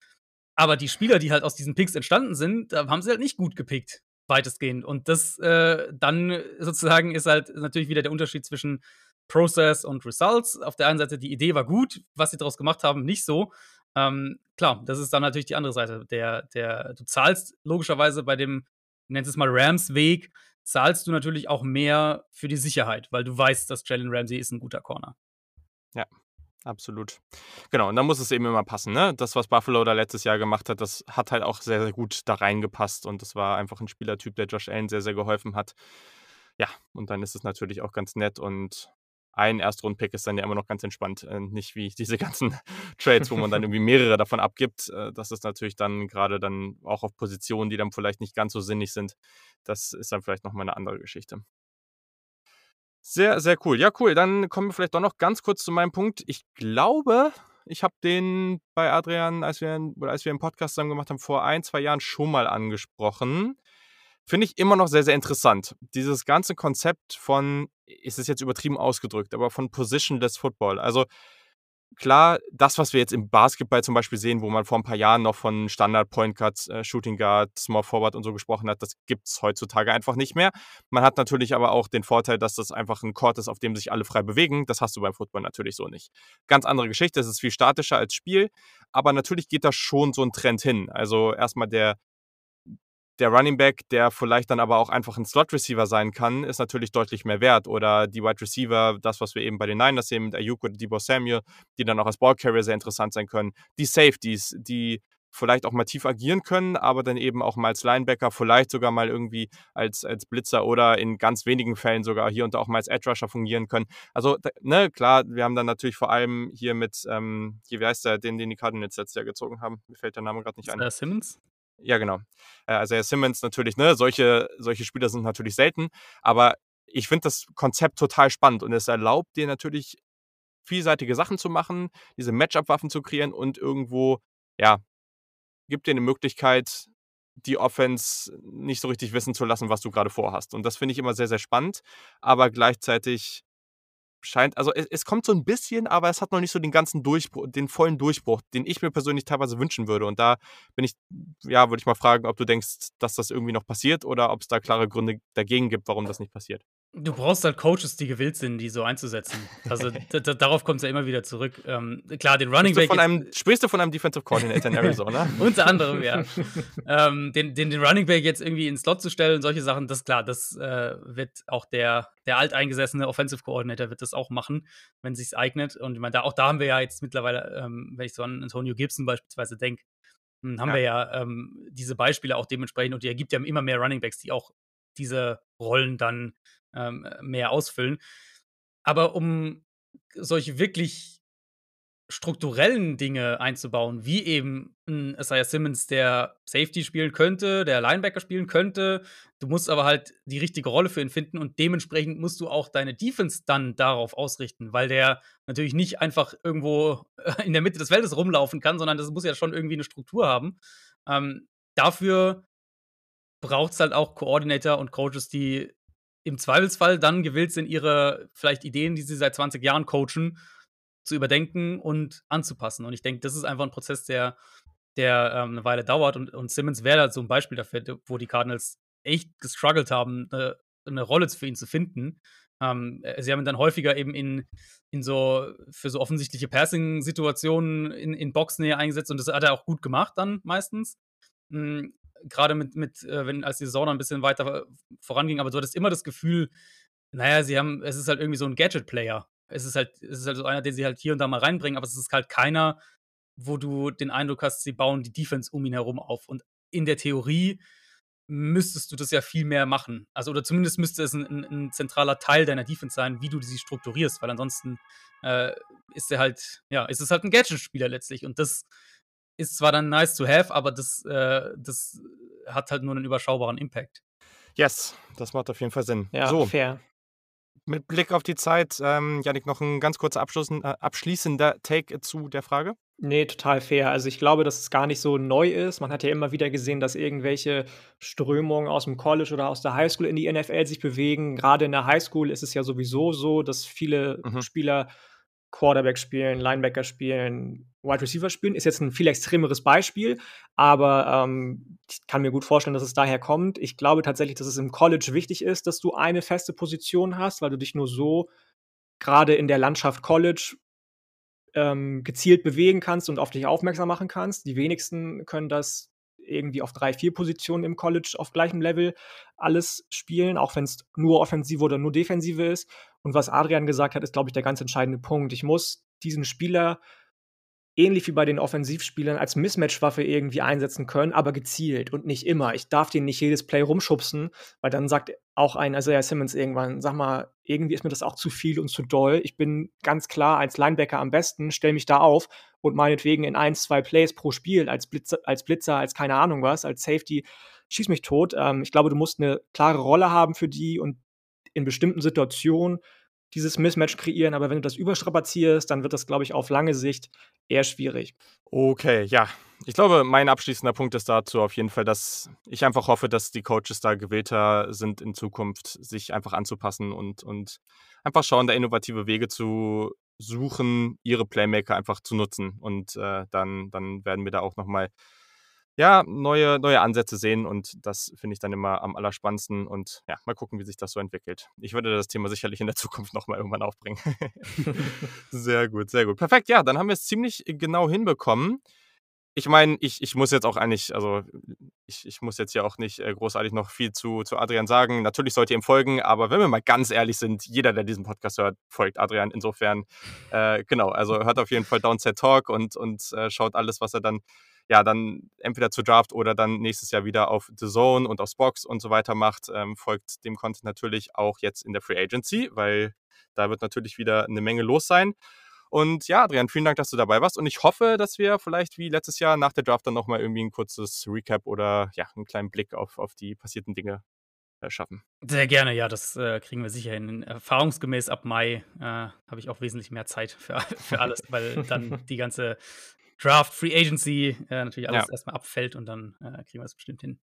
aber die Spieler, die halt aus diesen Picks entstanden sind, da haben sie halt nicht gut gepickt, weitestgehend. Und das äh, dann sozusagen ist halt natürlich wieder der Unterschied zwischen Process und Results. Auf der einen Seite, die Idee war gut, was sie daraus gemacht haben, nicht so. Ähm, klar, das ist dann natürlich die andere Seite. Der, der, du zahlst logischerweise bei dem, nennt es mal Rams-Weg, zahlst du natürlich auch mehr für die Sicherheit, weil du weißt, dass Jalen Ramsey ist ein guter Corner. Ja, absolut. Genau, und dann muss es eben immer passen. Ne? Das, was Buffalo da letztes Jahr gemacht hat, das hat halt auch sehr, sehr gut da reingepasst und das war einfach ein Spielertyp, der Josh Allen sehr, sehr geholfen hat. Ja, und dann ist es natürlich auch ganz nett und ein Erstrunden-Pick ist dann ja immer noch ganz entspannt. Äh, nicht wie diese ganzen Trades, wo man dann irgendwie mehrere davon abgibt. Äh, das ist natürlich dann gerade dann auch auf Positionen, die dann vielleicht nicht ganz so sinnig sind. Das ist dann vielleicht nochmal eine andere Geschichte. Sehr, sehr cool. Ja, cool. Dann kommen wir vielleicht doch noch ganz kurz zu meinem Punkt. Ich glaube, ich habe den bei Adrian, als wir, als wir einen Podcast zusammen gemacht haben, vor ein, zwei Jahren schon mal angesprochen. Finde ich immer noch sehr, sehr interessant. Dieses ganze Konzept von, ist es jetzt übertrieben ausgedrückt, aber von Positionless Football. Also klar, das, was wir jetzt im Basketball zum Beispiel sehen, wo man vor ein paar Jahren noch von Standard Point Guard, äh, Shooting Guard, Small Forward und so gesprochen hat, das gibt es heutzutage einfach nicht mehr. Man hat natürlich aber auch den Vorteil, dass das einfach ein Court ist, auf dem sich alle frei bewegen. Das hast du beim Football natürlich so nicht. Ganz andere Geschichte, es ist viel statischer als Spiel, aber natürlich geht da schon so ein Trend hin. Also erstmal der der Running Back, der vielleicht dann aber auch einfach ein Slot-Receiver sein kann, ist natürlich deutlich mehr wert. Oder die Wide Receiver, das, was wir eben bei den Niners sehen mit Ayuk oder Debo Samuel, die dann auch als Ballcarrier sehr interessant sein können. Die Safeties, die vielleicht auch mal tief agieren können, aber dann eben auch mal als Linebacker, vielleicht sogar mal irgendwie als, als Blitzer oder in ganz wenigen Fällen sogar hier und da auch mal als Edge Rusher fungieren können. Also, ne, klar, wir haben dann natürlich vor allem hier mit, ähm, hier, wie heißt der, den, den die Cardinals letztes Jahr gezogen haben? Mir fällt der Name gerade nicht ein. Simmons? Ja, genau. Äh, also Herr Simmons natürlich, ne, solche, solche Spieler sind natürlich selten, aber ich finde das Konzept total spannend und es erlaubt dir natürlich vielseitige Sachen zu machen, diese Matchup-Waffen zu kreieren und irgendwo, ja, gibt dir eine Möglichkeit, die Offense nicht so richtig wissen zu lassen, was du gerade vorhast. Und das finde ich immer sehr, sehr spannend, aber gleichzeitig scheint, also es, es, kommt so ein bisschen, aber es hat noch nicht so den ganzen Durchbruch, den vollen Durchbruch, den ich mir persönlich teilweise wünschen würde. Und da bin ich, ja, würde ich mal fragen, ob du denkst, dass das irgendwie noch passiert oder ob es da klare Gründe dagegen gibt, warum das nicht passiert. Du brauchst halt Coaches, die gewillt sind, die so einzusetzen. Also darauf kommt es ja immer wieder zurück. Ähm, klar, den Running Back. Von einem, sprichst du von einem Defensive Coordinator in Arizona? Unter anderem, ja. ähm, den, den, den Running Back jetzt irgendwie ins Slot zu stellen, solche Sachen, das klar, das äh, wird auch der, der alteingesessene Offensive Coordinator wird das auch machen, wenn es sich eignet. Und ich meine, da, auch da haben wir ja jetzt mittlerweile, ähm, wenn ich so an Antonio Gibson beispielsweise denke, hm, haben ja. wir ja ähm, diese Beispiele auch dementsprechend und die ergibt ja immer mehr Running Backs, die auch diese Rollen dann ähm, mehr ausfüllen. Aber um solche wirklich strukturellen Dinge einzubauen, wie eben ein Isaiah Simmons, der Safety spielen könnte, der Linebacker spielen könnte. Du musst aber halt die richtige Rolle für ihn finden und dementsprechend musst du auch deine Defense dann darauf ausrichten, weil der natürlich nicht einfach irgendwo in der Mitte des Feldes rumlaufen kann, sondern das muss ja schon irgendwie eine Struktur haben. Ähm, dafür braucht es halt auch Koordinator und Coaches, die im Zweifelsfall dann gewillt sind, ihre vielleicht Ideen, die sie seit 20 Jahren coachen, zu überdenken und anzupassen. Und ich denke, das ist einfach ein Prozess, der, der ähm, eine Weile dauert. Und, und Simmons wäre halt so ein Beispiel dafür, wo die Cardinals echt gestruggelt haben, eine, eine Rolle für ihn zu finden. Ähm, äh, sie haben ihn dann häufiger eben in, in so für so offensichtliche Passing-Situationen in, in Boxnähe eingesetzt und das hat er auch gut gemacht dann meistens. Gerade mit, mit äh, wenn als die Saison ein bisschen weiter äh, voranging, aber du hattest immer das Gefühl, naja, sie haben, es ist halt irgendwie so ein Gadget-Player. Es ist halt, es ist halt so einer, den sie halt hier und da mal reinbringen, aber es ist halt keiner, wo du den Eindruck hast, sie bauen die Defense um ihn herum auf. Und in der Theorie müsstest du das ja viel mehr machen. Also, oder zumindest müsste es ein, ein, ein zentraler Teil deiner Defense sein, wie du sie strukturierst, weil ansonsten äh, ist er halt, ja, ist es halt ein Gadget-Spieler letztlich. Und das ist zwar dann nice to have, aber das, äh, das hat halt nur einen überschaubaren Impact. Yes, das macht auf jeden Fall Sinn. Ja, so. fair. Mit Blick auf die Zeit, ähm, Janik, noch ein ganz kurzer äh, abschließender Take zu der Frage. Nee, total fair. Also ich glaube, dass es gar nicht so neu ist. Man hat ja immer wieder gesehen, dass irgendwelche Strömungen aus dem College oder aus der Highschool in die NFL sich bewegen. Gerade in der Highschool ist es ja sowieso so, dass viele mhm. Spieler Quarterback spielen, Linebacker spielen, Wide Receiver spielen. Ist jetzt ein viel extremeres Beispiel, aber ähm, ich kann mir gut vorstellen, dass es daher kommt. Ich glaube tatsächlich, dass es im College wichtig ist, dass du eine feste Position hast, weil du dich nur so gerade in der Landschaft College ähm, gezielt bewegen kannst und auf dich aufmerksam machen kannst. Die wenigsten können das irgendwie auf drei, vier Positionen im College auf gleichem Level alles spielen, auch wenn es nur offensive oder nur defensive ist. Und was Adrian gesagt hat, ist, glaube ich, der ganz entscheidende Punkt. Ich muss diesen Spieler ähnlich wie bei den Offensivspielern als Mismatch-Waffe irgendwie einsetzen können, aber gezielt und nicht immer. Ich darf den nicht jedes Play rumschubsen, weil dann sagt auch ein Isaiah Simmons irgendwann, sag mal, irgendwie ist mir das auch zu viel und zu doll. Ich bin ganz klar als Linebacker am besten, stell mich da auf und meinetwegen in ein, zwei Plays pro Spiel als Blitzer, als Blitzer, als keine Ahnung was, als Safety, schieß mich tot. Ähm, ich glaube, du musst eine klare Rolle haben für die und in bestimmten Situationen dieses Mismatch kreieren. Aber wenn du das überstrapazierst, dann wird das, glaube ich, auf lange Sicht eher schwierig. Okay, ja. Ich glaube, mein abschließender Punkt ist dazu auf jeden Fall, dass ich einfach hoffe, dass die Coaches da gewillter sind, in Zukunft sich einfach anzupassen und, und einfach schauen, da innovative Wege zu suchen, ihre Playmaker einfach zu nutzen. Und äh, dann, dann werden wir da auch nochmal ja, neue, neue Ansätze sehen und das finde ich dann immer am allerspannendsten und ja, mal gucken, wie sich das so entwickelt. Ich würde das Thema sicherlich in der Zukunft nochmal irgendwann aufbringen. sehr gut, sehr gut. Perfekt, ja, dann haben wir es ziemlich genau hinbekommen. Ich meine, ich, ich muss jetzt auch eigentlich, also ich, ich muss jetzt ja auch nicht äh, großartig noch viel zu, zu Adrian sagen. Natürlich sollt ihr ihm folgen, aber wenn wir mal ganz ehrlich sind, jeder, der diesen Podcast hört, folgt Adrian. Insofern, äh, genau, also hört auf jeden Fall Downset Talk und, und äh, schaut alles, was er dann ja dann entweder zu Draft oder dann nächstes Jahr wieder auf The Zone und auf Box und so weiter macht, ähm, folgt dem Content natürlich auch jetzt in der Free Agency, weil da wird natürlich wieder eine Menge los sein. Und ja, Adrian, vielen Dank, dass du dabei warst. Und ich hoffe, dass wir vielleicht wie letztes Jahr nach der Draft dann nochmal irgendwie ein kurzes Recap oder ja, einen kleinen Blick auf, auf die passierten Dinge äh, schaffen. Sehr gerne, ja, das äh, kriegen wir sicher hin. Erfahrungsgemäß ab Mai äh, habe ich auch wesentlich mehr Zeit für, für alles, weil dann die ganze Draft, Free Agency äh, natürlich alles ja. erstmal abfällt und dann äh, kriegen wir es bestimmt hin.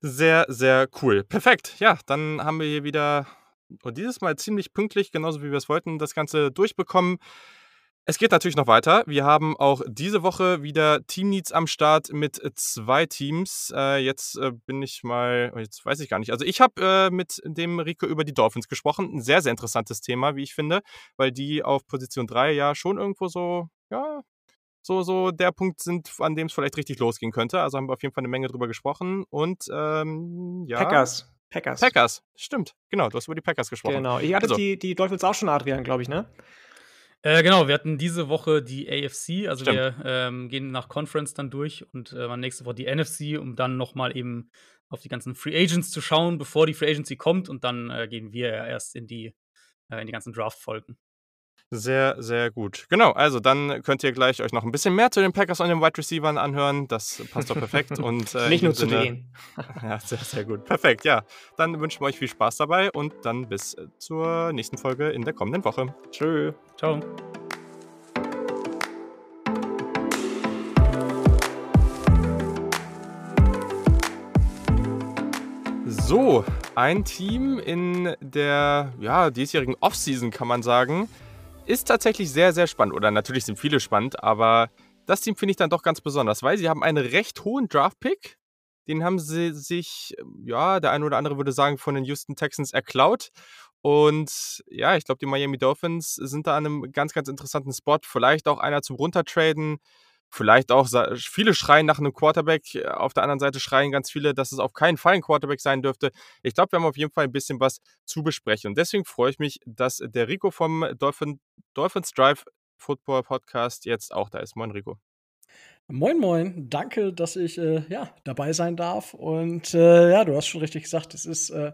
Sehr, sehr cool. Perfekt. Ja, dann haben wir hier wieder und dieses Mal ziemlich pünktlich, genauso wie wir es wollten, das Ganze durchbekommen. Es geht natürlich noch weiter. Wir haben auch diese Woche wieder Team Needs am Start mit zwei Teams. Äh, jetzt äh, bin ich mal, jetzt weiß ich gar nicht. Also ich habe äh, mit dem Rico über die Dolphins gesprochen. Ein sehr, sehr interessantes Thema, wie ich finde, weil die auf Position 3 ja schon irgendwo so, ja, so, so der Punkt sind, an dem es vielleicht richtig losgehen könnte. Also haben wir auf jeden Fall eine Menge drüber gesprochen. Und ähm, ja. Packers. Packers. Packers, stimmt. Genau, du hast über die Packers gesprochen. Genau. Ihr hattet also. die, die Dolphins auch schon, Adrian, glaube ich, ne? Äh, genau, wir hatten diese Woche die AFC, also Stimmt. wir ähm, gehen nach Conference dann durch und äh, nächste Woche die NFC, um dann nochmal eben auf die ganzen Free Agents zu schauen, bevor die Free Agency kommt und dann äh, gehen wir erst in die, äh, in die ganzen Draft-Folgen. Sehr, sehr gut. Genau, also dann könnt ihr gleich euch noch ein bisschen mehr zu den Packers und den Wide Receivers anhören. Das passt doch perfekt. Und, äh, Nicht nur zu denen. ja, sehr, sehr gut. Perfekt, ja. Dann wünschen wir euch viel Spaß dabei und dann bis äh, zur nächsten Folge in der kommenden Woche. Tschö. Ciao. So, ein Team in der ja, diesjährigen Offseason kann man sagen, ist tatsächlich sehr, sehr spannend. Oder natürlich sind viele spannend, aber das Team finde ich dann doch ganz besonders, weil sie haben einen recht hohen Draft-Pick. Den haben sie sich, ja, der eine oder andere würde sagen, von den Houston Texans erklaut. Und ja, ich glaube, die Miami Dolphins sind da an einem ganz, ganz interessanten Spot. Vielleicht auch einer zum Runtertraden. Vielleicht auch, viele schreien nach einem Quarterback, äh, auf der anderen Seite schreien ganz viele, dass es auf keinen Fall ein Quarterback sein dürfte. Ich glaube, wir haben auf jeden Fall ein bisschen was zu besprechen. Und deswegen freue ich mich, dass der Rico vom Dolphin, Dolphins Drive Football Podcast jetzt auch da ist. Moin, Rico. Moin, moin. Danke, dass ich äh, ja, dabei sein darf. Und äh, ja, du hast schon richtig gesagt, es ist äh,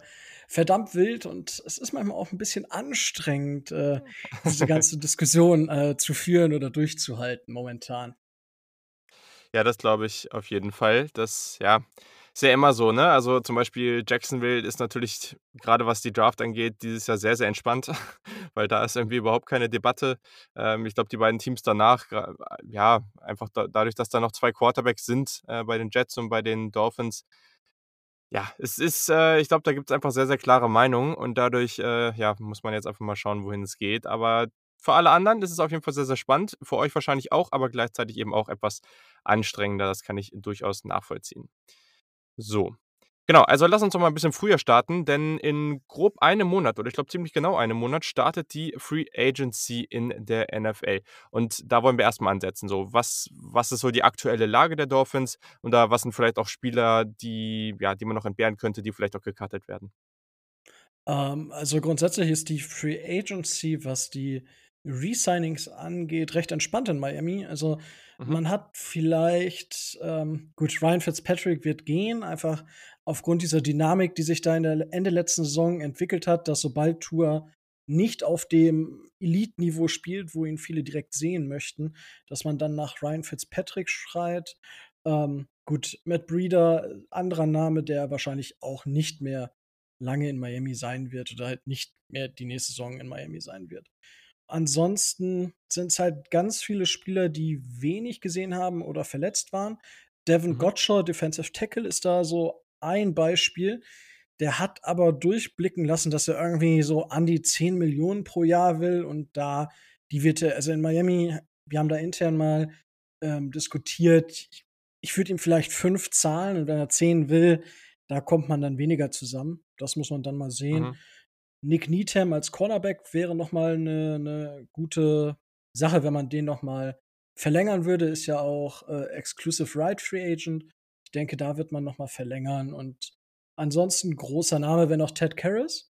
verdammt wild und es ist manchmal auch ein bisschen anstrengend, äh, diese ganze Diskussion äh, zu führen oder durchzuhalten momentan. Ja, das glaube ich auf jeden Fall. Das, ja, ist ja immer so, ne? Also zum Beispiel Jacksonville ist natürlich, gerade was die Draft angeht, dieses Jahr sehr, sehr entspannt, weil da ist irgendwie überhaupt keine Debatte. Ähm, ich glaube, die beiden Teams danach, ja, einfach da, dadurch, dass da noch zwei Quarterbacks sind äh, bei den Jets und bei den Dolphins, ja, es ist, äh, ich glaube, da gibt es einfach sehr, sehr klare Meinungen und dadurch, äh, ja, muss man jetzt einfach mal schauen, wohin es geht. Aber für alle anderen ist es auf jeden Fall sehr, sehr spannend. Für euch wahrscheinlich auch, aber gleichzeitig eben auch etwas anstrengender. Das kann ich durchaus nachvollziehen. So. Genau, also lass uns doch mal ein bisschen früher starten, denn in grob einem Monat oder ich glaube ziemlich genau einem Monat startet die Free Agency in der NFL. Und da wollen wir erstmal ansetzen. So, was, was ist so die aktuelle Lage der Dolphins und da was sind vielleicht auch Spieler, die, ja, die man noch entbehren könnte, die vielleicht auch gecuttet werden? Ähm, also grundsätzlich ist die Free Agency, was die Resignings angeht, recht entspannt in Miami. Also mhm. man hat vielleicht, ähm, gut, Ryan Fitzpatrick wird gehen, einfach aufgrund dieser Dynamik, die sich da in der Ende letzten Saison entwickelt hat, dass sobald Tour nicht auf dem Elite-Niveau spielt, wo ihn viele direkt sehen möchten, dass man dann nach Ryan Fitzpatrick schreit. Ähm, gut, Matt Breeder, anderer Name, der wahrscheinlich auch nicht mehr lange in Miami sein wird oder halt nicht mehr die nächste Saison in Miami sein wird. Ansonsten sind es halt ganz viele Spieler, die wenig gesehen haben oder verletzt waren. Devin mhm. Gottscher, Defensive Tackle, ist da so ein Beispiel. Der hat aber durchblicken lassen, dass er irgendwie so an die 10 Millionen pro Jahr will und da, die wird er, also in Miami, wir haben da intern mal ähm, diskutiert, ich, ich würde ihm vielleicht fünf zahlen und wenn er 10 will, da kommt man dann weniger zusammen. Das muss man dann mal sehen. Mhm. Nick Needham als Cornerback wäre noch mal eine ne gute Sache, wenn man den noch mal verlängern würde. Ist ja auch äh, Exclusive Right Free Agent. Ich denke, da wird man noch mal verlängern. Und ansonsten großer Name wäre noch Ted Karras,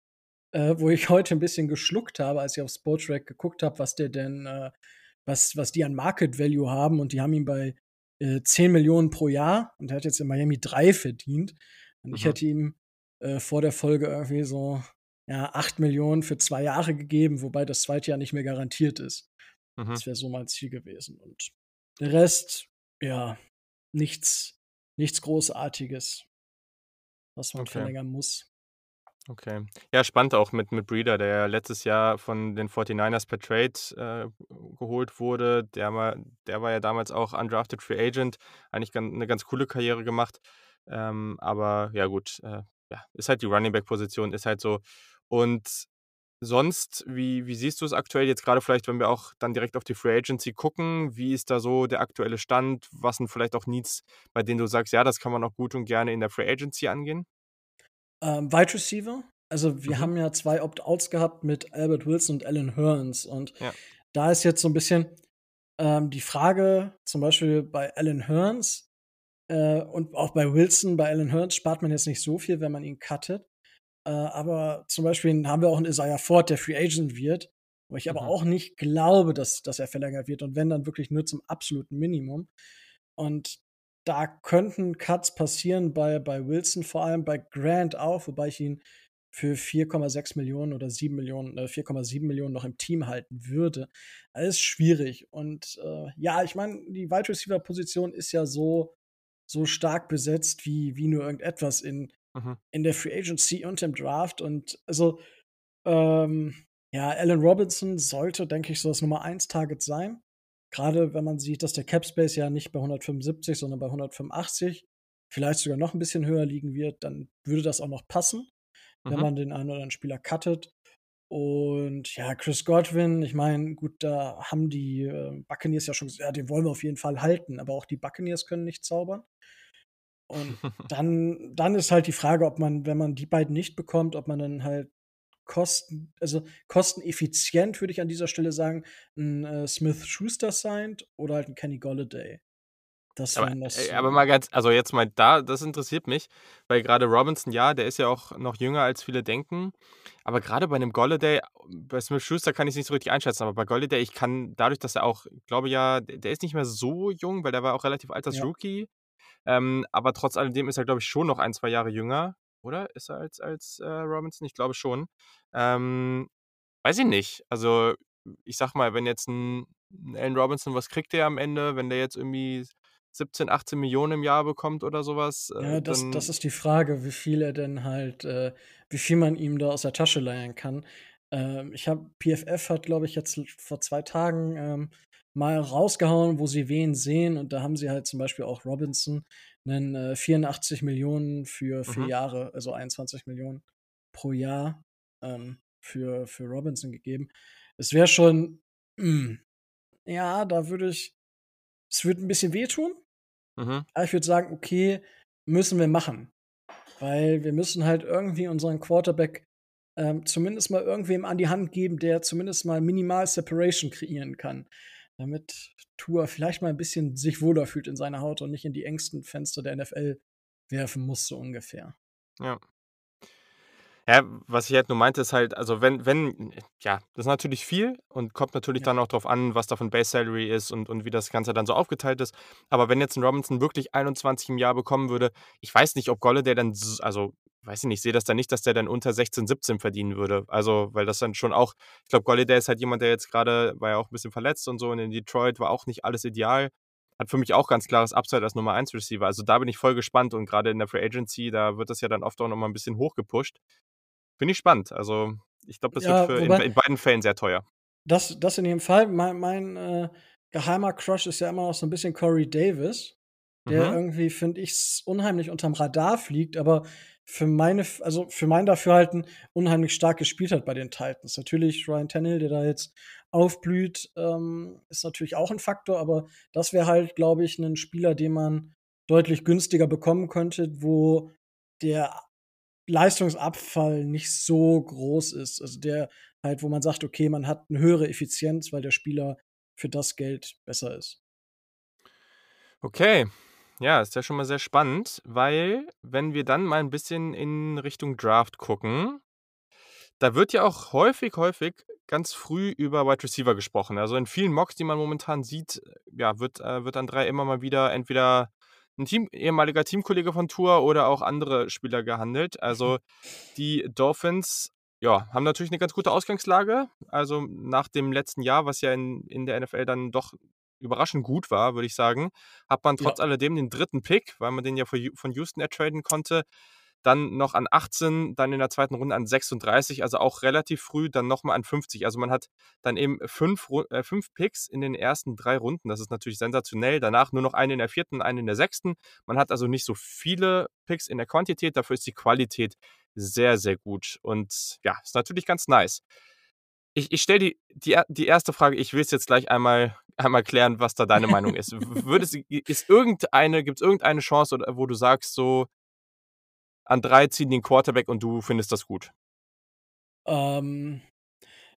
äh, wo ich heute ein bisschen geschluckt habe, als ich auf Sportrack geguckt habe, was der denn, äh, was, was die an Market Value haben. Und die haben ihn bei äh, 10 Millionen pro Jahr und er hat jetzt in Miami drei verdient. Und mhm. ich hätte ihm äh, vor der Folge irgendwie so ja, 8 Millionen für zwei Jahre gegeben, wobei das zweite Jahr nicht mehr garantiert ist. Mhm. Das wäre so mein Ziel gewesen. Und der Rest, ja, nichts, nichts Großartiges, was man okay. verlängern muss. Okay. Ja, spannend auch mit, mit Breeder, der ja letztes Jahr von den 49ers per Trade äh, geholt wurde. Der war, der war ja damals auch Undrafted Free Agent, eigentlich ganz, eine ganz coole Karriere gemacht. Ähm, aber ja, gut, äh, ja, ist halt die Running Back-Position, ist halt so. Und sonst, wie, wie siehst du es aktuell jetzt gerade vielleicht, wenn wir auch dann direkt auf die Free Agency gucken? Wie ist da so der aktuelle Stand? Was sind vielleicht auch Needs, bei denen du sagst, ja, das kann man auch gut und gerne in der Free Agency angehen? Ähm, Wide Receiver. Also wir mhm. haben ja zwei Opt-outs gehabt mit Albert Wilson und Alan Hearns. Und ja. da ist jetzt so ein bisschen ähm, die Frage, zum Beispiel bei Alan Hearns äh, und auch bei Wilson, bei Alan Hearns spart man jetzt nicht so viel, wenn man ihn cuttet. Äh, aber zum Beispiel haben wir auch einen Isaiah Ford, der Free Agent wird, wo ich aber mhm. auch nicht glaube, dass, dass er verlängert wird. Und wenn, dann wirklich nur zum absoluten Minimum. Und da könnten Cuts passieren bei, bei Wilson, vor allem bei Grant auch, wobei ich ihn für 4,6 Millionen oder 7 Millionen, äh, 4,7 Millionen noch im Team halten würde. Alles schwierig. Und äh, ja, ich meine, die Wide Receiver Position ist ja so, so stark besetzt wie, wie nur irgendetwas in, mhm. in der Free Agency und im Draft. Und also, ähm, ja, Allen Robinson sollte, denke ich, so das Nummer 1 Target sein. Gerade wenn man sieht, dass der Cap Space ja nicht bei 175, sondern bei 185, vielleicht sogar noch ein bisschen höher liegen wird, dann würde das auch noch passen, mhm. wenn man den einen oder anderen Spieler cuttet. Und ja, Chris Godwin, ich meine, gut, da haben die äh, Buccaneers ja schon gesagt, ja, den wollen wir auf jeden Fall halten, aber auch die Buccaneers können nicht zaubern. Und dann, dann ist halt die Frage, ob man, wenn man die beiden nicht bekommt, ob man dann halt Kosten, also kosteneffizient, würde ich an dieser Stelle sagen, ein äh, Smith Schuster signed oder halt ein Kenny Golladay. Das aber, das aber mal ganz, also jetzt mal da, das interessiert mich, weil gerade Robinson, ja, der ist ja auch noch jünger als viele denken. Aber gerade bei einem Golladay, bei Smith Schuster kann ich es nicht so richtig einschätzen, aber bei Golladay, ich kann dadurch, dass er auch, glaube ja, der ist nicht mehr so jung, weil der war auch relativ alt als ja. Rookie. Ähm, aber trotz alledem ist er, glaube ich, schon noch ein, zwei Jahre jünger, oder? Ist er als, als äh, Robinson? Ich glaube schon. Ähm, weiß ich nicht. Also, ich sag mal, wenn jetzt ein, ein Allen Robinson, was kriegt der am Ende, wenn der jetzt irgendwie 17, 18 Millionen im Jahr bekommt oder sowas? Äh, ja, das, das ist die Frage, wie viel er denn halt, äh, wie viel man ihm da aus der Tasche leihen kann. Ähm, ich habe, PFF hat, glaube ich, jetzt vor zwei Tagen ähm, mal rausgehauen, wo sie wen sehen. Und da haben sie halt zum Beispiel auch Robinson einen äh, 84 Millionen für vier mhm. Jahre, also 21 Millionen pro Jahr ähm, für, für Robinson gegeben. Es wäre schon, mh, ja, da würde ich, es würde ein bisschen wehtun. Mhm. Aber ich würde sagen, okay, müssen wir machen. Weil wir müssen halt irgendwie unseren Quarterback ähm, zumindest mal irgendwem an die Hand geben, der zumindest mal minimal Separation kreieren kann damit Tour vielleicht mal ein bisschen sich wohler fühlt in seiner Haut und nicht in die engsten Fenster der NFL werfen muss, so ungefähr. Ja. Ja, was ich halt nur meinte, ist halt, also wenn, wenn, ja, das ist natürlich viel und kommt natürlich Ja. dann auch drauf an, was da von Base Salary ist und, und wie das Ganze dann so aufgeteilt ist. Aber wenn jetzt ein Robinson wirklich 21 im Jahr bekommen würde, ich weiß nicht, ob Golladay dann, also, weiß ich nicht, sehe das dann nicht, dass der dann unter 16, 17 verdienen würde. Also, weil das dann schon auch, ich glaube, Golladay ist halt jemand, der jetzt gerade, war ja auch ein bisschen verletzt und so und in Detroit war auch nicht alles ideal. Hat für mich auch ganz klares Upside als Nummer 1 Receiver. Also da bin ich voll gespannt und gerade in der Free Agency, da wird das ja dann oft auch nochmal ein bisschen hochgepusht. Finde ich spannend. Also, ich glaube, das Ja, wird für in, in beiden Fällen sehr teuer. Das, das in jedem Fall. Mein, mein äh, geheimer Crush ist ja immer noch so ein bisschen Corey Davis, der Mhm. irgendwie, finde ich, unheimlich unterm Radar fliegt, aber für meine, also für mein Dafürhalten unheimlich stark gespielt hat bei den Titans. Natürlich Ryan Tannehill, der da jetzt aufblüht, ähm, ist natürlich auch ein Faktor, aber das wäre halt, glaube ich, ein Spieler, den man deutlich günstiger bekommen könnte, wo der Leistungsabfall nicht so groß ist. Also der halt, wo man sagt, okay, man hat eine höhere Effizienz, weil der Spieler für das Geld besser ist. Okay. Ja, ist ja schon mal sehr spannend, weil, wenn wir dann mal ein bisschen in Richtung Draft gucken, da wird ja auch häufig, häufig ganz früh über Wide Receiver gesprochen. Also in vielen Mocks, die man momentan sieht, ja, wird, äh, wird an drei immer mal wieder entweder ein Team, ehemaliger Teamkollege von Tour oder auch andere Spieler gehandelt. Also die Dolphins, ja, haben natürlich eine ganz gute Ausgangslage. Also nach dem letzten Jahr, was ja in, in der NFL dann doch überraschend gut war, würde ich sagen, hat man Ja. trotz alledem den dritten Pick, weil man den ja von Houston ertraden konnte, dann noch an 18, dann in der zweiten Runde an 36, also auch relativ früh, dann nochmal an 50. Also man hat dann eben fünf, äh, fünf Picks in den ersten drei Runden. Das ist natürlich sensationell. Danach nur noch einen in der vierten, einen in der sechsten. Man hat also nicht so viele Picks in der Quantität, dafür ist die Qualität sehr, sehr gut. Und ja, ist natürlich ganz nice. Ich, ich stelle die, die, die erste Frage, ich will es jetzt gleich einmal, einmal klären, was da deine Meinung ist. Würdest, ist irgendeine, gibt es irgendeine Chance, wo du sagst, so an drei ziehen den Quarterback und du findest das gut? Ähm,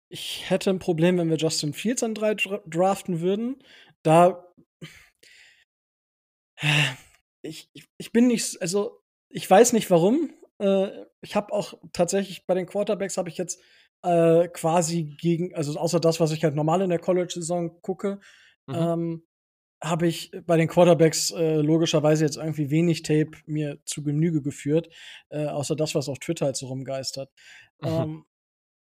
ich hätte ein Problem, wenn wir Justin Fields an drei dra draften würden. Da ich, ich, ich bin nicht, also ich weiß nicht warum. Äh, ich habe auch tatsächlich bei den Quarterbacks habe ich jetzt äh, quasi gegen, also außer das, was ich halt normal in der College-Saison gucke, Mhm. ähm, habe ich bei den Quarterbacks äh, logischerweise jetzt irgendwie wenig Tape mir zu Genüge geführt, äh, außer das, was auf Twitter halt so rumgeistert. Mhm. Ähm,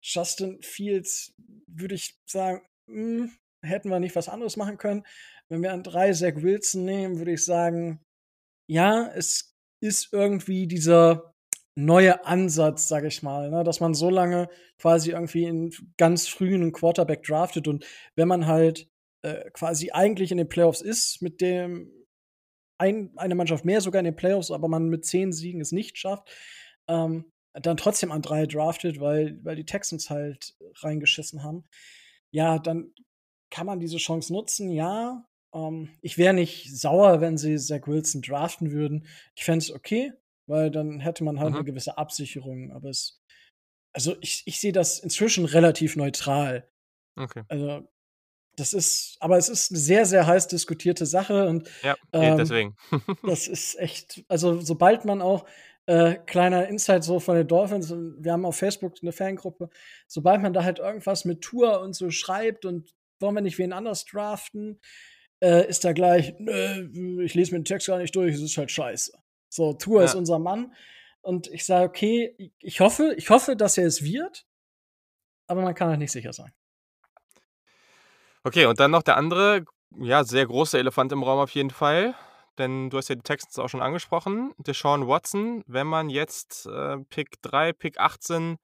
Justin Fields würde ich sagen, mh, hätten wir nicht was anderes machen können. Wenn wir an drei Zach Wilson nehmen, würde ich sagen, ja, es ist irgendwie dieser neue Ansatz, sage ich mal, ne? dass man so lange quasi irgendwie in ganz frühen Quarterback draftet und wenn man halt äh, quasi eigentlich in den Playoffs ist, mit dem ein, eine Mannschaft mehr sogar in den Playoffs, aber man mit zehn Siegen es nicht schafft, ähm, dann trotzdem an drei draftet, weil, weil die Texans halt reingeschissen haben. Ja, dann kann man diese Chance nutzen, ja. Ähm, ich wäre nicht sauer, wenn sie Zach Wilson draften würden. Ich fände es okay, weil dann hätte man halt Mhm. eine gewisse Absicherung. Aber es, also ich, ich sehe das inzwischen relativ neutral. Okay. Also, das ist, aber es ist eine sehr, sehr heiß diskutierte Sache und Ja, ähm, deswegen. das ist echt, also sobald man auch, äh, kleiner Insight so von den Dolphins, wir haben auf Facebook eine Fangruppe, sobald man da halt irgendwas mit Tour und so schreibt und wollen wir nicht wen anders draften, äh, ist da gleich, nö, ich lese mir den Text gar nicht durch, es ist halt scheiße. So, Tour Ja. ist unser Mann. Und ich sage, okay, ich hoffe, ich hoffe, dass er es wird, aber man kann halt nicht sicher sein. Okay, und dann noch der andere, ja, sehr große Elefant im Raum auf jeden Fall. Denn du hast ja die Texans auch schon angesprochen. Deshaun Watson, wenn man jetzt äh, Pick 3, Pick 18,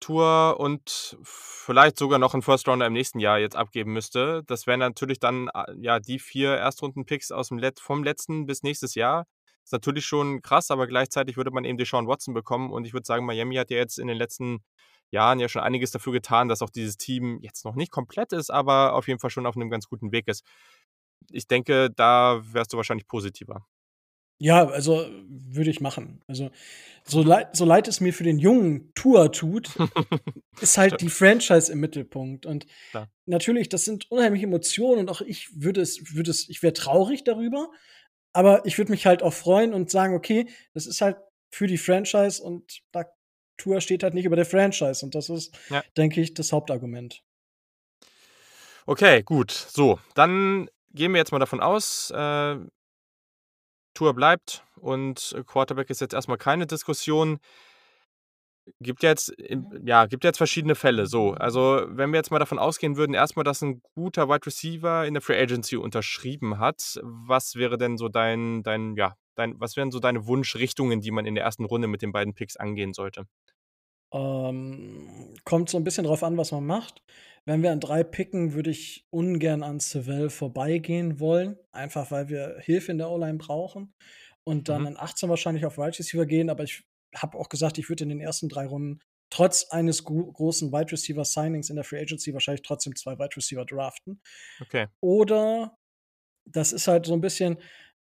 Tour und vielleicht sogar noch einen First Rounder im nächsten Jahr jetzt abgeben müsste, das wären natürlich dann äh, ja die vier Erstrunden-Picks aus dem Let vom letzten bis nächstes Jahr. Ist natürlich schon krass, aber gleichzeitig würde man eben Deshaun Watson bekommen. Und ich würde sagen, Miami hat ja jetzt in den letzten Jahren ja schon einiges dafür getan, dass auch dieses Team jetzt noch nicht komplett ist, aber auf jeden Fall schon auf einem ganz guten Weg ist. Ich denke, da wärst du wahrscheinlich positiver. Ja, also würde ich machen. Also so leid, so leid es mir für den jungen Tour tut, ist halt die Franchise im Mittelpunkt. Und Klar. natürlich, das sind unheimliche Emotionen und auch ich würde es, würde es, ich wäre traurig darüber, aber ich würde mich halt auch freuen und sagen, okay, das ist halt für die Franchise und da Tour steht halt nicht über der Franchise und das ist, ja. denke ich, das Hauptargument. Okay, gut. So, dann gehen wir jetzt mal davon aus, äh, Tour bleibt und Quarterback ist jetzt erstmal keine Diskussion. Gibt jetzt, ja, gibt jetzt verschiedene Fälle. So, also wenn wir jetzt mal davon ausgehen würden, erstmal, dass ein guter Wide Receiver in der Free Agency unterschrieben hat, was wäre denn so dein, dein, ja, dein, was wären so deine Wunschrichtungen, die man in der ersten Runde mit den beiden Picks angehen sollte? Ähm, kommt so ein bisschen drauf an, was man macht. Wenn wir an drei picken, würde ich ungern an Seville vorbeigehen wollen, einfach weil wir Hilfe in der O-Line brauchen. Und dann mhm. an 18 wahrscheinlich auf Wide Receiver gehen, aber ich habe auch gesagt, ich würde in den ersten drei Runden trotz eines großen Wide Receiver Signings in der Free Agency wahrscheinlich trotzdem zwei Wide Receiver draften. Okay. Oder das ist halt so ein bisschen,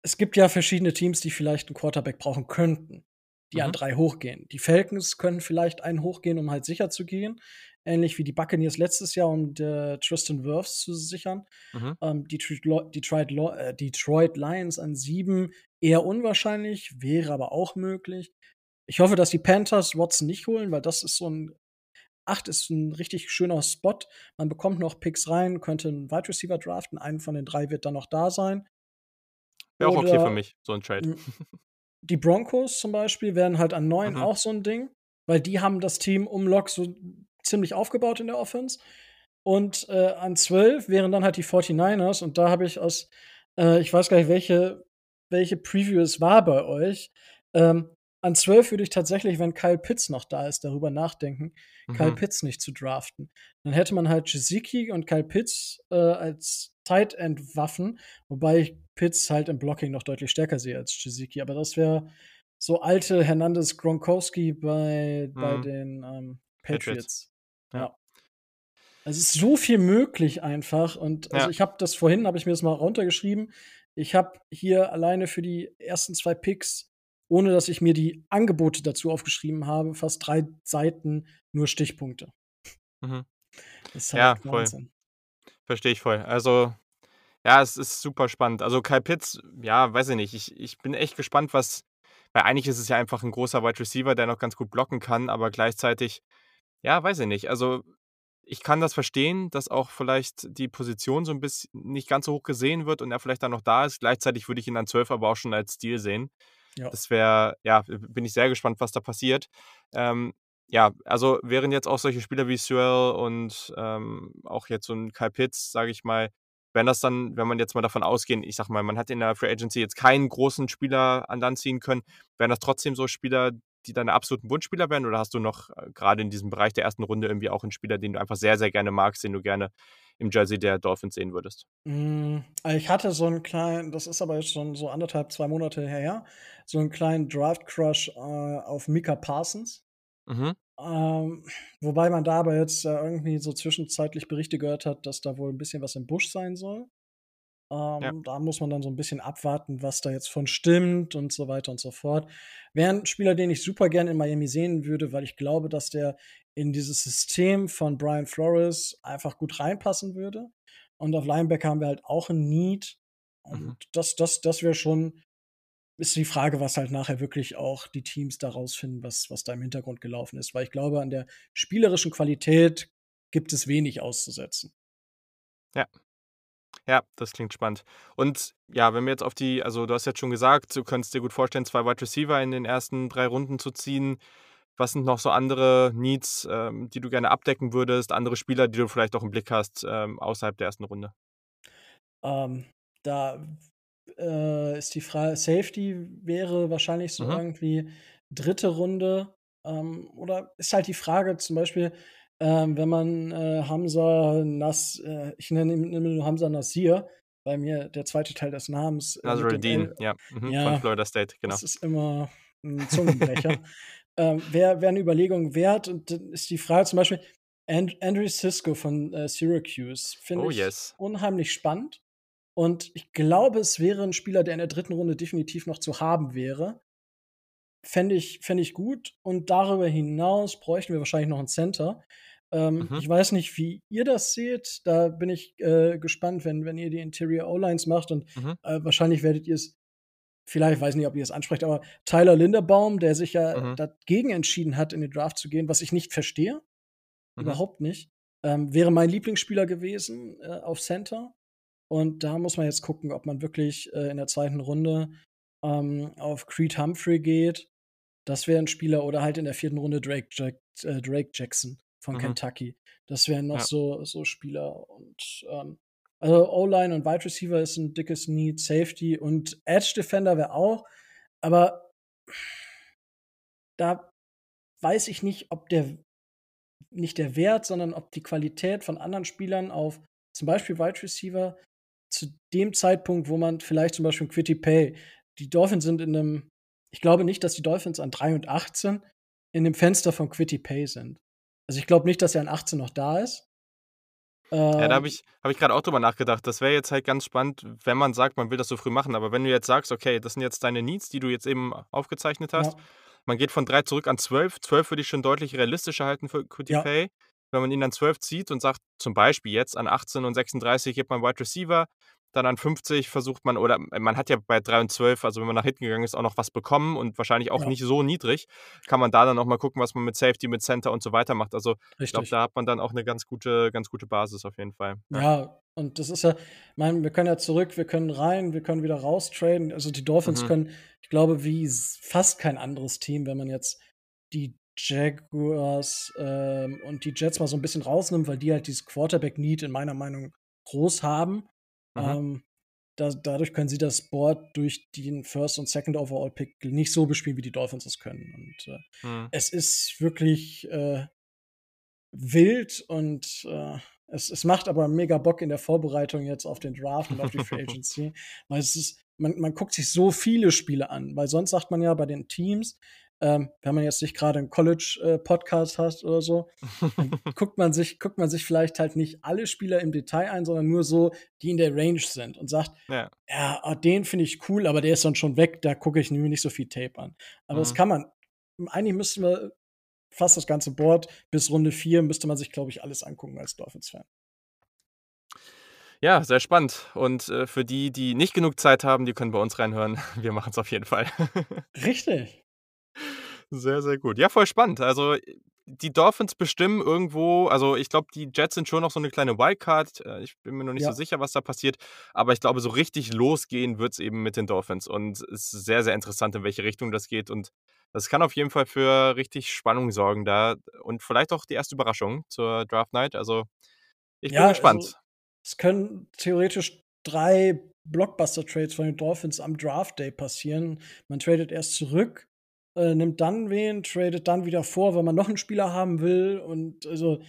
es gibt ja verschiedene Teams, die vielleicht einen Quarterback brauchen könnten, die mhm. an drei hochgehen. Die Falcons können vielleicht einen hochgehen, um halt sicher zu gehen. Ähnlich wie die Buccaneers letztes Jahr, um äh, Tristan Wirfs zu sichern. Mhm. Ähm, Detroit, Detroit, äh, Detroit Lions an sieben eher unwahrscheinlich, wäre aber auch möglich. Ich hoffe, dass die Panthers Watson nicht holen, weil das ist so ein 8 ist ein richtig schöner Spot. Man bekommt noch Picks rein, könnte einen Wide Receiver draften. Einen von den drei wird dann noch da sein. Wäre auch okay für mich, so ein Trade. Die Broncos zum Beispiel wären halt an 9 mhm. auch so ein Ding, weil die haben das Team um Lock so ziemlich aufgebaut in der Offense. Und äh, an 12 wären dann halt die 49ers. Und da habe ich aus, äh, ich weiß gar nicht, welche, welche Preview es war bei euch. Ähm, an 12 würde ich tatsächlich, wenn Kyle Pitts noch da ist, darüber nachdenken, mhm. Kyle Pitts nicht zu draften. Dann hätte man halt Jiziki und Kyle Pitts äh, als Tight End Waffen, wobei ich Pitts halt im Blocking noch deutlich stärker sehe als Jiziki. Aber das wäre so alte Hernandez Gronkowski bei, mhm. bei den ähm, Patriots. Patriots. Ja. ja. Also es ist so viel möglich einfach. Und also ja. ich habe das vorhin, habe ich mir das mal runtergeschrieben. Ich habe hier alleine für die ersten zwei Picks ohne dass ich mir die Angebote dazu aufgeschrieben habe, fast drei Seiten nur Stichpunkte. Mhm. Halt ja, voll. Verstehe ich voll. Also, ja, es ist super spannend. Also, Kai Pitts, ja, weiß ich nicht. Ich, ich bin echt gespannt, was. Weil eigentlich ist es ja einfach ein großer Wide Receiver, der noch ganz gut blocken kann, aber gleichzeitig, ja, weiß ich nicht. Also, ich kann das verstehen, dass auch vielleicht die Position so ein bisschen nicht ganz so hoch gesehen wird und er vielleicht dann noch da ist. Gleichzeitig würde ich ihn an 12 aber auch schon als Stil sehen. Ja. Das wäre, ja, bin ich sehr gespannt, was da passiert. Ähm, ja, also wären jetzt auch solche Spieler wie Sewell und ähm, auch jetzt so ein Kyle Pitts, sage ich mal, wenn das dann, wenn man jetzt mal davon ausgehen, ich sag mal, man hat in der Free Agency jetzt keinen großen Spieler an Land ziehen können, wären das trotzdem so Spieler, die deine absoluten Wunschspieler wären? Oder hast du noch äh, gerade in diesem Bereich der ersten Runde irgendwie auch einen Spieler, den du einfach sehr, sehr gerne magst, den du gerne im Jersey der Dolphins sehen würdest? Mm, also ich hatte so einen kleinen, das ist aber jetzt schon so anderthalb, zwei Monate her, so einen kleinen Draft-Crush äh, auf Mika Parsons. Mhm. Ähm, wobei man da aber jetzt äh, irgendwie so zwischenzeitlich Berichte gehört hat, dass da wohl ein bisschen was im Busch sein soll. Ähm, ja. Da muss man dann so ein bisschen abwarten, was da jetzt von stimmt und so weiter und so fort. Wäre ein Spieler, den ich super gerne in Miami sehen würde, weil ich glaube, dass der in dieses System von Brian Flores einfach gut reinpassen würde. Und auf Linebacker haben wir halt auch ein Need. Und mhm. das, das, das wäre schon, ist die Frage, was halt nachher wirklich auch die Teams daraus finden, was, was da im Hintergrund gelaufen ist. Weil ich glaube, an der spielerischen Qualität gibt es wenig auszusetzen. Ja, ja, das klingt spannend. Und ja, wenn wir jetzt auf die, also du hast jetzt schon gesagt, du könntest dir gut vorstellen, zwei Wide Receiver in den ersten drei Runden zu ziehen. Was sind noch so andere Needs, ähm, die du gerne abdecken würdest, andere Spieler, die du vielleicht auch im Blick hast, ähm, außerhalb der ersten Runde? Ähm, da äh, ist die Frage, Safety wäre wahrscheinlich so mhm. irgendwie dritte Runde. Ähm, oder ist halt die Frage zum Beispiel, ähm, wenn man äh, Hamza Nas, äh, ich nenne ihn nur Hamza Nasir, bei mir der zweite Teil des Namens. Äh, Nasruddin, ja, mhm, ja, von Florida State, genau. Das ist immer ein Zungenbrecher. ähm, Wäre wär eine Überlegung wert. Und dann ist die Frage zum Beispiel, And Andrew Cisco von äh, Syracuse finde oh, ich yes. unheimlich spannend. Und ich glaube, es wäre ein Spieler, der in der dritten Runde definitiv noch zu haben wäre. Fände ich, fänd ich gut. Und darüber hinaus bräuchten wir wahrscheinlich noch einen Center. Ähm, mhm. Ich weiß nicht, wie ihr das seht. Da bin ich äh, gespannt, wenn, wenn ihr die Interior O-Lines macht. Und mhm. äh, wahrscheinlich werdet ihr es vielleicht, weiß nicht, ob ihr das ansprecht, aber Tyler Linderbaum, der sich ja mhm. dagegen entschieden hat, in den Draft zu gehen, was ich nicht verstehe. Mhm. Überhaupt nicht. Ähm, wäre mein Lieblingsspieler gewesen äh, auf Center. Und da muss man jetzt gucken, ob man wirklich äh, in der zweiten Runde ähm, auf Creed Humphrey geht. Das wäre ein Spieler oder halt in der vierten Runde Drake, Jack, äh, Drake Jackson von mhm. Kentucky. Das wären noch ja. so, so Spieler. Und ähm, also O-Line und Wide Receiver ist ein dickes Need, Safety und Edge Defender wäre auch. Aber da weiß ich nicht, ob der nicht der Wert, sondern ob die Qualität von anderen Spielern auf zum Beispiel Wide Receiver zu dem Zeitpunkt, wo man vielleicht zum Beispiel Quitty Pay, die Dolphins sind in einem, ich glaube nicht, dass die Dolphins an 3 und 18 in dem Fenster von Quitty Pay sind. Also ich glaube nicht, dass er an 18 noch da ist. Ähm, ja, da habe ähm ich, hab ich gerade auch drüber nachgedacht. Das wäre jetzt halt ganz spannend, wenn man sagt, man will das so früh machen. Aber wenn du jetzt sagst, okay, das sind jetzt deine Needs, die du jetzt eben aufgezeichnet hast, ja. man geht von 3 zurück an 12. 12 würde ich schon deutlich realistischer halten für Quitty ja. Pay wenn man ihn dann 12 zieht und sagt, zum Beispiel jetzt an 18 und 36 gibt man Wide Receiver, dann an 50 versucht man, oder man hat ja bei 3 und 12, also wenn man nach hinten gegangen ist, auch noch was bekommen und wahrscheinlich auch ja. nicht so niedrig, kann man da dann auch mal gucken, was man mit Safety, mit Center und so weiter macht. Also Richtig. ich glaube, da hat man dann auch eine ganz gute, ganz gute Basis auf jeden Fall. Ja, ja und das ist ja, ich meine, wir können ja zurück, wir können rein, wir können wieder raus traden. Also die Dolphins mhm. können, ich glaube, wie fast kein anderes Team, wenn man jetzt die Jaguars ähm, und die Jets mal so ein bisschen rausnimmt, weil die halt dieses Quarterback-Need in meiner Meinung groß haben. Ähm, da, dadurch können sie das Board durch den First und Second Overall Pick nicht so bespielen, wie die Dolphins es können. Und äh, mhm. es ist wirklich äh, wild und äh, es, es macht aber mega Bock in der Vorbereitung jetzt auf den Draft und auf die Free Agency, weil es ist, man, man guckt sich so viele Spiele an, weil sonst sagt man ja bei den Teams, ähm, wenn man jetzt nicht gerade einen College-Podcast äh, hat oder so, guckt man sich, guckt man sich vielleicht halt nicht alle Spieler im Detail ein, sondern nur so, die in der Range sind und sagt, ja, ja oh, den finde ich cool, aber der ist dann schon weg, da gucke ich mir nicht so viel Tape an. Aber mhm. das kann man. Eigentlich müssten wir fast das ganze Board bis Runde 4 müsste man sich, glaube ich, alles angucken als Dolphins-Fan. Ja, sehr spannend. Und äh, für die, die nicht genug Zeit haben, die können bei uns reinhören. Wir machen es auf jeden Fall. Richtig. Sehr, sehr gut. Ja, voll spannend. Also die Dolphins bestimmen irgendwo, also ich glaube, die Jets sind schon noch so eine kleine Wildcard. Äh, ich bin mir noch nicht ja. so sicher, was da passiert. Aber ich glaube, so richtig losgehen wird es eben mit den Dolphins. Und es ist sehr, sehr interessant, in welche Richtung das geht. Und das kann auf jeden Fall für richtig Spannung sorgen da. Und vielleicht auch die erste Überraschung zur Draft Night. Also ich bin ja, gespannt. Also, es können theoretisch drei Blockbuster-Trades von den Dolphins am Draft Day passieren. Man tradet erst zurück äh, nimmt dann wen, tradet dann wieder vor, weil man noch einen Spieler haben will. Und also,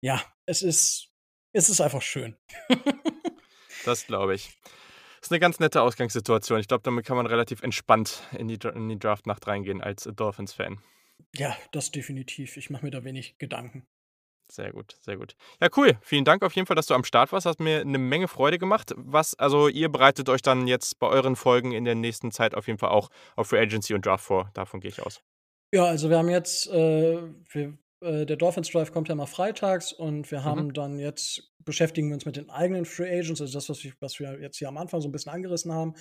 ja, es ist, es ist einfach schön. das glaube ich. Das ist eine ganz nette Ausgangssituation. Ich glaube, damit kann man relativ entspannt in die, in die Draft-Nacht reingehen als Dolphins-Fan. Ja, das definitiv. Ich mache mir da wenig Gedanken. Sehr gut, sehr gut. Ja, cool. Vielen Dank auf jeden Fall, dass du am Start warst. Hat mir eine Menge Freude gemacht. Was, also ihr bereitet euch dann jetzt bei euren Folgen in der nächsten Zeit auf jeden Fall auch auf Free Agency und Draft vor. Davon gehe ich aus. Ja, also wir haben jetzt, äh, wir, äh, der Dolphins Drive kommt ja mal freitags und wir haben mhm. dann jetzt, beschäftigen wir uns mit den eigenen Free Agents, also das, was wir, was wir jetzt hier am Anfang so ein bisschen angerissen haben.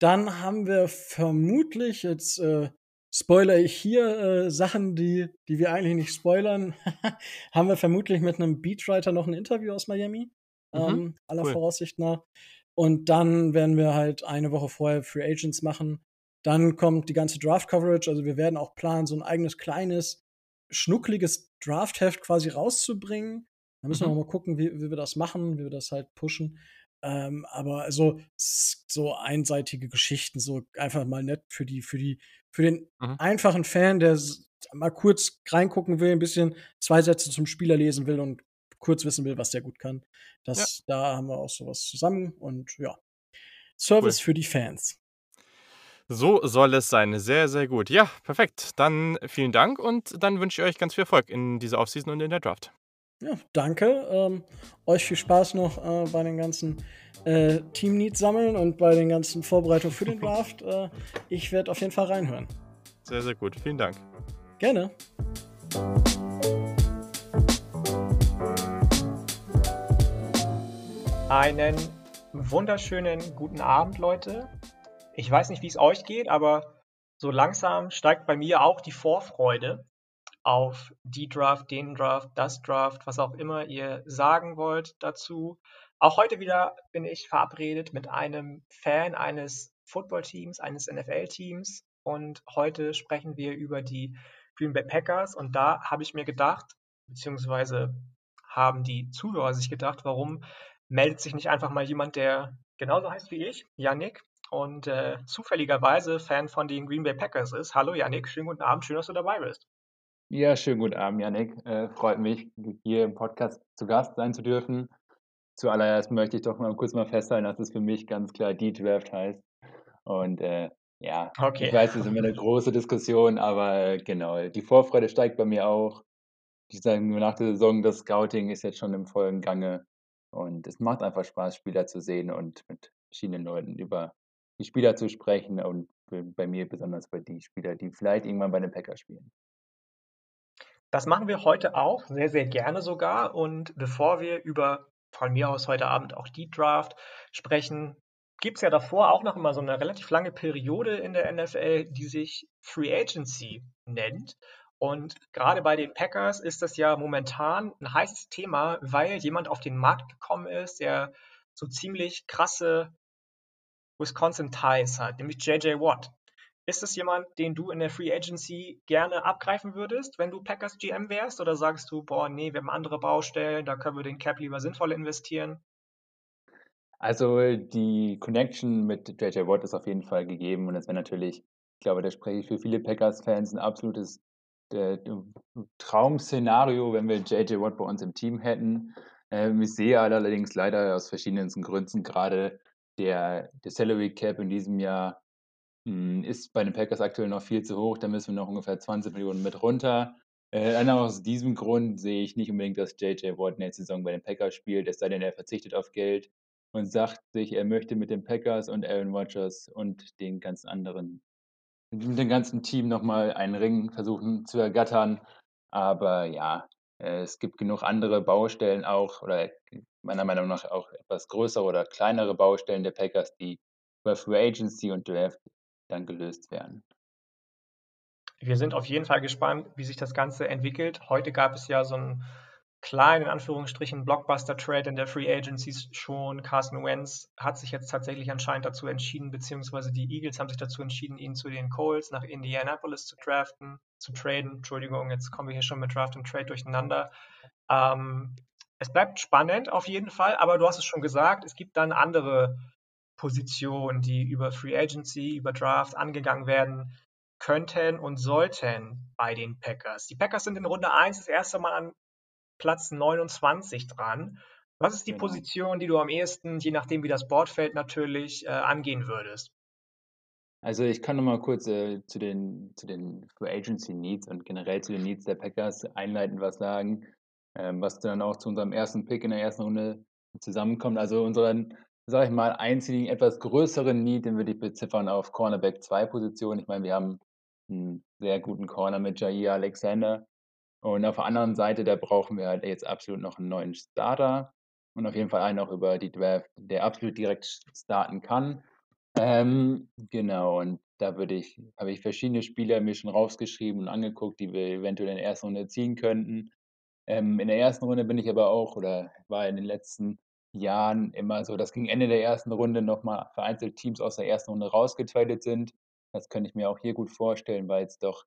Dann haben wir vermutlich jetzt äh, spoiler ich hier äh, Sachen, die, die wir eigentlich nicht spoilern, haben wir vermutlich mit einem Beatwriter noch ein Interview aus Miami, mhm, ähm, aller cool. Voraussicht nach. Und dann werden wir halt eine Woche vorher Free Agents machen. Dann kommt die ganze Draft-Coverage. Also wir werden auch planen, so ein eigenes kleines, schnuckliges Draft-Heft quasi rauszubringen. Da müssen mhm. wir mal gucken, wie, wie wir das machen, wie wir das halt pushen. Ähm, aber also so einseitige Geschichten, so einfach mal nett für die, für die, für den mhm. einfachen Fan, der mal kurz reingucken will, ein bisschen zwei Sätze zum Spieler lesen will und kurz wissen will, was der gut kann. Das, ja. da haben wir auch sowas zusammen und ja. Service cool. für die Fans. So soll es sein. Sehr, sehr gut. Ja, perfekt. Dann vielen Dank und dann wünsche ich euch ganz viel Erfolg in dieser Offseason und in der Draft. Ja, danke. Ähm, euch viel Spaß noch äh, bei den ganzen äh, Team-Needs sammeln und bei den ganzen Vorbereitungen für den Draft. äh, ich werde auf jeden Fall reinhören. Sehr, sehr gut. Vielen Dank. Gerne. Einen wunderschönen guten Abend, Leute. Ich weiß nicht, wie es euch geht, aber so langsam steigt bei mir auch die Vorfreude auf die Draft, den Draft, das Draft, was auch immer ihr sagen wollt dazu. Auch heute wieder bin ich verabredet mit einem Fan eines Footballteams, eines NFL-Teams und heute sprechen wir über die Green Bay Packers und da habe ich mir gedacht, beziehungsweise haben die Zuhörer sich gedacht, warum meldet sich nicht einfach mal jemand, der genauso heißt wie ich, Yannick, und äh, zufälligerweise Fan von den Green Bay Packers ist. Hallo Yannick, schönen guten Abend, schön, dass du dabei bist. Ja, schönen guten Abend, Yannick. Äh, freut mich, hier im Podcast zu Gast sein zu dürfen. Zuallererst möchte ich doch mal kurz mal festhalten, dass es für mich ganz klar die Draft heißt. Und äh, ja, okay. ich weiß, es ist immer eine große Diskussion, aber äh, genau, die Vorfreude steigt bei mir auch. Ich sage nach der Saison, das Scouting ist jetzt schon im vollen Gange. Und es macht einfach Spaß, Spieler zu sehen und mit verschiedenen Leuten über die Spieler zu sprechen und bei mir besonders bei den Spieler, die vielleicht irgendwann bei den Packers spielen. Das machen wir heute auch, sehr, sehr gerne sogar. Und bevor wir über von mir aus heute Abend auch die Draft sprechen, gibt es ja davor auch noch immer so eine relativ lange Periode in der NFL, die sich Free Agency nennt. Und gerade bei den Packers ist das ja momentan ein heißes Thema, weil jemand auf den Markt gekommen ist, der so ziemlich krasse Wisconsin Ties hat, nämlich JJ Watt. Ist das jemand, den du in der Free Agency gerne abgreifen würdest, wenn du Packers GM wärst? Oder sagst du, boah, nee, wir haben andere Baustellen, da können wir den Cap lieber sinnvoll investieren? Also die Connection mit JJ Watt ist auf jeden Fall gegeben und es wäre natürlich, ich glaube, da spreche ich für viele Packers-Fans, ein absolutes äh, Traum-Szenario, wenn wir JJ Watt bei uns im Team hätten. Ähm, ich sehe allerdings leider aus verschiedensten Gründen gerade der, der Salary Cap in diesem Jahr ist bei den Packers aktuell noch viel zu hoch. Da müssen wir noch ungefähr 20 Millionen mit runter. Äh, aus diesem Grund sehe ich nicht unbedingt, dass JJ Watt nächste Saison bei den Packers spielt, es sei denn, er verzichtet auf Geld und sagt sich, er möchte mit den Packers und Aaron Rodgers und den ganzen anderen, mit dem ganzen Team nochmal einen Ring versuchen zu ergattern. Aber ja, es gibt genug andere Baustellen auch, oder meiner Meinung nach auch etwas größere oder kleinere Baustellen der Packers, die über Free Agency und Draft dann gelöst werden. Wir sind auf jeden Fall gespannt, wie sich das Ganze entwickelt. Heute gab es ja so einen kleinen, in Anführungsstrichen, Blockbuster-Trade in der Free Agency schon. Carson Wentz hat sich jetzt tatsächlich anscheinend dazu entschieden, beziehungsweise die Eagles haben sich dazu entschieden, ihn zu den Colts nach Indianapolis zu draften, zu traden. Entschuldigung, jetzt kommen wir hier schon mit Draft und Trade durcheinander. Ähm, es bleibt spannend auf jeden Fall, aber du hast es schon gesagt, es gibt dann andere Positionen, die über Free Agency, über Draft angegangen werden könnten und sollten bei den Packers. Die Packers sind in Runde 1 das erste Mal an Platz 29 dran. Was ist die genau. Position, die du am ehesten, je nachdem wie das Board fällt, natürlich äh, angehen würdest? Also ich kann noch mal kurz äh, zu, den, zu den Free Agency Needs und generell zu den Needs der Packers einleitend was sagen, ähm, was dann auch zu unserem ersten Pick in der ersten Runde zusammenkommt. Also unseren, sage ich mal, einzigen etwas größeren Need, den würde ich beziffern auf Cornerback 2 Position. Ich meine, wir haben einen sehr guten Corner mit Jair Alexander. Und auf der anderen Seite, da brauchen wir halt jetzt absolut noch einen neuen Starter und auf jeden Fall einen auch über die Draft, der absolut direkt starten kann. Ähm, genau, und da würde ich, habe ich verschiedene Spieler mir schon rausgeschrieben und angeguckt, die wir eventuell in der ersten Runde ziehen könnten. Ähm, in der ersten Runde bin ich aber auch oder war in den letzten Jahren immer so, dass gegen Ende der ersten Runde nochmal vereinzelt Teams aus der ersten Runde rausgetradet sind. Das könnte ich mir auch hier gut vorstellen, weil es doch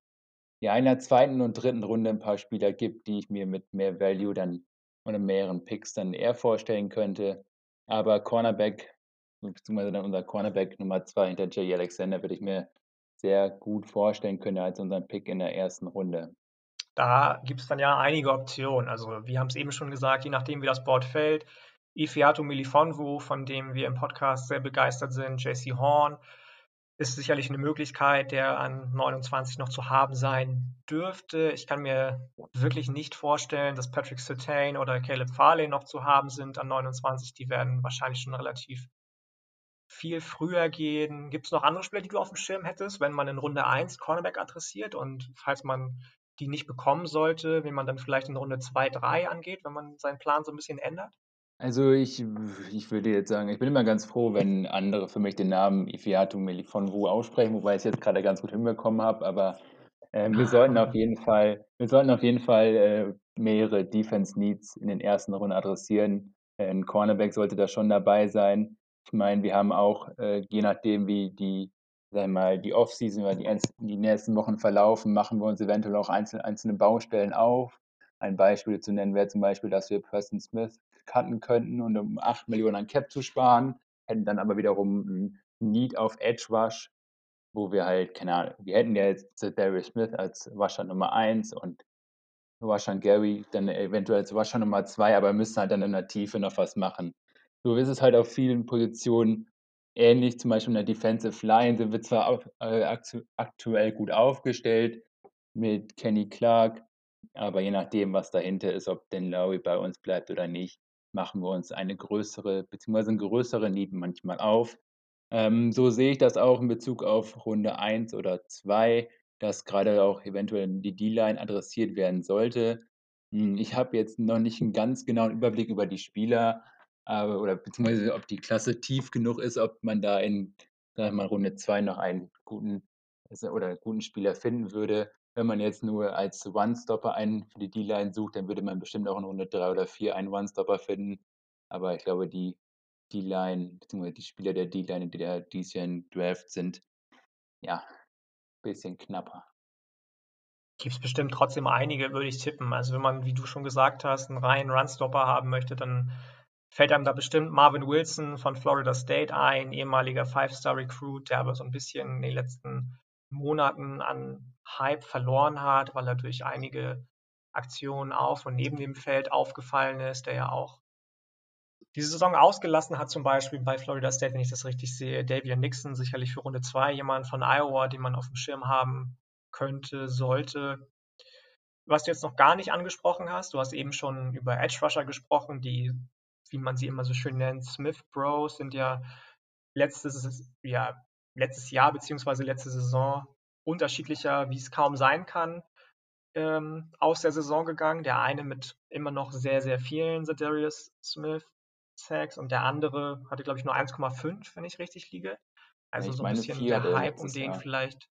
ja in der zweiten und dritten Runde ein paar Spieler gibt, die ich mir mit mehr Value dann oder mehreren Picks dann eher vorstellen könnte. Aber Cornerback beziehungsweise dann unser Cornerback Nummer zwei hinter Jay Alexander, würde ich mir sehr gut vorstellen können als unseren Pick in der ersten Runde. Da gibt es dann ja einige Optionen. Also wir haben es eben schon gesagt, je nachdem wie das Board fällt. Ifiato Milifonwu, von dem wir im Podcast sehr begeistert sind, JC Horn, ist sicherlich eine Möglichkeit, der an 29 noch zu haben sein dürfte. Ich kann mir wirklich nicht vorstellen, dass Patrick Sertain oder Caleb Farley noch zu haben sind an 29. Die werden wahrscheinlich schon relativ viel früher gehen? Gibt es noch andere Spieler, die du auf dem Schirm hättest, wenn man in Runde 1 Cornerback adressiert und falls man die nicht bekommen sollte, wie man dann vielleicht in Runde 2, 3 angeht, wenn man seinen Plan so ein bisschen ändert? Also ich, ich würde jetzt sagen, ich bin immer ganz froh, wenn andere für mich den Namen Ifiatu Wu aussprechen, wobei ich es jetzt gerade ganz gut hinbekommen habe, aber äh, wir sollten auf jeden Fall, wir sollten auf jeden Fall äh, mehrere Defense Needs in den ersten Runden adressieren. Ein Cornerback sollte da schon dabei sein. Ich meine, wir haben auch, äh, je nachdem, wie die, sagen mal, die Offseason oder die, die nächsten Wochen verlaufen, machen wir uns eventuell auch einzelne, einzelne Baustellen auf. Ein Beispiel zu nennen wäre zum Beispiel, dass wir Preston Smith cutten könnten und um 8 Millionen an Cap zu sparen, hätten dann aber wiederum ein Need auf Edge Rush, wo wir halt, keine Ahnung, wir hätten ja jetzt Darius Smith als Rusher Nummer 1 und Rusher Gary dann eventuell als Rusher Nummer 2, aber müssen halt dann in der Tiefe noch was machen. So ist es halt auf vielen Positionen ähnlich, zum Beispiel in der Defensive Line sind wir zwar auch, äh, aktuell gut aufgestellt mit Kenny Clark, aber je nachdem, was dahinter ist, ob denn Lowry bei uns bleibt oder nicht, machen wir uns eine größere, beziehungsweise einen größeren Need manchmal auf. Ähm, so sehe ich das auch in Bezug auf Runde 1 oder 2, dass gerade auch eventuell die D-Line adressiert werden sollte. Hm, ich habe jetzt noch nicht einen ganz genauen Überblick über die Spieler, aber, oder beziehungsweise ob die Klasse tief genug ist, ob man da in sag mal, Runde 2 noch einen guten oder guten Spieler finden würde. Wenn man jetzt nur als One-Stopper einen für die D-Line sucht, dann würde man bestimmt auch in Runde 3 oder 4 einen One-Stopper finden. Aber ich glaube, die D-Line, beziehungsweise die Spieler der D-Line, die da dieses Jahr in Draft sind, ja, ein bisschen knapper. Gibt es bestimmt trotzdem einige, würde ich tippen. Also wenn man, wie du schon gesagt hast, einen reinen Runstopper haben möchte, dann fällt einem da bestimmt Marvin Wilson von Florida State ein, ehemaliger Five-Star-Recruit, der aber so ein bisschen in den letzten Monaten an Hype verloren hat, weil er durch einige Aktionen auf und neben dem Feld aufgefallen ist, der ja auch diese Saison ausgelassen hat, zum Beispiel bei Florida State, wenn ich das richtig sehe, Davian Nixon, sicherlich für Runde 2 jemand von Iowa, den man auf dem Schirm haben könnte, sollte. Was du jetzt noch gar nicht angesprochen hast, du hast eben schon über Edge Rusher gesprochen, die, wie man sie immer so schön nennt, Smith Bros, sind ja letztes, ja, letztes Jahr bzw. letzte Saison unterschiedlicher, wie es kaum sein kann, ähm, aus der Saison gegangen. Der eine mit immer noch sehr, sehr vielen Zedarius Smith Sacks und der andere hatte, glaube ich, nur 1,5, wenn ich richtig liege. Also ich so ein bisschen der Hype um den Jahr. vielleicht.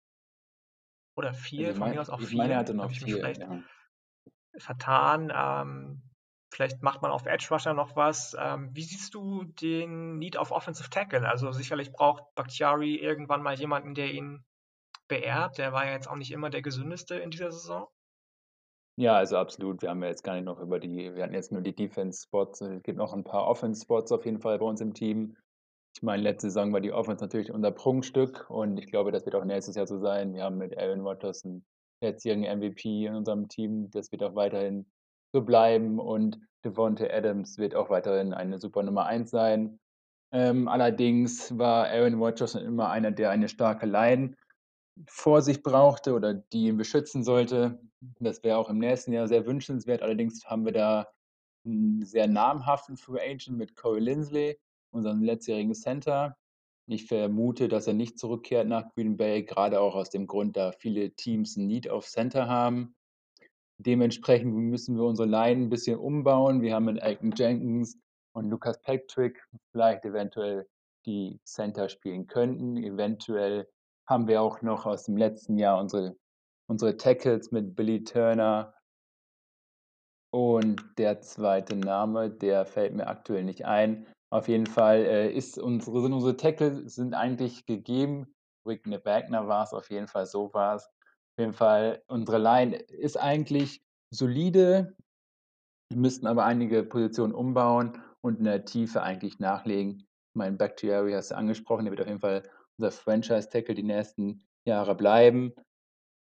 Oder vier, also von mein, mir aus auch vier. Ich meine, er hatte noch vier. Vielleicht ja. vertan. Ähm, vielleicht macht man auf Edge Rusher noch was. Ähm, wie siehst du den Need auf Offensive Tackle? Also sicherlich braucht Bakhtiari irgendwann mal jemanden, der ihn beerbt. Der war ja jetzt auch nicht immer der gesündeste in dieser Saison. Ja, also absolut. Wir haben ja jetzt gar nicht noch über die wir hatten jetzt nur die Defense-Spots. Es gibt noch ein paar Offense-Spots auf jeden Fall bei uns im Team. Ich meine, letzte Saison war die Offense natürlich unser Prunkstück und ich glaube, das wird auch nächstes Jahr so sein. Wir haben mit Aaron Rodgers einen letztjährigen MVP in unserem Team. Das wird auch weiterhin so bleiben und Devontae Adams wird auch weiterhin eine super Nummer 1 sein. Ähm, allerdings war Aaron Rodgers immer einer, der eine starke Line vor sich brauchte oder die ihn beschützen sollte. Das wäre auch im nächsten Jahr sehr wünschenswert. Allerdings haben wir da einen sehr namhaften Free Agent mit Corey Lindsley, unseren letztjährigen Center. Ich vermute, dass er nicht zurückkehrt nach Green Bay, gerade auch aus dem Grund, da viele Teams ein Need auf Center haben. Dementsprechend müssen wir unsere Line ein bisschen umbauen. Wir haben mit Alton Jenkins und Lucas Patrick vielleicht eventuell die Center spielen könnten. Eventuell haben wir auch noch aus dem letzten Jahr unsere, unsere Tackles mit Billy Turner. Und der zweite Name, der fällt mir aktuell nicht ein. Auf jeden Fall äh, ist unsere, sind unsere Tackles sind eigentlich gegeben. Wigner Wagner war es, auf jeden Fall so war es. Auf jeden Fall, unsere Line ist eigentlich solide. Wir müssten aber einige Positionen umbauen und in der Tiefe eigentlich nachlegen. Mein Bacteria hast du angesprochen, der wird auf jeden Fall unser Franchise-Tackle die nächsten Jahre bleiben.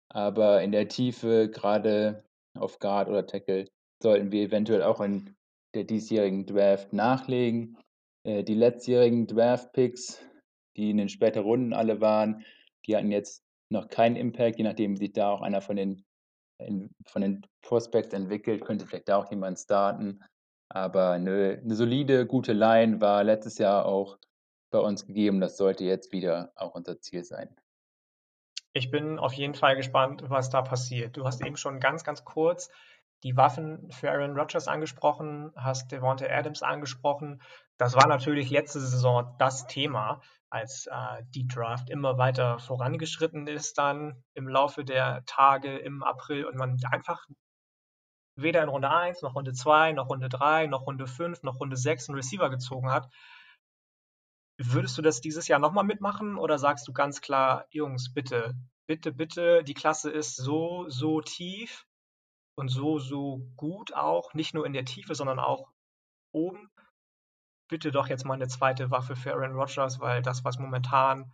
Aber in der Tiefe, gerade auf Guard oder Tackle, sollten wir eventuell auch in der diesjährigen Draft nachlegen. Äh, die letztjährigen Draft-Picks, die in den späteren Runden alle waren, die hatten jetzt noch keinen Impact, je nachdem, wie sich da auch einer von den, von den Prospects entwickelt, könnte vielleicht da auch jemand starten. Aber eine, eine solide, gute Line war letztes Jahr auch bei uns gegeben. Das sollte jetzt wieder auch unser Ziel sein. Ich bin auf jeden Fall gespannt, was da passiert. Du hast eben schon ganz, ganz kurz die Waffen für Aaron Rodgers angesprochen, hast Devontae Adams angesprochen. Das war natürlich letzte Saison das Thema, als äh, die Draft immer weiter vorangeschritten ist dann im Laufe der Tage im April und man einfach weder in Runde 1, noch Runde 2, noch Runde 3, noch Runde 5, noch Runde 6 einen Receiver gezogen hat. Würdest du das dieses Jahr nochmal mitmachen oder sagst du ganz klar, Jungs, bitte, bitte, bitte, die Klasse ist so, so tief und so, so gut auch, nicht nur in der Tiefe, sondern auch oben. Bitte doch jetzt mal eine zweite Waffe für Aaron Rodgers, weil das, was momentan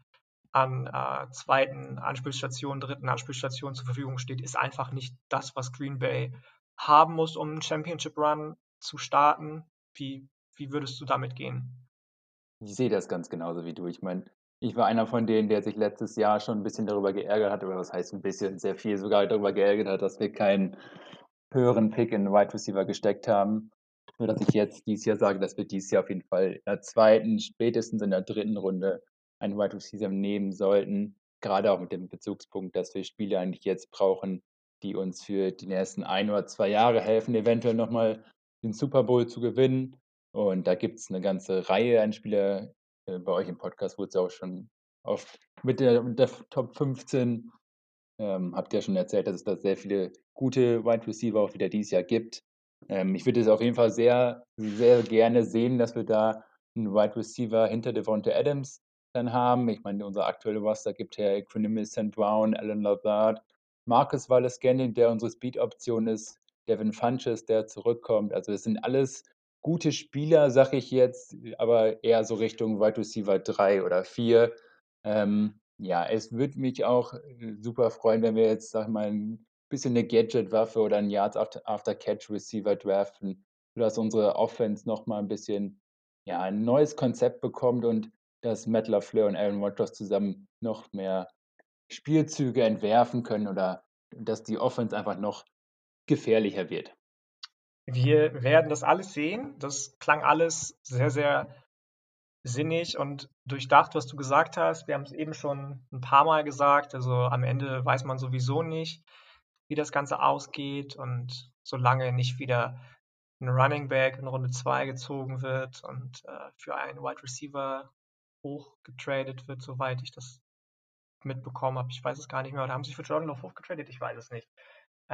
an äh, zweiten Anspielstationen, dritten Anspielstationen zur Verfügung steht, ist einfach nicht das, was Green Bay haben muss, um einen Championship Run zu starten. Wie, wie würdest du damit gehen? Ich sehe das ganz genauso wie du. Ich meine, ich war einer von denen, der sich letztes Jahr schon ein bisschen darüber geärgert hat, oder was heißt ein bisschen, sehr viel sogar darüber geärgert hat, dass wir keinen höheren Pick in Wide Receiver gesteckt haben. Nur dass ich jetzt dieses Jahr sage, dass wir dieses Jahr auf jeden Fall in der zweiten, spätestens in der dritten Runde einen Wide Receiver nehmen sollten. Gerade auch mit dem Bezugspunkt, dass wir Spiele eigentlich jetzt brauchen, die uns für die nächsten ein oder zwei Jahre helfen, eventuell nochmal den Super Bowl zu gewinnen. Und da gibt es eine ganze Reihe an Spieler. Äh, bei euch im Podcast wurde es auch schon oft mit der, mit der Top 15 ähm, habt ihr schon erzählt, dass es da sehr viele gute Wide Receiver auch wieder dieses Jahr gibt. Ähm, ich würde es auf jeden Fall sehr, sehr gerne sehen, dass wir da einen Wide Receiver hinter Devonta Adams dann haben. Ich meine, unser aktueller Roster gibt her Equanimous St. Brown, Alan Lazard, Marcus Wallace Scanning, der unsere Speed-Option ist, Devin Funches, der zurückkommt. Also es sind alles gute Spieler, sage ich jetzt, aber eher so Richtung Wide Receiver 3 oder 4. Ähm, ja, es würde mich auch äh, super freuen, wenn wir jetzt, sag mal, ein bisschen eine Gadget-Waffe oder ein Yards After Catch Receiver draften, sodass unsere Offense nochmal ein bisschen ja, ein neues Konzept bekommt und dass Matt LaFleur und Aaron Rodgers zusammen noch mehr Spielzüge entwerfen können oder dass die Offense einfach noch gefährlicher wird. Wir werden das alles sehen. Das klang alles sehr, sehr sinnig und durchdacht, was du gesagt hast. Wir haben es eben schon ein paar Mal gesagt. Also am Ende weiß man sowieso nicht, wie das Ganze ausgeht. Und solange nicht wieder ein Running Back in Runde 2 gezogen wird und äh, für einen Wide Receiver hochgetradet wird, soweit ich das mitbekommen habe. Ich weiß es gar nicht mehr. Oder haben sie für Jordan Love hochgetradet? Ich weiß es nicht.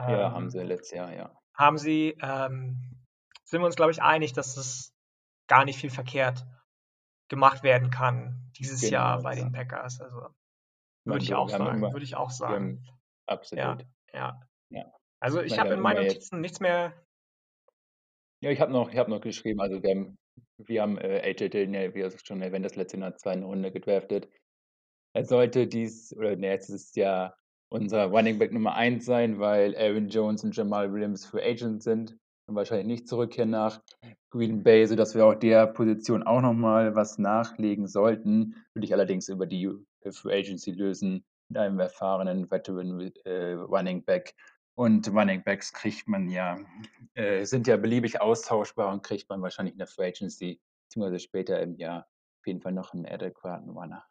Ähm, ja, haben sie letztes Jahr, ja. Haben sie, ähm, sind wir uns, glaube ich, einig, dass es gar nicht viel verkehrt gemacht werden kann dieses genau, Jahr bei den Packers. Also würde ich auch sagen. Würde ich auch sagen. Absolut. Ja, ja. Also ich habe in meinen Notizen nichts mehr. Ja, ich habe noch, hab noch geschrieben, also wir haben, wir haben äh, AJ Dillon, ja, wie schon erwähnt, das letzte in der zweiten Runde gedraftet. Er sollte dies, oder ne, jetzt ist es ja unser Running Back Nummer 1 sein, weil Aaron Jones und Jamal Williams Free Agent sind und wahrscheinlich nicht zurückkehren nach Green Bay, sodass wir auch der Position auch nochmal was nachlegen sollten. Würde ich allerdings über die Free Agency lösen mit einem erfahrenen Veteran äh, Running Back. Und Running Backs kriegt man ja, äh, sind ja beliebig austauschbar und kriegt man wahrscheinlich in der Free Agency, beziehungsweise später im Jahr, auf jeden Fall noch einen adäquaten Runner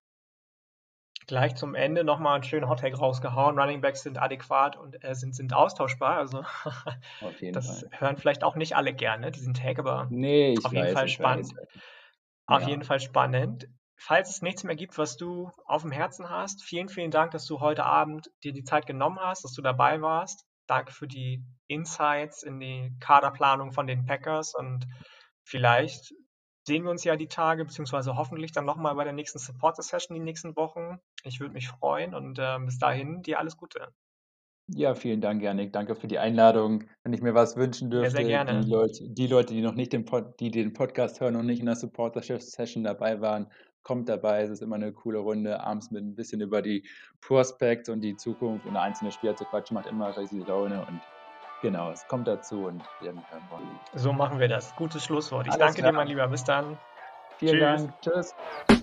gleich zum Ende nochmal einen schönen Hottag rausgehauen. Running Backs sind adäquat und äh, sind, sind austauschbar. Also das Fall. hören vielleicht auch nicht alle gerne, diesen Tag, aber nee, auf jeden weiß, Fall spannend. Auf ja. jeden Fall spannend. Falls es nichts mehr gibt, was du auf dem Herzen hast, vielen, vielen Dank, dass du heute Abend dir die Zeit genommen hast, dass du dabei warst. Danke für die Insights in die Kaderplanung von den Packers und vielleicht sehen wir uns ja die Tage, beziehungsweise hoffentlich dann nochmal bei der nächsten Supporter-Session die nächsten Wochen. Ich würde mich freuen und äh, bis dahin dir alles Gute. Ja, vielen Dank, Janik. Danke für die Einladung. Wenn ich mir was wünschen dürfte, ja. Die, Leute, die Leute, die noch nicht den, Pod, die den Podcast hören und nicht in der Supporter-Session dabei waren, kommt dabei. Es ist immer eine coole Runde. Abends mit ein bisschen über die Prospects und die Zukunft und einzelne Spieler zu quatschen, macht immer riesige Laune und Genau, es kommt dazu und wir hören So machen wir das. Gutes Schlusswort. Ich Alles danke klar. dir, mein Lieber. Bis dann. Vielen Tschüss. Dank. Tschüss.